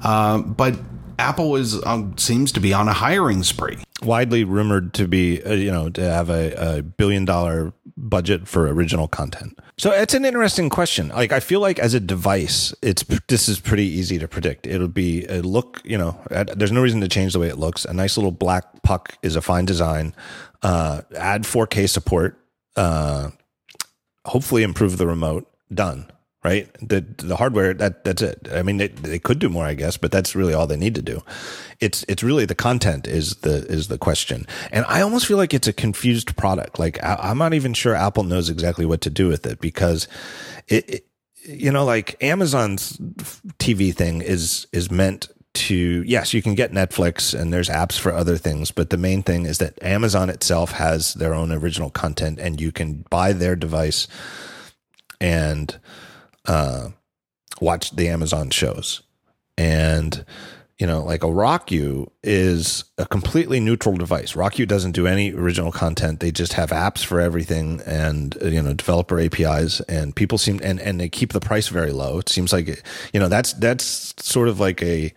Uh, but Apple is um, seems to be on a hiring spree. widely rumored to be, uh, you know, to have a, a billion dollar budget for original content. So it's an interesting question. Like I feel like as a device, it's this is pretty easy to predict. It'll be a look, you know, there's no reason to change the way it looks. A nice little black puck is a fine design. Uh, add 4K support. Uh, hopefully improve the remote. Done. Right. The the hardware that that's it. I mean, they, they could do more, I guess, but that's really all they need to do. It's it's really the content is the is the question, and I almost feel like it's a confused product. Like I, I'm not even sure Apple knows exactly what to do with it because it, it you know like Amazon's TV thing is is meant to yes you can get netflix and there's apps for other things but the main thing is that amazon itself has their own original content and you can buy their device and uh, watch the amazon shows. And you know like a rocku is a completely neutral device. Roku doesn't do any original content. They just have apps for everything and you know developer apis and people seem and and they keep the price very low. It seems like you know that's that's sort of like a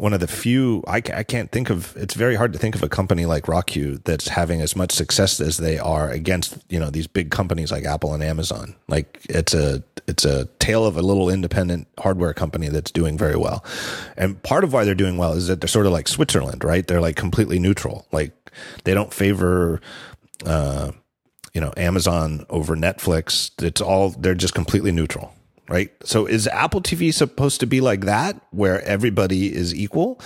one of the few I, I can't think of it's very hard to think of a company like Roku that's having as much success as they are against you know these big companies like Apple and Amazon. Like it's a it's a tale of a little independent hardware company that's doing very well. And part of why they're doing well is that they're sort of like Switzerland right? They're like completely neutral. Like they don't favor uh you know Amazon over Netflix. It's all they're just completely neutral right? So is Apple TV supposed to be like that where everybody is equal?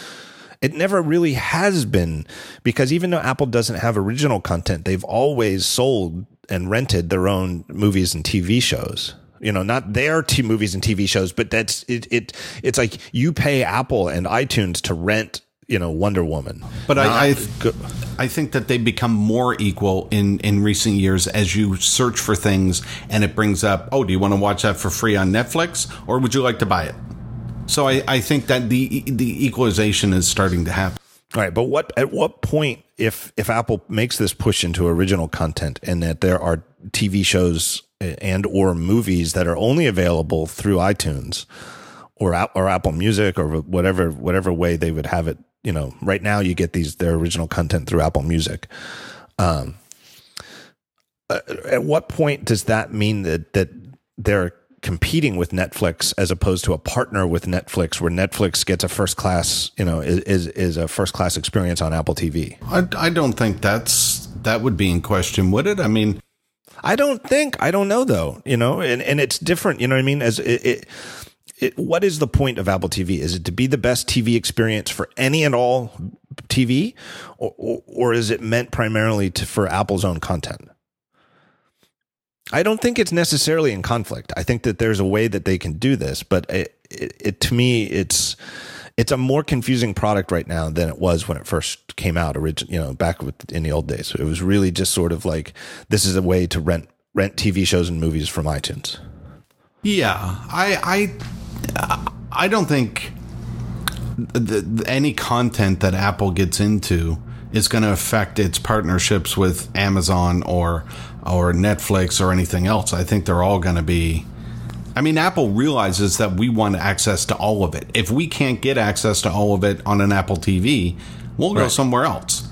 It never really has been because even though Apple doesn't have original content, they've always sold and rented their own movies and TV shows. You know, not their t- movies and TV shows, but that's it. It it's like you pay Apple and iTunes to rent, you know, Wonder Woman. But I, I, go- I think that they become more equal in, in recent years as you search for things and it brings up, oh, do you want to watch that for free on Netflix or would you like to buy it? So I, I think that the the equalization is starting to happen. All right, but what at what point if if Apple makes this push into original content and that there are TV shows and or movies that are only available through iTunes or or Apple Music or whatever whatever way they would have it, you know, right now you get these their original content through Apple Music. Um uh, at what point does that mean that that they're competing with Netflix as opposed to a partner with Netflix, where Netflix gets a first class, you know, is is, is a first class experience on Apple TV? I, I don't think that's that would be in question, would it? I mean, I don't think. I don't know though. You know, and and it's different. You know what I mean? As it, it it, what is the point of Apple TV? Is it to be the best TV experience for any and all TV, or, or, or is it meant primarily to, for Apple's own content? I don't think it's necessarily in conflict. I think that there's a way that they can do this, but it, it, it to me, it's it's a more confusing product right now than it was when it first came out. Origin, you know, back in the old days, it was really just sort of like this is a way to rent rent TV shows and movies from iTunes. Yeah, I I I don't think the, any content that Apple gets into is going to affect its partnerships with Amazon or or Netflix or anything else. I think they're all going to be. I mean, Apple realizes that we want access to all of it. If we can't get access to all of it on an Apple TV, we'll go right. somewhere else.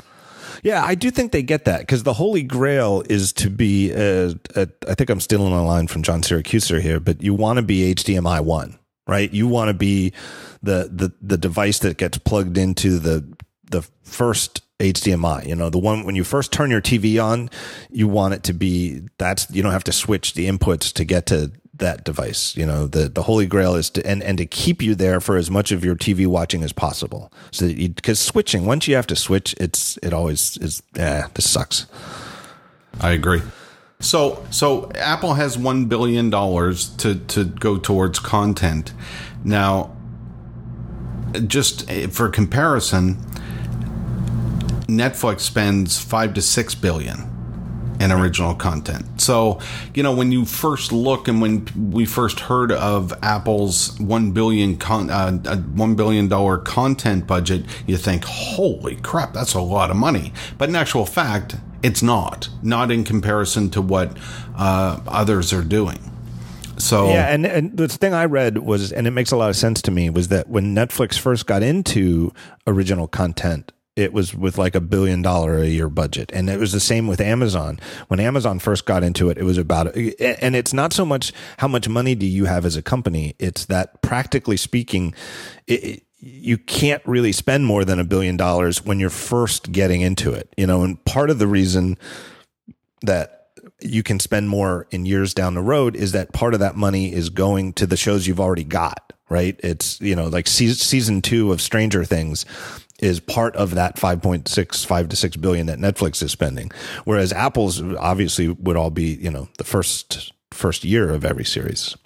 Yeah, I do think they get that because the holy grail is to be. Uh, uh, I think I'm stealing a line from John Siracusa here, but you want to be HDMI one, right? You want to be the the the device that gets plugged into the the first HDMI. You know, the one when you first turn your TV on, you want it to be that's you don't have to switch the inputs to get to that device. You know, the the holy grail is to and and to keep you there for as much of your TV watching as possible. So because switching once you have to switch, it's it always is. Yeah, this sucks. I agree. So so Apple has one billion dollars to to go towards content. Now, just for comparison Netflix spends five to six billion in original content. So, you know, when you first look and when we first heard of Apple's one billion con- uh, one billion dollar content budget, you think, "Holy crap, that's a lot of money!" But in actual fact, it's not. Not in comparison to what uh, others are doing. So yeah, and, and the thing I read was, and it makes a lot of sense to me, was that when Netflix first got into original content, it was with like a billion dollar a year budget. And it was the same with Amazon. When Amazon first got into it, it was about, and it's not so much how much money do you have as a company. It's that practically speaking, it, you can't really spend more than a billion dollars when you're first getting into it, you know, and part of the reason that you can spend more in years down the road is that part of that money is going to the shows you've already got, right? It's, you know, like season two of Stranger Things is part of that 5.6 5 to 6 billion that Netflix is spending whereas Apple's obviously would all be you know the first first year of every series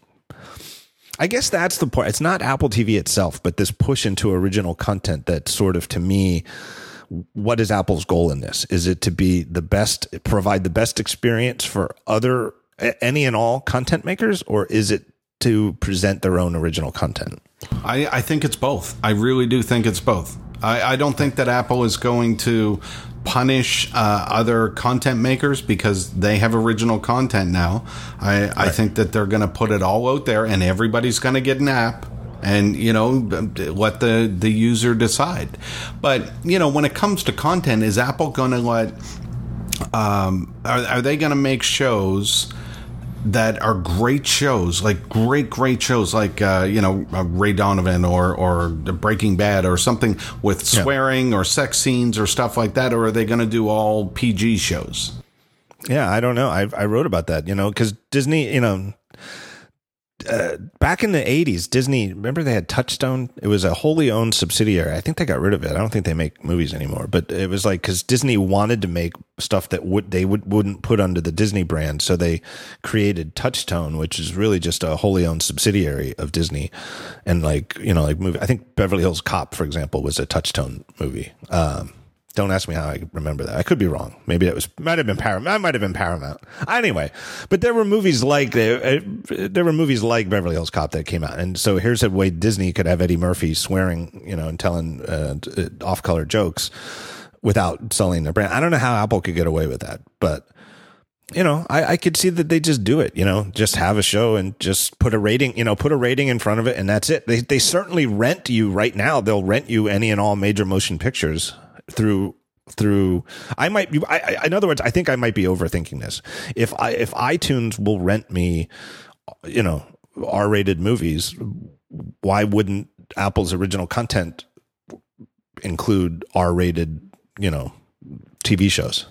I guess that's the point it's not Apple TV itself but this push into original content that sort of to me what is Apple's goal in this is it to be the best provide the best experience for other any and all content makers or is it to present their own original content I, I think it's both. I really do think it's both. I, I don't think that Apple is going to punish uh, other content makers because they have original content now. I, right. I think that they're going to put it all out there and everybody's going to get an app and you know let the the user decide but you know when it comes to content is apple going to let um, are, are they going to make shows that are great shows, like great, great shows, like uh, you know uh, Ray Donovan or or Breaking Bad or something with swearing yeah. or sex scenes or stuff like that, or are they going to do all PG shows? Yeah, I don't know. I I wrote about that, you know, because Disney, you know, uh, back in the 80s, Disney, remember they had Touchstone? It was a wholly owned subsidiary. I think they got rid of it. I don't think they make movies anymore, but it was like cuz Disney wanted to make stuff that would they would wouldn't put under the Disney brand, so they created Touchstone, which is really just a wholly owned subsidiary of Disney. And like, you know, like movie I think Beverly Hills Cop for example was a Touchstone movie. Um, don't ask me how I remember that. I could be wrong. Maybe it was might have been Paramount. I might have been Paramount. Anyway, but there were movies like uh, there were movies like Beverly Hills Cop that came out, and so here's a way Disney could have Eddie Murphy swearing, you know, and telling uh, off-color jokes without selling their brand. I don't know how Apple could get away with that, but you know, I, I could see that they just do it, you know, just have a show and just put a rating, you know, put a rating in front of it and that's it. They, they certainly rent you right now. They'll rent you any and all major motion pictures through through I might be I, I, in other words I think I might be overthinking this. If I if iTunes will rent me you know R-rated movies, why wouldn't Apple's original content include R-rated, you know, TV shows?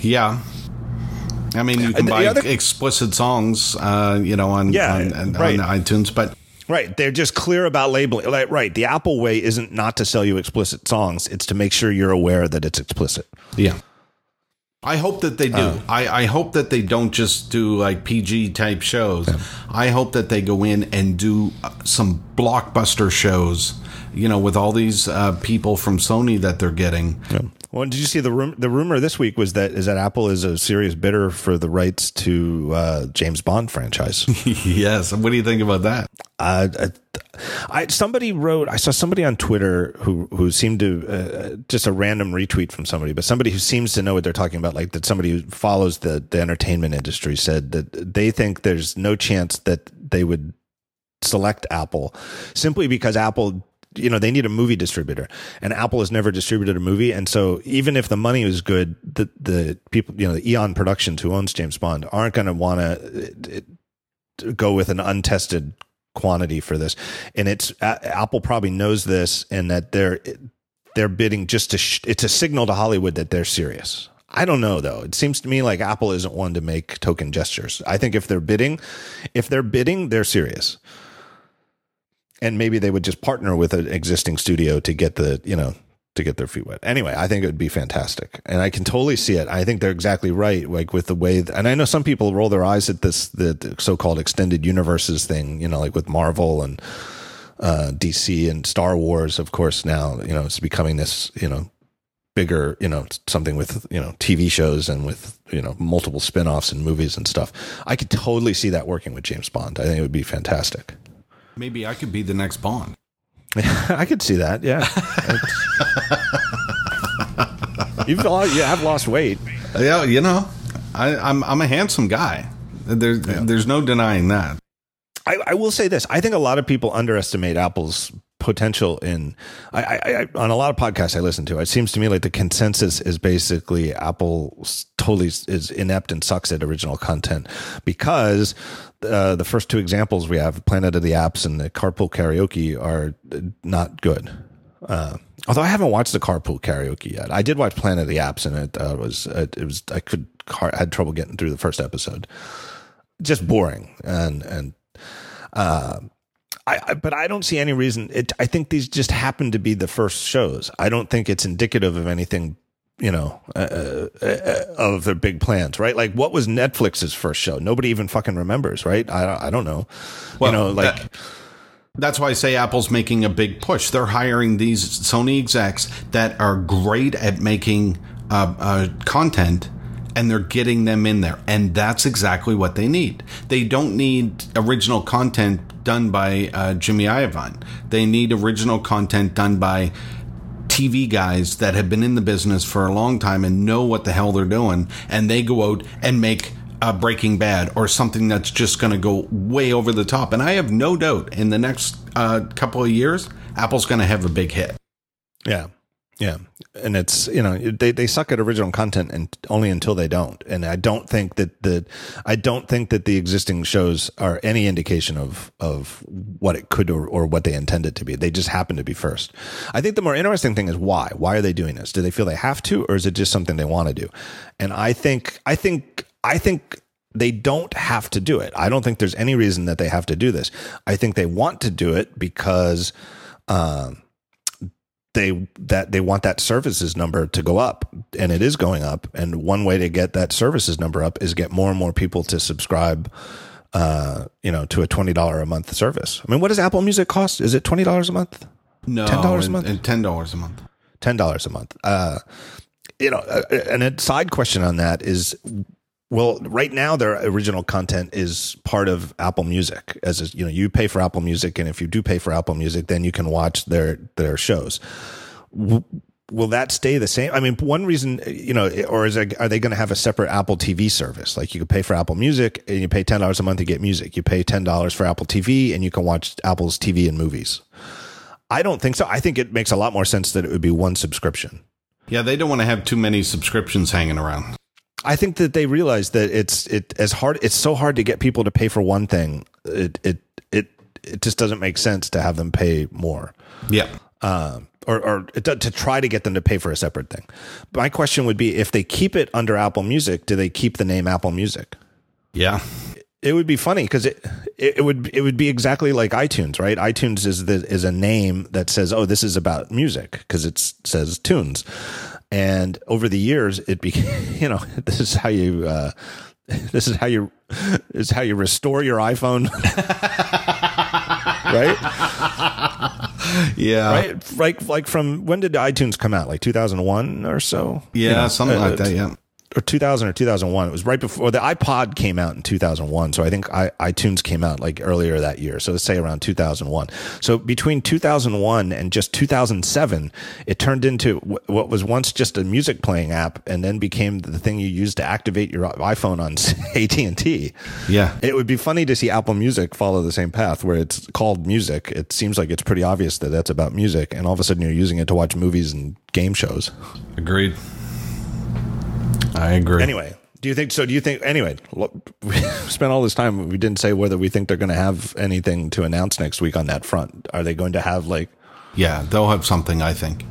Yeah. I mean, you can buy other, explicit songs, uh, you know, on, yeah, on, on, right. on iTunes, but Right. They're just clear about labeling. Like, right. The Apple way isn't not to sell you explicit songs, it's to make sure you're aware that it's explicit. Yeah. I hope that they do. Uh, I, I hope that they don't just do like PG type shows. Yeah. I hope that they go in and do uh, some blockbuster shows, you know, with all these uh, people from Sony that they're getting. Yeah. Well, did you see the rum- the rumor this week was that is that Apple is a serious bidder for the rights to uh, James Bond franchise? yes. What do you think about that? Uh, I somebody wrote. I saw somebody on Twitter who who seemed to uh, just a random retweet from somebody, but somebody who seems to know what they're talking about. Like that, somebody who follows the the entertainment industry said that they think there's no chance that they would select Apple simply because Apple you know they need a movie distributor. And apple has never distributed a movie. And so even if the money is good the the people you know the eon productions who owns james bond aren't going to want to uh, uh, go with an untested quantity for this. And it's uh, apple probably knows this and that they're they're bidding just to sh- it's a signal to hollywood that they're serious. I don't know though. It seems to me like Apple isn't one to make token gestures. I think if they're bidding, if they're bidding, they're serious and maybe they would just partner with an existing studio to get the you know to get their feet wet. Anyway, I think it would be fantastic, and I can totally see it. I think they're exactly right, like with the way. and I know some people roll their eyes at this the so-called extended universes thing, you know, like with Marvel and uh, DC and Star Wars. Of course, now you know it's becoming this you know bigger you know something with you know TV shows and with you know multiple spin-offs and movies and stuff. I could totally see that working with James Bond. I think it would be fantastic. Maybe I could be the next Bond. I could see that. Yeah. You've lost, you have lost weight. Yeah, you know, I, am I'm, I'm a handsome guy. There's yeah. there's no denying that. I, I will say this: I think a lot of people underestimate Apple's potential in I, I, on a lot of podcasts I listen to. It seems to me like the consensus is basically Apple totally is inept and sucks at original content because uh, the first two examples we have, Planet of the Apps and the Carpool Karaoke, are not good. Uh, although I haven't watched the Carpool Karaoke yet, I did watch Planet of the Apps, and it uh, was it, it was I could I had trouble getting through the first episode. Just boring and and. Uh, I, I, but I don't see any reason. It, I think these just happen to be the first shows. I don't think it's indicative of anything, you know, uh, uh, uh, of their big plans, right? Like, what was Netflix's first show? Nobody even fucking remembers, right? I, I don't know. Well, you know, like. That, that's why I say Apple's making a big push. They're hiring these Sony execs that are great at making uh, uh, content and they're getting them in there. And that's exactly what they need. They don't need original content done by uh, Jimmy Iovine. They need original content done by TV guys that have been in the business for a long time and know what the hell they're doing, and they go out and make a Breaking Bad or something that's just going to go way over the top. And I have no doubt in the next uh, couple of years, Apple's going to have a big hit. Yeah. Yeah. And it's, you know, they, they suck at original content and only until they don't. And I don't think that the, I don't think that the existing shows are any indication of, of what it could or, or what they intended to be. They just happen to be first. I think the more interesting thing is why. Why are they doing this? Do they feel they have to, or is it just something they want to do? And I think, I think, I think they don't have to do it. I don't think there's any reason that they have to do this. I think they want to do it because, um, they that they want that services number to go up and it is going up. And one way to get that services number up is get more and more people to subscribe uh you know to a $20 a month service. I mean what does apple music cost? Is it $20 a month? No $10 a month? and $10 a month. $10 a month. Uh you know uh, and a side question on that is well, right now their original content is part of Apple Music. As you know, you pay for Apple Music, and if you do pay for Apple Music, then you can watch their their shows. will that stay the same? I mean, one reason, you know, or is are they going to have a separate Apple TV service? Like you could pay for Apple Music and you pay ten dollars a month to get music. You pay ten dollars for Apple TV and you can watch Apple's TV and movies. I don't think so. I think it makes a lot more sense that it would be one subscription Yeah, they don't want to have too many subscriptions hanging around. I think that they realize that it's it as hard. It's so hard to get people to pay for one thing. It it it it just doesn't make sense to have them pay more. Yeah. Um, or, or to, to try to get them to pay for a separate thing. My question would be if they keep it under Apple Music, do they keep the name Apple Music? Yeah. It would be funny because it, it it would it would be exactly like iTunes, right? iTunes is the is a name that says, "Oh, this is about music" because it says tunes. And over the years, it became you know this is how you uh, this is how you this is how you restore your iPhone, right? Yeah. Right, like like from when did iTunes come out? Like two thousand one or so. Yeah, You know, something uh, like that. Yeah. Or 2000 or 2001. It was right before the iPod came out in 2001. So I think I, iTunes came out like earlier that year. So let's say around 2001. So between 2001 and just 2007, it turned into wh- what was once just a music playing app and then became the thing you use to activate your iPhone on AT&T. Yeah. It would be funny to see Apple Music follow the same path where it's called music. It seems like it's pretty obvious that that's about music. And all of a sudden you're using it to watch movies and game shows. Agreed. I agree. Anyway, do you think so? Do you think anyway? Look, we spent all this time. We didn't say whether we think they're going to have anything to announce next week on that front. Are they going to have like? Yeah, they'll have something, I think.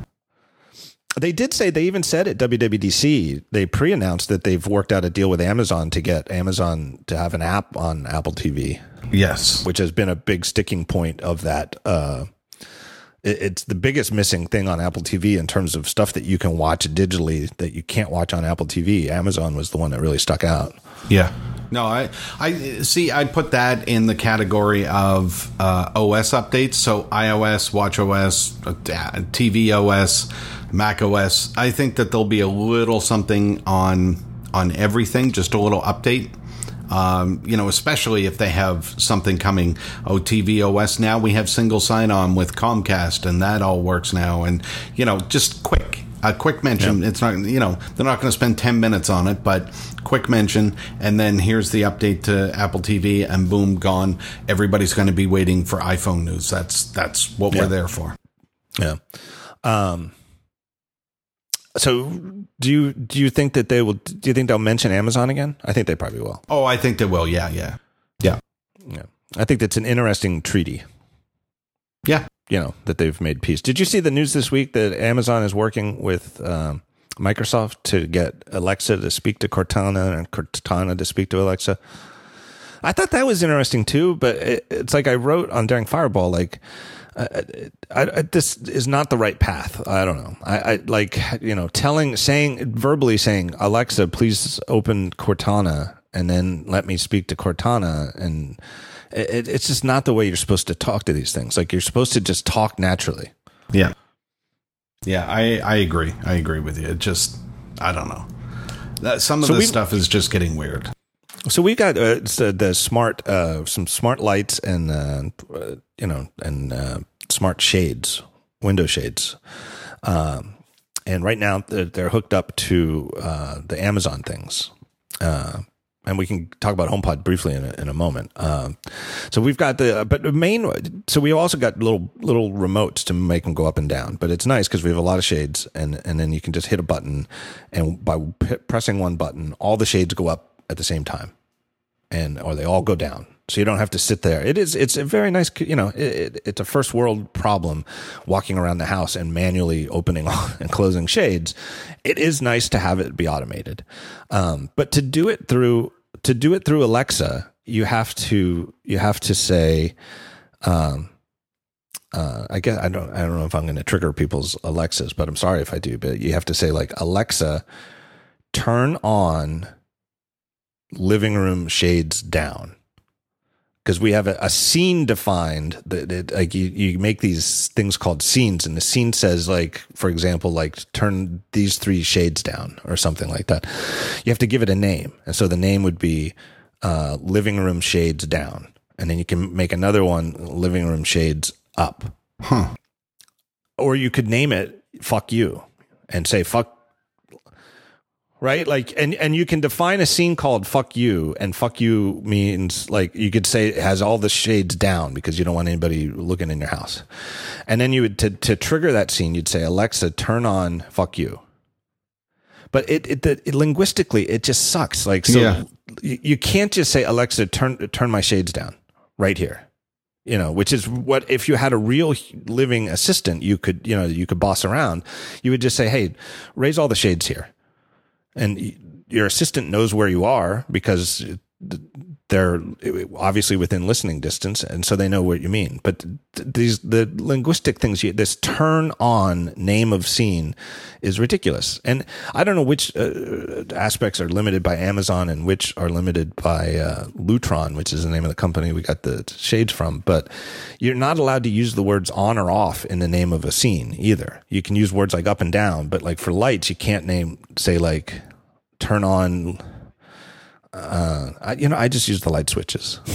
They did say they even said at WWDC they pre-announced that they've worked out a deal with Amazon to get Amazon to have an app on Apple TV, Yes. which has been a big sticking point of that. Uh, it's the biggest missing thing on Apple TV in terms of stuff that you can watch digitally that you can't watch on Apple TV. Amazon was the one that really stuck out. Yeah. No, I I see. I put that in the category of uh, OS updates. So iOS, WatchOS, uh, TV OS, Mac OS. I think that there'll be a little something on on everything, just a little update. Um, you know, especially if they have something coming. Oh, TV OS now we have single sign on with Comcast, and that all works now. And you know, just quick a quick mention. It's not, you know, they're not going to spend 10 minutes on it, but quick mention. And then here's the update to Apple TV and boom, gone. Everybody's going to be waiting for iPhone news. That's, that's what Yeah. we're there for. Yeah. Um. So, do you do you think that they will? Do you think they'll mention Amazon again? I think they probably will. Oh, I think they will. Yeah. Yeah. Yeah. Yeah. I think that's an interesting treaty. Yeah. You know that they've made peace. Did you see the news this week that Amazon is working with um, Microsoft to get Alexa to speak to Cortana and Cortana to speak to Alexa? I thought that was interesting too, but it, it's like I wrote on Daring Fireball, like I, I, this is not the right path. I don't know. I, I like you know telling, saying verbally saying Alexa, please open Cortana, and then let me speak to Cortana, and it, it's just not the way you're supposed to talk to these things. Like you're supposed to just talk naturally. Yeah. Yeah. I, I agree. I agree with you. It just, I don't know. That, some of So this stuff is just getting weird. So we've got uh, the smart, uh, some smart lights and uh, you know and uh, smart shades, window shades, um, and right now they're, hooked up to uh, the Amazon things. And we can talk about HomePod briefly in a, in a moment. Um, so we've got the, but the main, so we also got little little remotes to make them go up and down. But it's nice because we have a lot of shades, and and then you can just hit a button, and by p- pressing one button, all the shades go up at the same time, and or they all go down. So you don't have to sit there. It is. It's a very nice. You know, it, it, it's a first world problem walking around the house and manually opening and closing shades. It is nice to have it be automated, um, but to do it through to do it through Alexa, you have to you have to say. Um, uh, I guess I don't. I don't know if I'm going to trigger people's Alexas, but I'm sorry if I do. But you have to say like Alexa, turn on living room shades down. Because we have a, a scene defined that that, like you, you make these things called scenes and the scene says like for example like turn these three shades down or something like that. You have to give it a name. And so the name would be uh, living room shades down. And then you can make another one living room shades up. Huh. or you could name it fuck you and say fuck right like and and you can define a scene called fuck you and fuck you means like you could say it has all the shades down because you don't want anybody looking in your house and then you would to to trigger that scene you'd say alexa turn on fuck you but it, it, the, it linguistically it just sucks. Like so, Yeah. you, you can't just say Alexa turn turn my shades down right here. You know, which is what if you had a real living assistant, you could you know you could boss around. You would just say, hey, raise all the shades here, and your assistant knows where you are because they're obviously within listening distance, and so they know what you mean. But th- these the linguistic things, this turn on name of scene, is ridiculous. And I don't know which uh, aspects are limited by Amazon and which are limited by uh, Lutron, which is the name of the company we got the shades from. But you're not allowed to use the words on or off in the name of a scene either. You can use words like up and down, but like for lights, you can't name say like turn on. Uh, I, you know, I just use the light switches.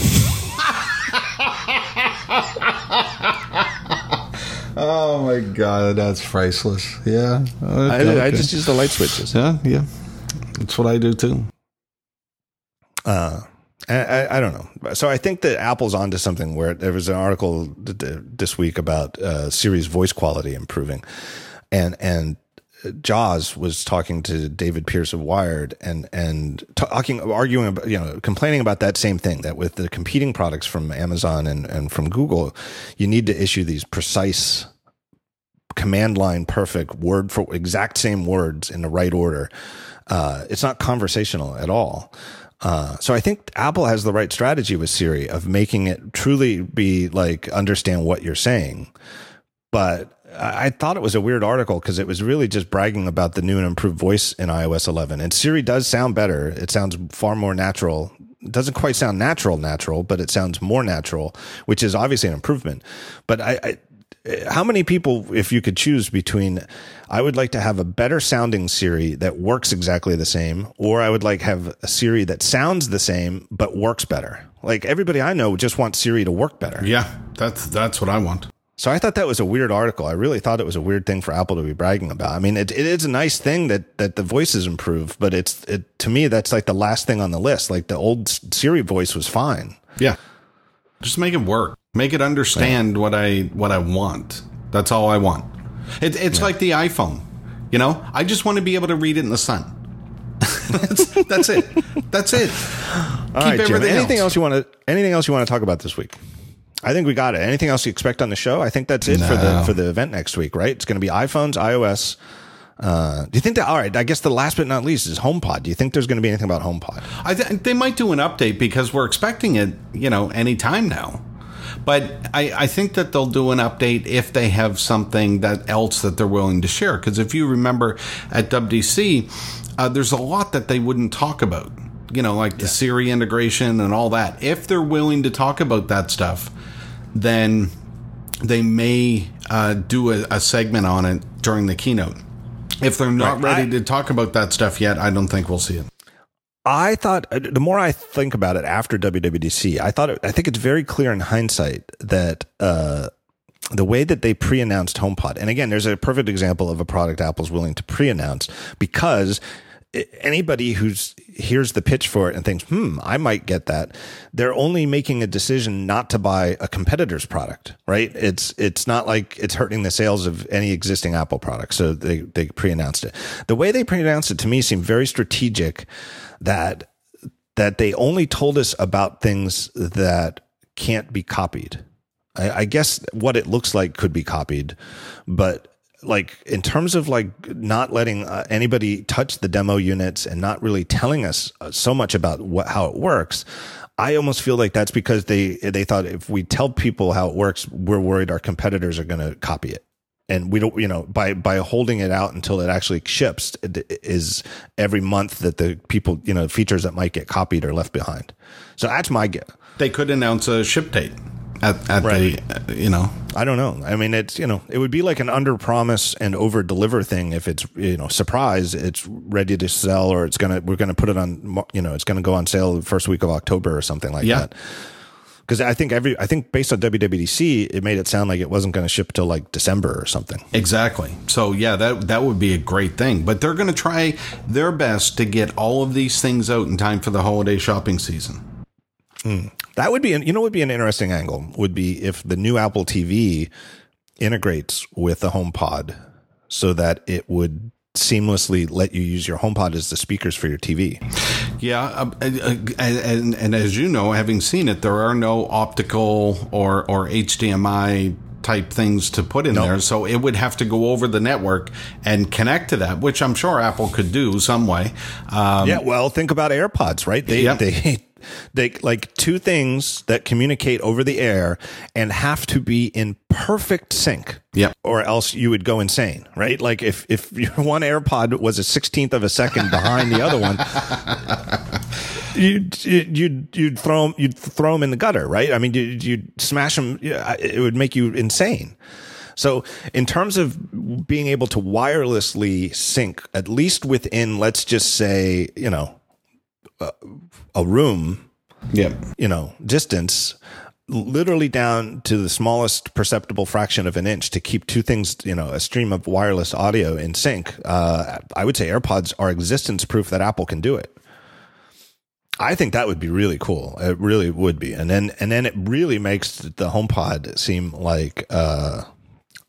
Oh my god, that's priceless. Yeah, I, I just use the light switches. yeah, yeah. That's what I do too. Uh, I, I, I don't know. So I think that Apple's onto something where there was an article th- th- this week about uh, Siri's voice quality improving, and and Joz was talking to David Pierce of Wired and and talking arguing about you know complaining about that same thing that with the competing products from Amazon and and from Google, you need to issue these precise command line perfect word for exact same words in the right order. Uh, it's not conversational at all. Uh, so I think Apple has the right strategy with Siri of making it truly be like understand what you're saying. But I thought it was a weird article because it was really just bragging about the new and improved voice in iOS 11. And Siri does sound better. It sounds far more natural. It doesn't quite sound natural, natural, but it sounds more natural, which is obviously an improvement. But I, I how many people, if you could choose between, I would like to have a better sounding Siri that works exactly the same, or I would like have a Siri that sounds the same but works better. Like everybody I know just wants Siri to work better. Yeah, that's that's what I want. So I thought that was a weird article. I really thought it was a weird thing for Apple to be bragging about. I mean, it, it is a nice thing that that the voice is improved, but it's it to me that's like the last thing on the list. Like the old Siri voice was fine. Yeah, just make it work. Make it understand what I what I want. That's all I want. It, it's like the iPhone. You know, I just want to be able to read it in the sun. that's, that's it. That's it. All right, Jim. Anything else. you want to anything else you want to talk about this week? I think we got it. Anything else you expect on the show? I think that's it for the for the event next week, right? It's going to be iPhones, iOS. Uh, do you think that? All right. I guess the last but not least is HomePod. Do you think there's going to be anything about HomePod? I th- they might do an update because we're expecting it, you know, any time now. But I, I think that they'll do an update if they have something that else that they're willing to share. Because if you remember at WDC, uh, there's a lot that they wouldn't talk about. You know, like the Siri integration and all that. If they're willing to talk about that stuff, then they may uh, do a, a segment on it during the keynote. If they're not Right. ready to talk about that stuff yet, I don't think we'll see it. I thought uh, the more I think about it after WWDC, I thought it, I think it's very clear in hindsight that uh, the way that they pre-announced HomePod, and again, there's a perfect example of a product Apple's willing to pre-announce because i- anybody who's hears the pitch for it and thinks, "Hmm, I might get that," they're only making a decision not to buy a competitor's product, right? It's it's not like it's hurting the sales of any existing Apple product, so they they pre-announced it. The way they pre-announced it to me seemed very strategic that that they only told us about things that can't be copied. I, I guess what it looks like could be copied, but like in terms of like not letting uh, anybody touch the demo units and not really telling us uh, so much about what how it works. I almost feel like that's because they they thought if we tell people how it works, we're worried our competitors are going to copy it. And we don't you know by by holding it out until it actually ships is every month that the people you know features that might get copied are left behind. So that's my guess. They could announce a ship date at, at Right. the, you know, i don't know i mean it's you know it would be like an under promise and over deliver thing if it's you know surprise it's ready to sell or it's gonna we're gonna put it on you know it's gonna go on sale the first week of october or something like Yeah. that because I think every I think based on WWDC, it made it sound like it wasn't going to ship till like December or something. Exactly. So yeah, that that would be a great thing. But they're going to try their best to get all of these things out in time for the holiday shopping season. That would be, an, you know, would be an interesting angle would be if the new Apple TV integrates with the HomePod, so that it would seamlessly let you use your HomePod as the speakers for your TV. Yeah, uh, uh, and, and, and as you know, having seen it, there are no optical or or HDMI type things to put in Nope. there, so it would have to go over the network and connect to that, which I'm sure Apple could do some way. Um, Yeah, well, think about AirPods, right? They Yep. they they like two things that communicate over the air and have to be in perfect sync. Yep. Or else you would go insane, right? Like if if your one AirPod was a sixteenth of a second behind the other one, you'd you'd you'd throw 'em- you'd throw them in the gutter, right? I mean, you'd, you'd smash them. It would make you insane. So, in terms of being able to wirelessly sync, at least within, let's just say, you know, a, a room, Yep. you know, distance, literally down to the smallest perceptible fraction of an inch to keep two things, you know, a stream of wireless audio in sync, uh, I would say AirPods are existence proof that Apple can do it. I think that would be really cool. It really would be, and then and then it really makes the HomePod seem like uh,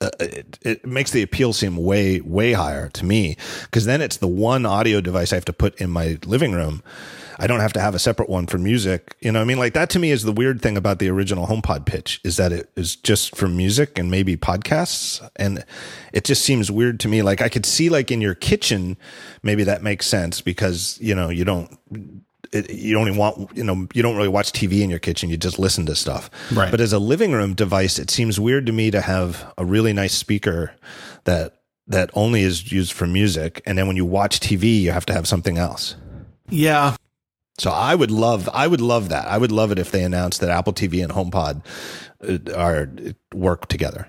uh, it, it makes the appeal seem way way higher to me because then it's the one audio device I have to put in my living room. I don't have to have a separate one for music. You know, I mean, like that to me is the weird thing about the original HomePod pitch is that it is just for music and maybe podcasts, and it just seems weird to me. Like I could see like in your kitchen, maybe that makes sense because you know you don't it, you don't even want you know you don't really watch TV in your kitchen. You just listen to stuff. Right. But as a living room device, it seems weird to me to have a really nice speaker that that only is used for music, and then when you watch TV, you have to have something else. Yeah. So I would love, I would love that. I would love it if they announced that Apple TV and HomePod uh, are work together.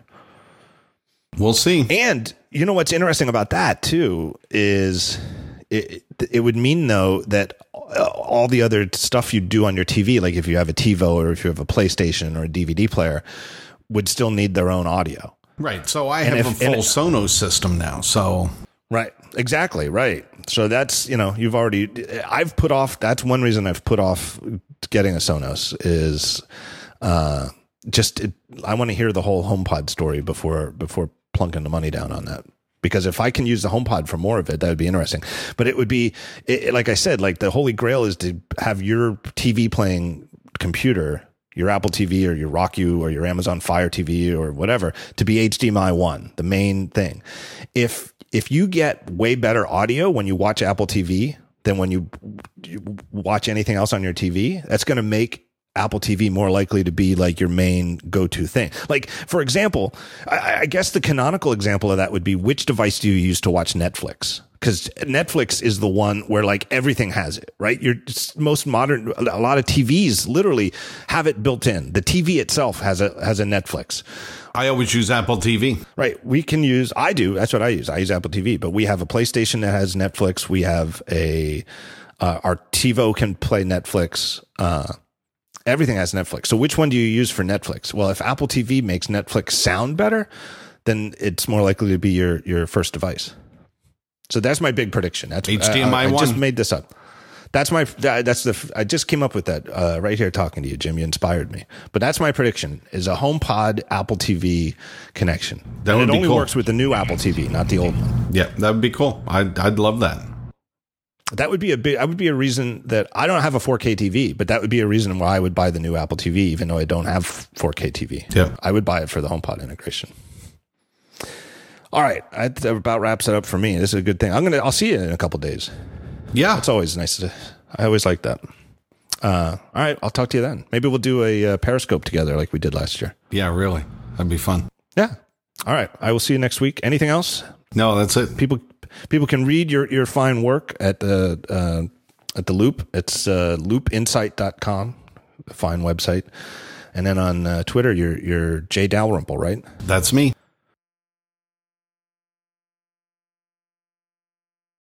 We'll see. And you know what's interesting about that too is it, it would mean though that all the other stuff you do on your TV, like if you have a TiVo or if you have a PlayStation or a DVD player, would still need their own audio. Right. So I And have if- a full it- Sonos system now. So Right. Exactly. Right. So that's, you know, you've already, I've put off, that's one reason I've put off getting a Sonos is, uh, just, it, I want to hear the whole HomePod story before, before plunking the money down on that. Because if I can use the HomePod for more of it, that would be interesting. But it would be, it, like I said, like the holy grail is to have your TV playing computer, your Apple TV or your Roku or your Amazon Fire TV or whatever, to be HDMI one, the main thing. If if you get way better audio when you watch Apple TV than when you, you watch anything else on your TV, that's going to make Apple TV more likely to be like your main go-to thing. Like, for example, I, I guess the canonical example of that would be which device do you use to watch Netflix? Because Netflix is the one where like everything has it, right? Your most modern, a lot of TVs literally have it built in. The TV itself has a has a Netflix. I always use Apple TV. Right. We can use, I do. That's what I use. I use Apple TV, but we have a PlayStation that has Netflix. We have a, uh, our TiVo can play Netflix. Uh, everything has Netflix. So which one do you use for Netflix? Well, if Apple TV makes Netflix sound better, then it's more likely to be your, your first device. So that's my big prediction. That's HDMI I, I just made this up. That's my. That's the. I just came up with that uh, right here talking to you, Jim. You inspired me. But that's my prediction: is a HomePod Apple TV connection. That And would it only cool. works with the new Apple TV, not the old one. Yeah, that would be cool. I'd, I'd love that. That would be a big. That would be a reason that I don't have a 4K TV, but that would be a reason why I would buy the new Apple TV, even though I don't have 4K TV. Yeah. I would buy it for the HomePod integration. All right, that about wraps it up for me. This is a good thing. I'm gonna. I'll see you in a couple days. Yeah. It's always nice to. I always like that. Uh, all right, I'll talk to you then. Maybe we'll do a uh, Periscope together like we did last year. Yeah, really. That'd be fun. Yeah. All right. I will see you next week. Anything else? No, that's it. People people can read your, your fine work at the uh, at the Loop. It's uh, loopinsight.com, a fine website. And then on uh, Twitter, you're you're Jay Dalrymple, right? That's me.